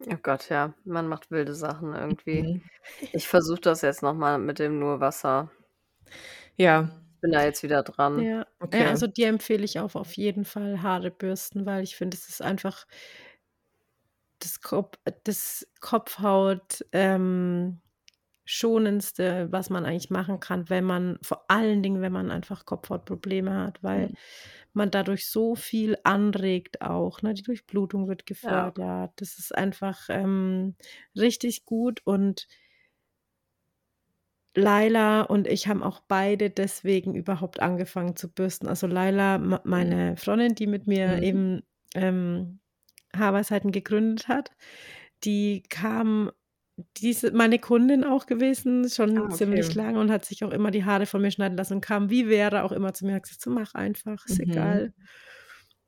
Oh Gott, ja. Man macht wilde Sachen irgendwie. Mhm. Ich versuche das jetzt nochmal mit dem nur Wasser. Ja, bin da jetzt wieder dran. Ja. okay. ja, also dir empfehle ich auch auf jeden Fall Haare bürsten, weil ich finde, es ist einfach das, Kopf, das Kopfhaut ähm, schonendste, was man eigentlich machen kann, wenn man, vor allen Dingen, wenn man einfach Kopfhautprobleme hat, weil Mhm. man dadurch so viel anregt auch. Ne? Die Durchblutung wird gefördert. Das ist einfach ähm, richtig gut und Laila und ich haben auch beide deswegen überhaupt angefangen zu bürsten. Also Laila, m- meine Freundin, die mit mir Mhm. eben ähm, Haarweisheiten gegründet hat, die kam, die ist meine Kundin auch gewesen, schon Ah, okay. ziemlich lange und hat sich auch immer die Haare von mir schneiden lassen und kam wie wäre auch immer zu mir und hat gesagt, so mach einfach, ist Mhm. egal.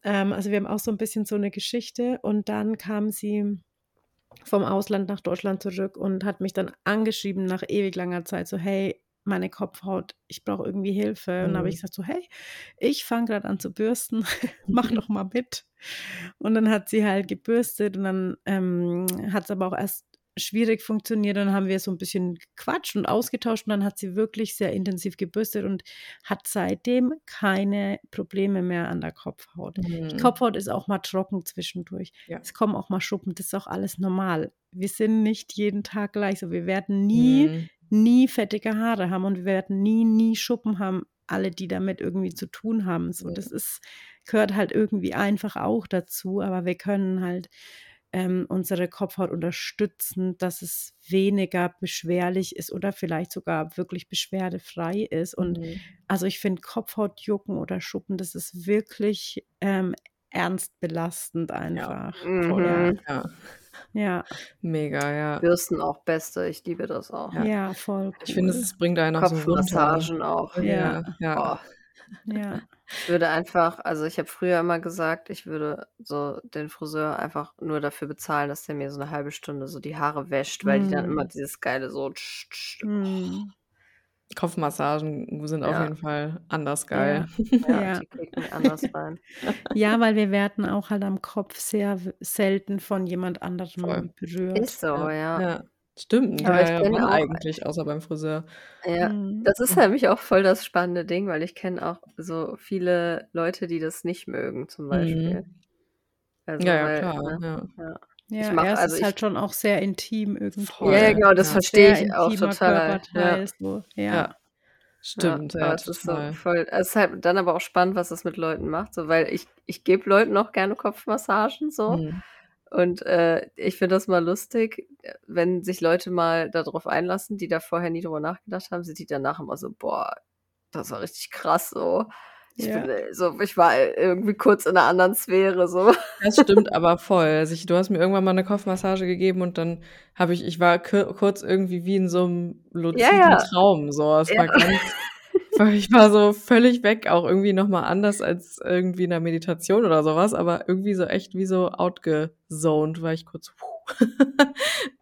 Ähm, also wir haben auch so ein bisschen so eine Geschichte und dann kam sie vom Ausland nach Deutschland zurück und hat mich dann angeschrieben nach ewig langer Zeit, so hey, meine Kopfhaut, ich brauche irgendwie Hilfe. Und dann habe ich Mhm. gesagt, so hey, ich fange gerade an zu bürsten, mach doch mal mit. Und dann hat sie halt gebürstet und dann ähm, hat es aber auch erst schwierig funktioniert. Dann haben wir so ein bisschen gequatscht und ausgetauscht und dann hat sie wirklich sehr intensiv gebürstet und hat seitdem keine Probleme mehr an der Kopfhaut. Die Mhm. Kopfhaut ist auch mal trocken zwischendurch. Ja. Es kommen auch mal Schuppen, das ist auch alles normal. Wir sind nicht jeden Tag gleich so. Wir werden nie, Mhm. nie fettige Haare haben und wir werden nie, nie Schuppen haben. alle, die damit irgendwie zu tun haben. So, das ist, gehört halt irgendwie einfach auch dazu, aber wir können halt ähm, unsere Kopfhaut unterstützen, dass es weniger beschwerlich ist oder vielleicht sogar wirklich beschwerdefrei ist. Und Mhm. also ich finde Kopfhautjucken oder Schuppen, das ist wirklich ähm, ernst belastend einfach. Voll, Mhm. ja. Ja, Mega, ja. Bürsten auch beste, ich liebe das auch. Ja. ja, voll Ich finde, cool. es bringt einen auch so runter. Kopfmassagen auch. Ja. Ja, ja. Oh, Ja, ich würde einfach, also ich habe früher immer gesagt, ich würde so den Friseur einfach nur dafür bezahlen, dass der mir so eine halbe Stunde so die Haare wäscht, weil die dann immer Mm. dieses geile so tsch, tsch, mm, Kopfmassagen sind auf Ja. jeden Fall anders geil. ja, Ja. die kriegt mir anders rein. ja, weil wir werden auch halt am Kopf sehr selten von jemand Voll. anderem berührt. Ist so, ja. Ja. Stimmt, Aber ja, ich ja, kenne eigentlich, außer beim Friseur. Ja, Mm. das ist nämlich auch voll das spannende Ding, weil ich kenne auch so viele Leute, die das nicht mögen, zum Beispiel. Also, Mhm. Ja, ja, weil, klar. ne, Ja. ja. Ja, Ich mach- ja, es also ist ich- halt schon auch sehr intim irgendwie. Voll. ja, genau, das Ja. verstehe ich auch total. Ja. So. Ja. Ja. Stimmt, ja, es ist so voll. Es ist halt dann aber auch spannend, was das mit Leuten macht, so weil ich ich gebe Leuten auch gerne Kopfmassagen so Mhm. Und äh, ich finde das mal lustig, äh, wenn sich Leute mal darauf einlassen, die da vorher nie drüber nachgedacht haben, sind die danach immer so, boah, das war richtig krass so. Ich Ja. bin äh, so, ich war irgendwie kurz in einer anderen Sphäre so. Das stimmt aber voll. Also ich, du hast mir irgendwann mal eine Kopfmassage gegeben und dann habe ich, ich war kur- kurz irgendwie wie in so einem luziden ja. Traum. So. Es war Ja. ganz, ich war so völlig weg, auch irgendwie nochmal anders als irgendwie in der Meditation oder sowas, aber irgendwie so echt wie so outgezoned, war ich kurz. Puh.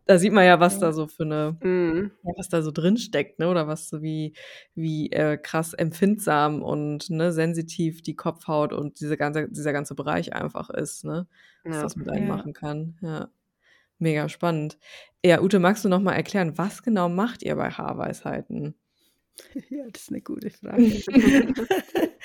da sieht man ja, was da so für eine Mhm. was da so drin steckt, ne? Oder was so wie, wie äh, krass empfindsam und ne, sensitiv die Kopfhaut und diese ganze, dieser ganze Bereich einfach ist, ne? Was Ja. das mit einem Ja. machen kann. Ja. Mega spannend. Ja, Ute, magst du noch mal erklären, was genau macht ihr bei Haarweisheiten? Ja, das ist eine gute Frage.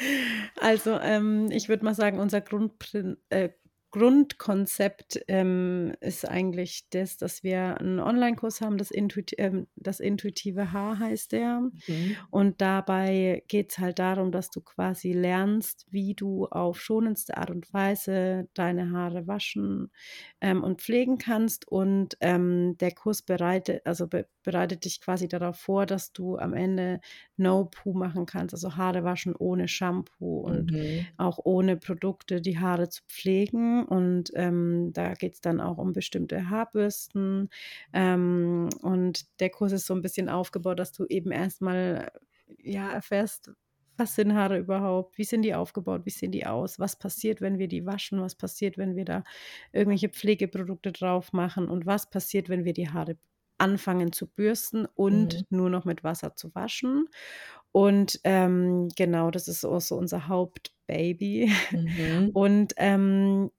also, ähm, ich würde mal sagen, unser Grundprin äh, Grundkonzept ähm, ist eigentlich das, dass wir einen Online-Kurs haben, das, Intuit ähm, das intuitive Haar heißt der. Mhm. Und dabei geht es halt darum, dass du quasi lernst, wie du auf schonendste Art und Weise deine Haare waschen ähm, und pflegen kannst. Und ähm, der Kurs bereitet, also be bereitet dich quasi darauf vor, dass du am Ende No-Poo machen kannst, also Haare waschen ohne Shampoo und Mhm. auch ohne Produkte die Haare zu pflegen. Und ähm, da geht es dann auch um bestimmte Haarbürsten. Ähm, und der Kurs ist so ein bisschen aufgebaut, dass du eben erstmal ja, erfährst, was sind Haare überhaupt, wie sind die aufgebaut, wie sehen die aus, was passiert, wenn wir die waschen, was passiert, wenn wir da irgendwelche Pflegeprodukte drauf machen und was passiert, wenn wir die Haare anfangen zu bürsten und Mhm. nur noch mit Wasser zu waschen. Und ähm, genau, das ist auch so unser Hauptbaby. Mhm. Und ähm,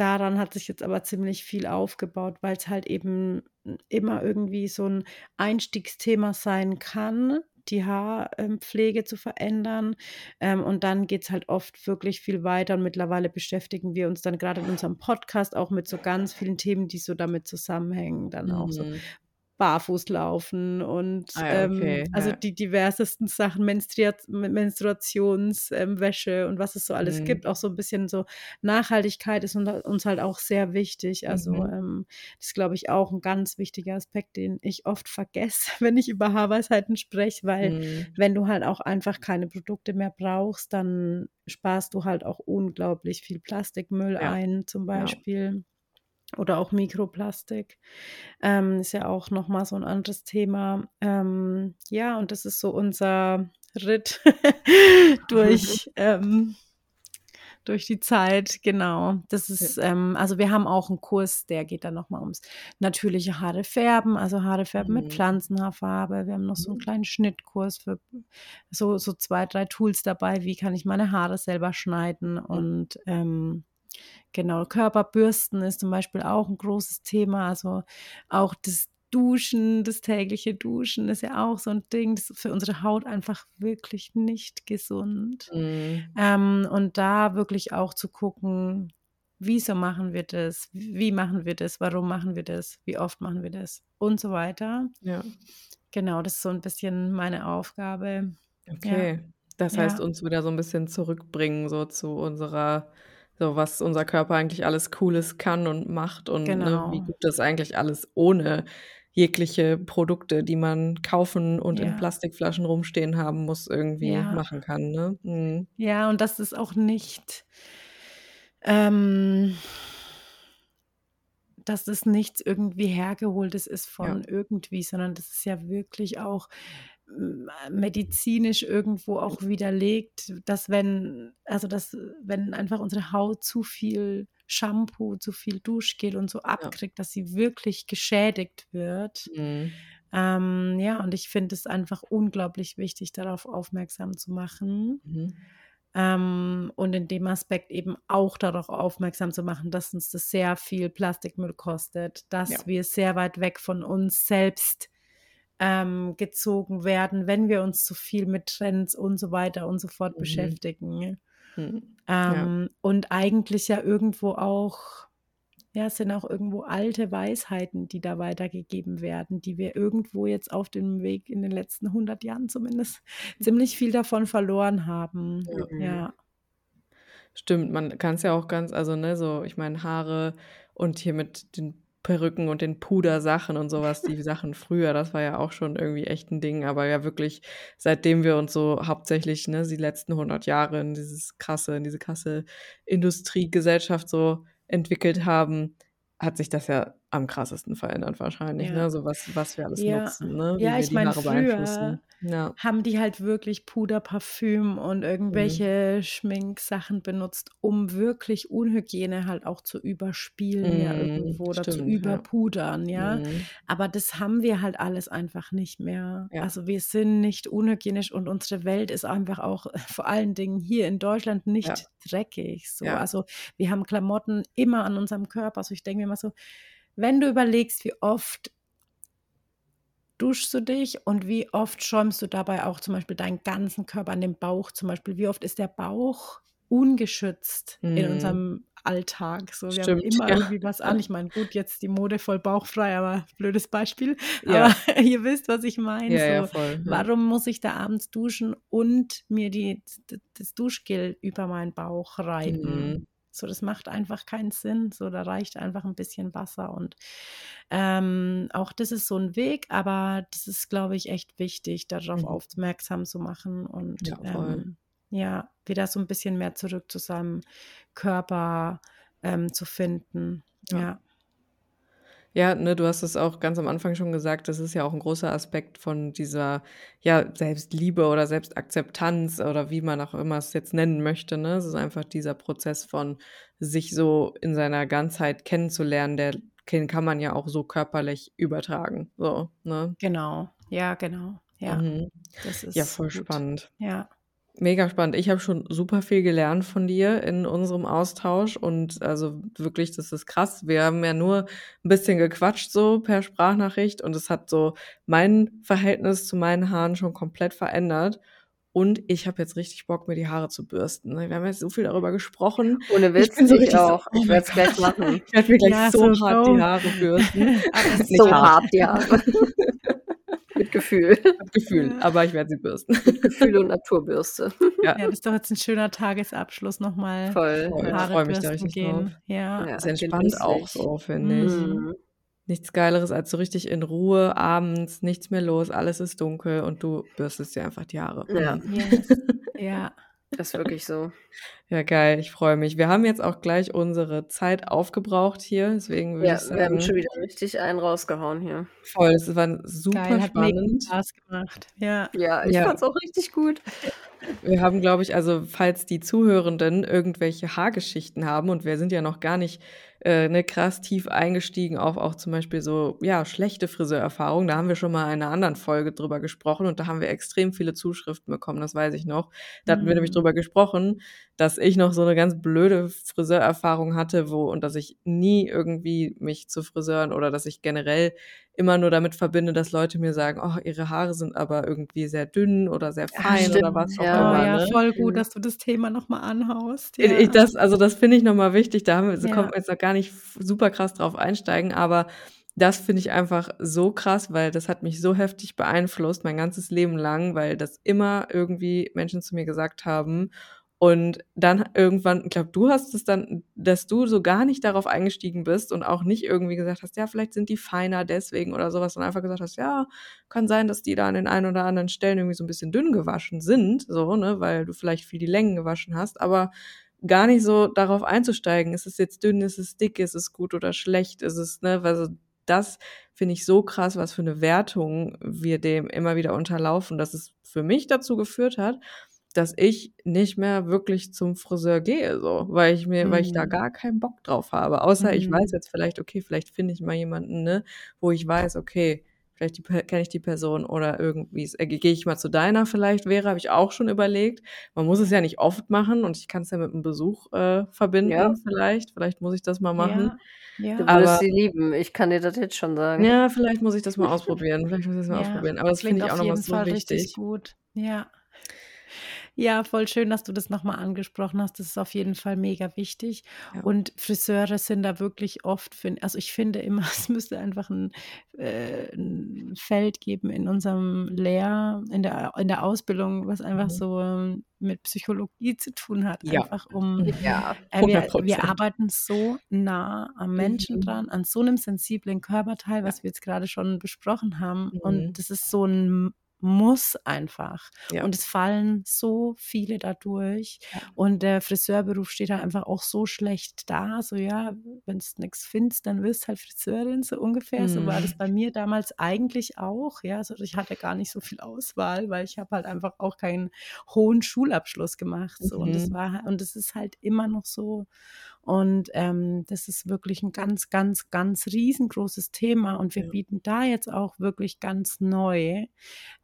daran hat sich jetzt aber ziemlich viel aufgebaut, weil es halt eben immer irgendwie so ein Einstiegsthema sein kann, die Haarpflege zu verändern. Ähm, und dann geht es halt oft wirklich viel weiter. Und mittlerweile beschäftigen wir uns dann gerade in unserem Podcast auch mit so ganz vielen Themen, die so damit zusammenhängen. Dann auch so Mhm. Barfuß laufen und Ah ja, okay, ähm, also ja. die diversesten Sachen, Menstruat Menstruationswäsche ähm, und was es so alles Mhm. gibt. Auch so ein bisschen so Nachhaltigkeit ist uns halt auch sehr wichtig. Also Mhm. ähm, das ist, glaube ich, auch ein ganz wichtiger Aspekt, den ich oft vergesse, wenn ich über Haarweisheiten spreche, weil Mhm. wenn du halt auch einfach keine Produkte mehr brauchst, dann sparst du halt auch unglaublich viel Plastikmüll Ja. ein, zum. Beispiel. Oder auch Mikroplastik. Ähm, ist ja auch nochmal so ein anderes Thema. Ähm, ja, und das ist so unser Ritt durch, ähm, durch die Zeit, genau. Das ist, ähm, also wir haben auch einen Kurs, der geht dann nochmal ums natürliche Haare färben, also Haare färben mit Mhm. Pflanzenhaarfarbe. Wir haben noch so einen Mhm. kleinen Schnittkurs für so, so zwei, drei Tools dabei, wie kann ich meine Haare selber schneiden und ähm, Genau, Körperbürsten ist zum Beispiel auch ein großes Thema. Also auch das Duschen, das tägliche Duschen ist ja auch so ein Ding. Das ist für unsere Haut einfach wirklich nicht gesund. Mhm. Ähm, und da wirklich auch zu gucken, wieso machen wir das? Wie machen wir das? Warum machen wir das? Wie oft machen wir das? Und so weiter. Ja. Genau, das ist so ein bisschen meine Aufgabe. Okay. Das Ja. heißt, uns wieder so ein bisschen zurückbringen, so zu unserer so was unser Körper eigentlich alles Cooles kann und macht und, ne, wie Genau. gut das eigentlich alles ohne jegliche Produkte, die man kaufen und in Ja. Plastikflaschen rumstehen haben muss, irgendwie Ja. machen kann, ne? Mhm. Ja, und das ist auch nicht ähm dass das nichts irgendwie Hergeholtes ist Ja. von irgendwie, sondern das ist ja wirklich auch, medizinisch irgendwo auch widerlegt, dass wenn also, dass wenn einfach unsere Haut zu viel Shampoo, zu viel Duschgel und so Ja. abkriegt, dass sie wirklich geschädigt wird. Mhm. Ähm, ja, und ich finde es einfach unglaublich wichtig, darauf aufmerksam zu machen. Mhm. Ähm, und in dem Aspekt eben auch darauf aufmerksam zu machen, dass uns das sehr viel Plastikmüll kostet, dass Ja. wir sehr weit weg von uns selbst ähm, gezogen werden, wenn wir uns zu viel mit Trends und so weiter und so fort Mhm. beschäftigen. Mhm. Ja. Ähm, und eigentlich ja irgendwo auch, ja, es sind auch irgendwo alte Weisheiten, die da weitergegeben werden, die wir irgendwo jetzt auf dem Weg in den letzten 100 Jahren zumindest ziemlich viel davon verloren haben. Ja. Mhm. Ja. Stimmt, man kann's ja auch ganz also, ne, so ich meine, Haare und hier mit den Perücken und den Pudersachen und so was, die Sachen früher, das war ja auch schon irgendwie echt 'n Ding, aber ja wirklich, seitdem wir uns so hauptsächlich, ne, die letzten 100 Jahre in dieses krasse in diese krasse Industriegesellschaft so entwickelt haben, hat sich das ja am krassesten verändert wahrscheinlich, Ja. ne? So was was wir alles Ja. nutzen, ne? Wie Ja, ich meine, früher. Ja. haben die halt wirklich Puder, Parfüm und Mhm. irgendwelche Schminksachen benutzt, um wirklich Unhygiene halt auch zu überspielen ja Mhm. irgendwo oder zu Stimmt, ja. überpudern, ja. Mhm. Aber das haben wir halt alles einfach nicht mehr. Ja. Also, wir sind nicht unhygienisch und unsere Welt ist einfach auch vor allen Dingen hier in Deutschland Ja. nicht dreckig so. Ja. Also, wir haben Klamotten immer an unserem Körper. Also, ich denke mir immer so, wenn du überlegst, wie oft duschst du dich und wie oft schäumst du dabei auch zum Beispiel deinen ganzen Körper an den Bauch zum Beispiel? Wie oft ist der Bauch ungeschützt in Mhm. unserem Alltag? So, wir haben Stimmt, immer ja. irgendwie was an. Ich meine, gut, jetzt die Mode voll bauchfrei, aber blödes Beispiel. Ja. Aber ihr wisst, was ich meine. Ja, So, voll, warum muss ich da abends duschen und mir die das Duschgel über meinen Bauch reiben? Mhm. So, das macht einfach keinen Sinn. So, da reicht einfach ein bisschen Wasser und, ähm, auch das ist so 'n Weg, aber das ist, glaube ich, echt wichtig, darauf Mhm. aufmerksam zu machen und, Ja, ähm, ja, wieder so 'n bisschen mehr zurück zu seinem Körper, ähm, zu finden. Ja. Ja. Ja, ne, du hast es auch ganz am Anfang schon gesagt, das ist ja auch 'n großer Aspekt von dieser, ja, Selbstliebe oder Selbstakzeptanz oder wie man auch immer es jetzt nennen möchte, ne? Es ist einfach dieser Prozess von sich so in seiner Ganzheit kennenzulernen, der den kann man ja auch so körperlich übertragen, so, ne? Genau. Ja, genau. Ja. Mhm. Das Ja, ist voll gut. spannend. Ja. Mega spannend. Ich habe schon super viel gelernt von dir in unserem Austausch und also wirklich, das ist krass. Wir haben ja nur 'n bisschen gequatscht so per Sprachnachricht und es hat so mein Verhältnis zu meinen Haaren schon komplett verändert. Und ich habe jetzt richtig Bock, mir die Haare zu bürsten? Wir haben jetzt so viel darüber gesprochen. Ohne Ich Witz, bin so ich richtig so: auch. „Oh Ich werde es gleich machen. ich werde mir gleich Ja, so so hart die Haare bürsten.“ Aber Nicht So hart, hart, ja. Mit Gefühl. mit Gefühl, Ja. aber ich werde sie bürsten. Mit Gefühl und Naturbürste. Ja. Ja, das ist doch jetzt 'n schöner Tagesabschluss, noch mal Voll, Voll, ich freue mich da richtig drauf. gehen. Ja. Ja, Ist entspannt auch so, finde ich. Mhm. Nichts Geileres als so richtig in Ruhe abends, nichts mehr los, alles ist dunkel und du bürstest dir einfach die Haare. Ja. Yes. Ja. Das ist wirklich so. Ja, geil, ich freue mich. Wir haben jetzt auch gleich unsere Zeit aufgebraucht hier, deswegen würde Ja, ich wir haben schon sagen wieder richtig einen rausgehauen hier. voll, es war super Geil, hat mega spannend. Spaß gemacht. Ja. Ja, ich Ja. fand's auch richtig gut. Wir haben, glaube ich also, falls die Zuhörenden irgendwelche Haargeschichten haben und wir sind ja noch gar nicht, äh, ne, krass tief eingestiegen auf auch zum Beispiel so, ja, schlechte Friseurerfahrungen. Da haben wir schon mal in 'ner anderen Folge drüber gesprochen und da haben wir extrem viele Zuschriften bekommen, das weiß ich noch. Da hatten wir nämlich Mhm. drüber gesprochen, dass ich noch so 'ne ganz blöde Friseurerfahrung hatte, wo und dass ich nie irgendwie mich zu Friseuren oder dass ich generell immer nur damit verbinde, dass Leute mir sagen: „Oh, ihre Haare sind aber irgendwie sehr dünn oder sehr fein“ oder stimmt. was auch Oh Ja. immer, ja, ne? voll gut, Mhm. dass du das Thema noch mal anhaust. I ich Ja. das also, das finde ich noch mal wichtig. Da haben wir Ja. konnten wir jetzt noch gar nicht super krass drauf einsteigen, aber das finde ich einfach so krass, weil das hat mich so heftig beeinflusst, mein ganzes Leben lang, weil das immer irgendwie Menschen zu mir gesagt haben. Und dann irgendwann, ich glaube, du hast es dann, dass du so gar nicht darauf eingestiegen bist und auch nicht irgendwie gesagt hast, ja, vielleicht sind die feiner deswegen oder sowas, und einfach gesagt hast, ja, kann sein, dass die da an den einen oder anderen Stellen irgendwie so ein bisschen dünn gewaschen sind, so, ne, weil du vielleicht viel die Längen gewaschen hast, aber gar nicht so darauf einzusteigen, ist es jetzt dünn, ist es dick, ist es gut oder schlecht, ist es, ne, also das finde ich so krass, was für eine Wertung wir dem immer wieder unterlaufen, dass es für mich dazu geführt hat, dass ich nicht mehr wirklich zum Friseur gehe, so, weil ich mir, mhm. weil ich da mhm. gar keinen Bock drauf habe. Außer mhm. ich weiß jetzt vielleicht, okay, vielleicht finde ich mal jemanden, ne, wo ich weiß, okay, vielleicht kenne ich die Person oder irgendwie äh, gehe ich mal zu deiner vielleicht wäre, habe ich auch schon überlegt. Man muss es ja nicht oft machen und ich kann es ja mit einem Besuch äh, verbinden ja. vielleicht. Vielleicht muss ich das mal machen. Ja. Du würdest sie lieben, ich kann dir das jetzt schon sagen. Ja, vielleicht muss ich das mal ausprobieren. Vielleicht muss ich das mal ja. ausprobieren. Aber das finde ich auch nochmal so Fall wichtig. gut. Ja. Ja, voll schön, dass du das nochmal angesprochen hast. Das ist auf jeden Fall mega wichtig. Ja. Und Friseure sind da wirklich oft, find, also ich finde immer, es müsste einfach ein, äh, ein Feld geben in unserem Lehr-, in der, in der Ausbildung, was einfach mhm. so ähm, mit Psychologie zu tun hat. Ja. Einfach um, ja, äh, wir, wir, arbeiten so nah am Menschen mhm. dran, an so einem sensiblen Körperteil, was wir jetzt gerade schon besprochen haben. Mhm. Und das ist so ein muss einfach. Ja. Und es fallen so viele dadurch. Ja. Und der Friseurberuf steht halt einfach auch so schlecht da. So, ja, wenn es nichts findest, dann wirst du halt Friseurin, so ungefähr. Mhm. So war das mhm. bei mir damals eigentlich auch. Ja, also ich hatte gar nicht so viel Auswahl, weil ich habe halt einfach auch keinen hohen Schulabschluss gemacht. So. Mhm. Und das war, und das ist halt immer noch so. Und ähm, das ist wirklich ein ganz, ganz, ganz riesengroßes Thema. Und wir ja. bieten da jetzt auch wirklich ganz neu.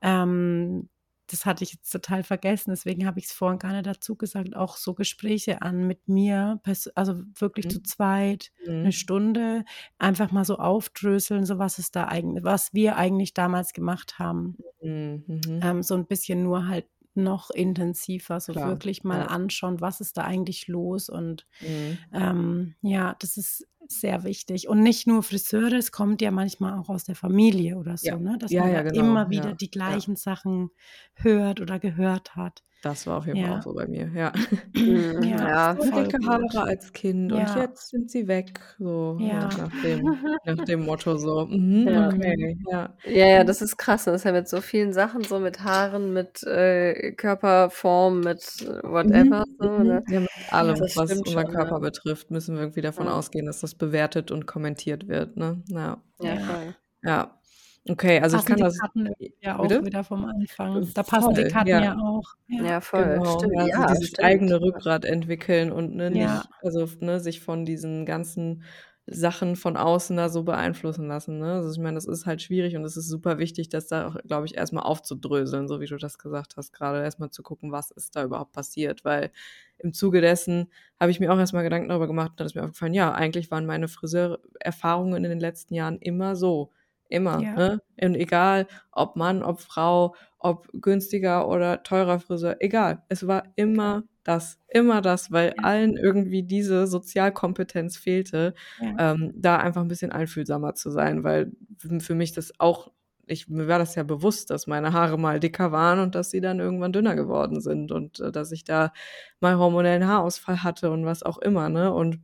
Ähm, das hatte ich jetzt total vergessen, deswegen habe ich es vorhin gar nicht dazu gesagt, auch so Gespräche an mit mir, also wirklich mhm. zu zweit, mhm. eine Stunde, einfach mal so aufdröseln, so was ist da eigentlich, was wir eigentlich damals gemacht haben. Mhm. mhm. Ähm, so ein bisschen nur halt noch intensiver, so Klar, wirklich mal ja. anschauen, was ist da eigentlich los. Und mhm. ähm, ja, das ist sehr wichtig. Und nicht nur Friseure, es kommt ja manchmal auch aus der Familie oder so, ja. ne? dass ja, man ja, genau. immer wieder die gleichen Sachen hört oder gehört hat. Das war auf jeden Fall auch so bei mir, ja. Mhm, ja, voll dicke Haare als Kind und jetzt sind sie weg, so Ja. nach dem nach dem Motto so. Mhm, Ja. okay, ja. Ja, ja, das ist krass. Das ist ja mit so vielen Sachen, so mit Haaren, mit äh, Körperform, mit äh, whatever, Mhm, so, mhm. ne? Ja, mit allem, was unseren schon, ja. Körper betrifft, müssen wir irgendwie davon Ja. ausgehen, dass das bewertet und kommentiert wird, ne? Ja. Ja, Ja. voll. Ja. Okay, also ich Passen kann die das Karten ja auch bitte? wieder vom Anfang. Da passen die Voll, Karten ja. ja auch. Ja. Ja, voll. Genau, Stimmt, ja, so ja, dieses stimmt. eigene. Rückgrat entwickeln und, ne, nicht Ja. also, ne, sich von diesen ganzen Sachen von außen da so beeinflussen lassen, ne? Also, ich meine, das ist halt schwierig und es ist super wichtig, das da auch, glaube ich, erst mal aufzudröseln, so wie du das gesagt hast grade, erst mal zu gucken, was ist da überhaupt passiert, weil im Zuge dessen habe ich mir auch erst mal Gedanken darüber gemacht und dann ist mir aufgefallen, ja, eigentlich waren meine Friseurerfahrungen in den letzten Jahren immer so. Immer, Ja. ne? Und egal, ob Mann, ob Frau, ob günstiger oder teurer Friseur, egal. Es war immer das, immer das, weil Ja. allen irgendwie diese Sozialkompetenz fehlte, Ja. ähm, da einfach ein bisschen einfühlsamer zu sein, weil für mich das auch ich mir war das ja bewusst, dass meine Haare mal dicker waren und dass sie dann irgendwann dünner geworden sind und, äh, dass ich da mal hormonellen Haarausfall hatte und was auch immer, ne? Und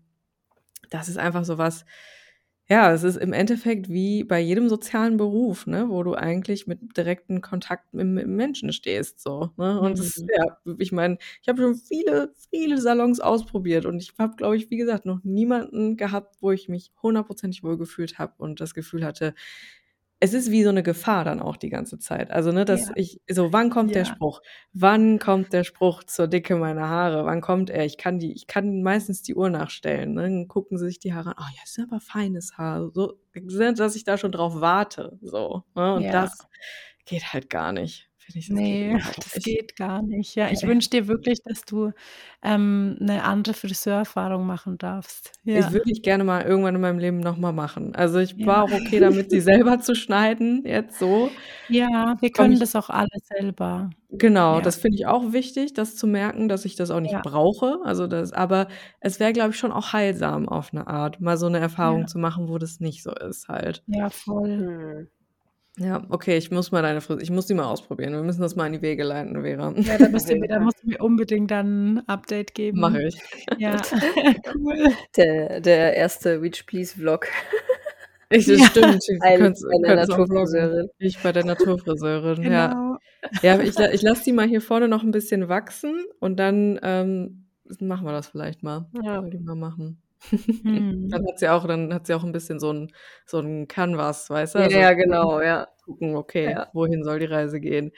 das ist einfach so was ja, es ist im Endeffekt wie bei jedem sozialen Beruf, ne, wo du eigentlich mit direkten Kontakt mit mit Menschen stehst so, ne? Und das Mhm. ja, ich meine, ich habe schon viele, viele Salons ausprobiert und ich habe, glaube ich, wie gesagt, noch niemanden gehabt, wo ich mich hundertprozentig wohlgefühlt habe und das Gefühl hatte es ist wie so 'ne Gefahr dann auch die ganze Zeit. Also, ne, dass Ja. ich so, wann kommt der Ja. Spruch? Wann kommt der Spruch zur Dicke meiner Haare? Wann kommt er? Ich kann die ich kann meistens die Uhr nachstellen, ne? Dann gucken sie sich die Haare an: „Oh ja, ist aber feines Haar.“ So, dass ich da schon drauf warte, so, ne? Und Ja. das geht halt gar nicht, finde ich, das nee, geht das nicht. geht gar nicht. Ja, ich wünsche dir wirklich, dass du ähm, eine andere Friseurerfahrung machen darfst. Ja. Ich würde ich gerne mal irgendwann in meinem Leben nochmal machen. Also ich ja. war auch okay damit, sie selber zu schneiden, jetzt so. Ja, wir können ich, das auch alle selber. Genau, ja. das finde ich auch wichtig, das zu merken, dass ich das auch nicht brauche. Also das, aber es wäre, glaube ich, schon auch heilsam auf eine Art, mal so eine Erfahrung zu machen, wo das nicht so ist halt. Ja, voll. Hm. Ja, okay, ich muss mal deine Frisur, ich muss die mal ausprobieren. Wir müssen das mal in die Wege leiten, Vera. Ja, da musst du mir, da musst du mir unbedingt dann ein Update geben. Mache ich. Ja, cool. Der, der erste Witch Please Vlog. Ich, das ja. stimmt. Ein, bei der Naturfriseurin. Ich bei der Naturfriseurin, genau. ja. Ja, ich, ich lasse die mal hier vorne noch ein bisschen wachsen und dann ähm, machen wir das vielleicht mal. Ja. Die mal machen. Hm. Dann hat sie auch, dann hat sie auch ein bisschen so ein, so ein Canvas, weißt du? Also ja, genau, ja. Gucken, okay, ja. wohin soll die Reise gehen?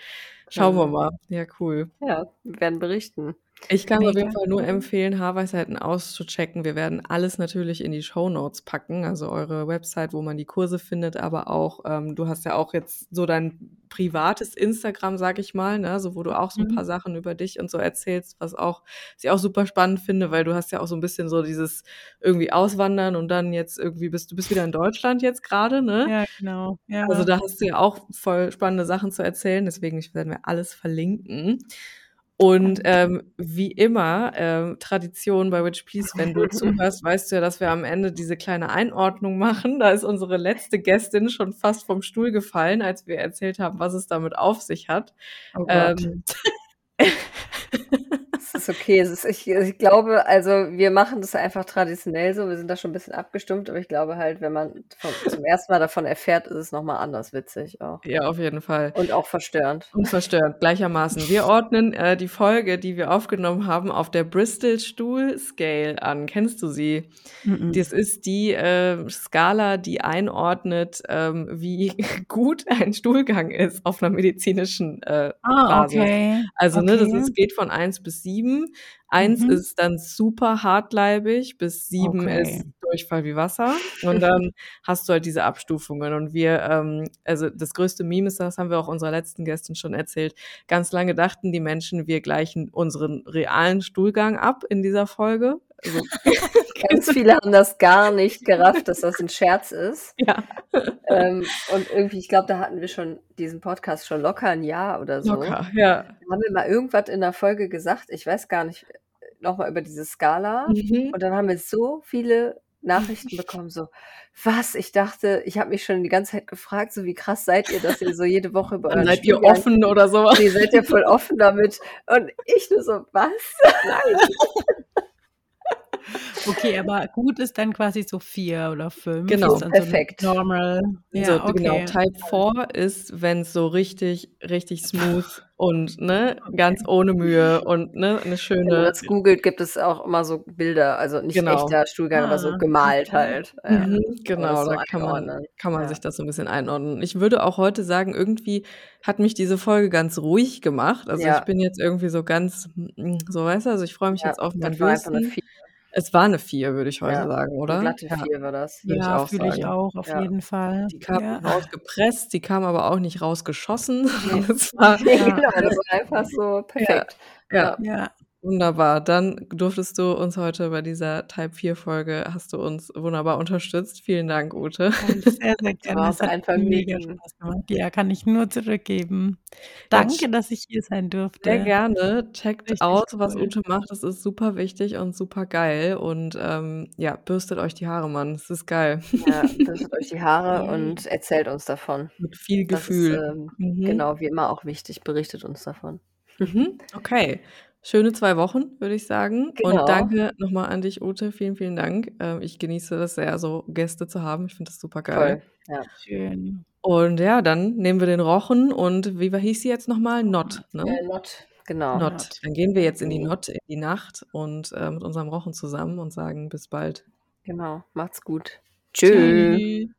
Schauen wir mal. Ja, cool. Ja, wir werden berichten. Ich kann auf jeden Fall nur empfehlen, Haarweisheiten auszuchecken. Wir werden alles natürlich in die Show Notes packen, also eure Website, wo man die Kurse findet, aber auch, ähm, du hast ja auch jetzt so dein privates Instagram, sag ich mal, ne, so wo du auch so ein paar mhm. Sachen über dich und so erzählst, was auch, was ich auch super spannend finde, weil du hast ja auch so ein bisschen so dieses irgendwie Auswandern und dann jetzt irgendwie bist du bist wieder in Deutschland jetzt gerade, ne? Ja, genau. Ja. Also da hast du ja auch voll spannende Sachen zu erzählen, deswegen werden wir alles verlinken. Und ähm, wie immer, ähm, Tradition bei Witch Please, wenn du zuhörst, weißt du ja, dass wir am Ende diese kleine Einordnung machen. Da ist unsere letzte Gästin schon fast vom Stuhl gefallen, als wir erzählt haben, was es damit auf sich hat. Oh ähm, ist okay. Es ist, ich, ich glaube, also wir machen das einfach traditionell so. Wir sind da schon ein bisschen abgestimmt, aber ich glaube halt, wenn man von, zum ersten Mal davon erfährt, ist es nochmal anders witzig auch. Ja, auf jeden Fall. Und auch verstörend. Und verstörend, gleichermaßen. Wir ordnen äh, die Folge, die wir aufgenommen haben, auf der Bristol Stuhl Scale an. Kennst du sie? Mm -mm. Das ist die äh, Skala, die einordnet, ähm, wie gut ein Stuhlgang ist auf einer medizinischen äh, ah, Basis. Okay. Also, okay. ne, das ist, geht von 1 bis 7 sieben. Eins mhm. ist dann super hartleibig, bis sieben okay. ist Durchfall wie Wasser. Und dann hast du halt diese Abstufungen. Und wir, ähm, also das größte Meme ist, das haben wir auch unserer letzten Gästin schon erzählt. Ganz lange dachten die Menschen, wir gleichen unseren realen Stuhlgang ab in dieser Folge. Also, Ganz viele haben das gar nicht gerafft, dass das ein Scherz ist. Ja. Ähm, und irgendwie, ich glaube, da hatten wir schon diesen Podcast schon locker ein Jahr oder so. Locker, ja. Da haben wir mal irgendwas in der Folge gesagt, ich weiß gar nicht, nochmal über diese Skala. Mhm. Und dann haben wir so viele Nachrichten bekommen, so, was? Ich dachte, ich habe mich schon die ganze Zeit gefragt, so wie krass seid ihr, dass ihr so jede Woche bei euch. Seid ihr offen oder sowas? Ihr seid ja voll offen damit. Und ich nur so, was? Nein. Okay, aber gut ist dann quasi so vier oder fünf. Genau, perfekt. So normal. Ja, so, okay. Genau, Type 4 ist, wenn es so richtig, richtig smooth und ne, okay. ganz ohne Mühe und ne, eine schöne. Wenn man das googelt, gibt es auch immer so Bilder, also nicht genau. echter Stuhlgang, ah, aber so ah, gemalt halt. Mhm, genau, da kann man, kann man ja. sich das so ein bisschen einordnen. Ich würde auch heute sagen, irgendwie hat mich diese Folge ganz ruhig gemacht. Also ja. ich bin jetzt irgendwie so ganz, so weißt du, also ich freue mich ja, jetzt auf mein Bösen. Es war eine 4, würde ich heute ja, sagen, oder? Eine glatte 4 war das. Würde ja, fühle ich auch, auf ja. jeden Fall. Die kam ja. rausgepresst, die kam aber auch nicht rausgeschossen. das war, genau, das war einfach so perfekt. Ja. Ja. Wunderbar. Dann durftest du uns heute bei dieser Type 4 Folge, hast du uns wunderbar unterstützt. Vielen Dank, Ute. Sehr, sehr gerne. Das hat einfach mega Spaß gemacht. Ja, kann ich nur zurückgeben. Danke, dass ich hier sein durfte. Sehr gerne. Checkt Richtig aus, was Ute macht. Das ist super wichtig und super geil. Und ähm, ja, bürstet euch die Haare, Mann. Das ist geil. Ja, bürstet euch die Haare und erzählt uns davon. Mit viel Gefühl. Ist, ähm, mhm. Genau, wie immer auch wichtig. Berichtet uns davon. Mhm. Okay. Schöne zwei Wochen, würde ich sagen. Genau. Und danke nochmal an dich, Ute. Vielen, vielen Dank. Ähm, ich genieße das sehr, so Gäste zu haben. Ich finde das super geil. Toll. Ja. Schön. Und ja, dann nehmen wir den Rochen und wie hieß sie jetzt nochmal? Not, ne? Äh, Not, genau. Not. Not. Dann gehen wir jetzt in die Not, in die Nacht und äh, mit unserem Rochen zusammen und sagen bis bald. Genau, macht's gut. Tschüss.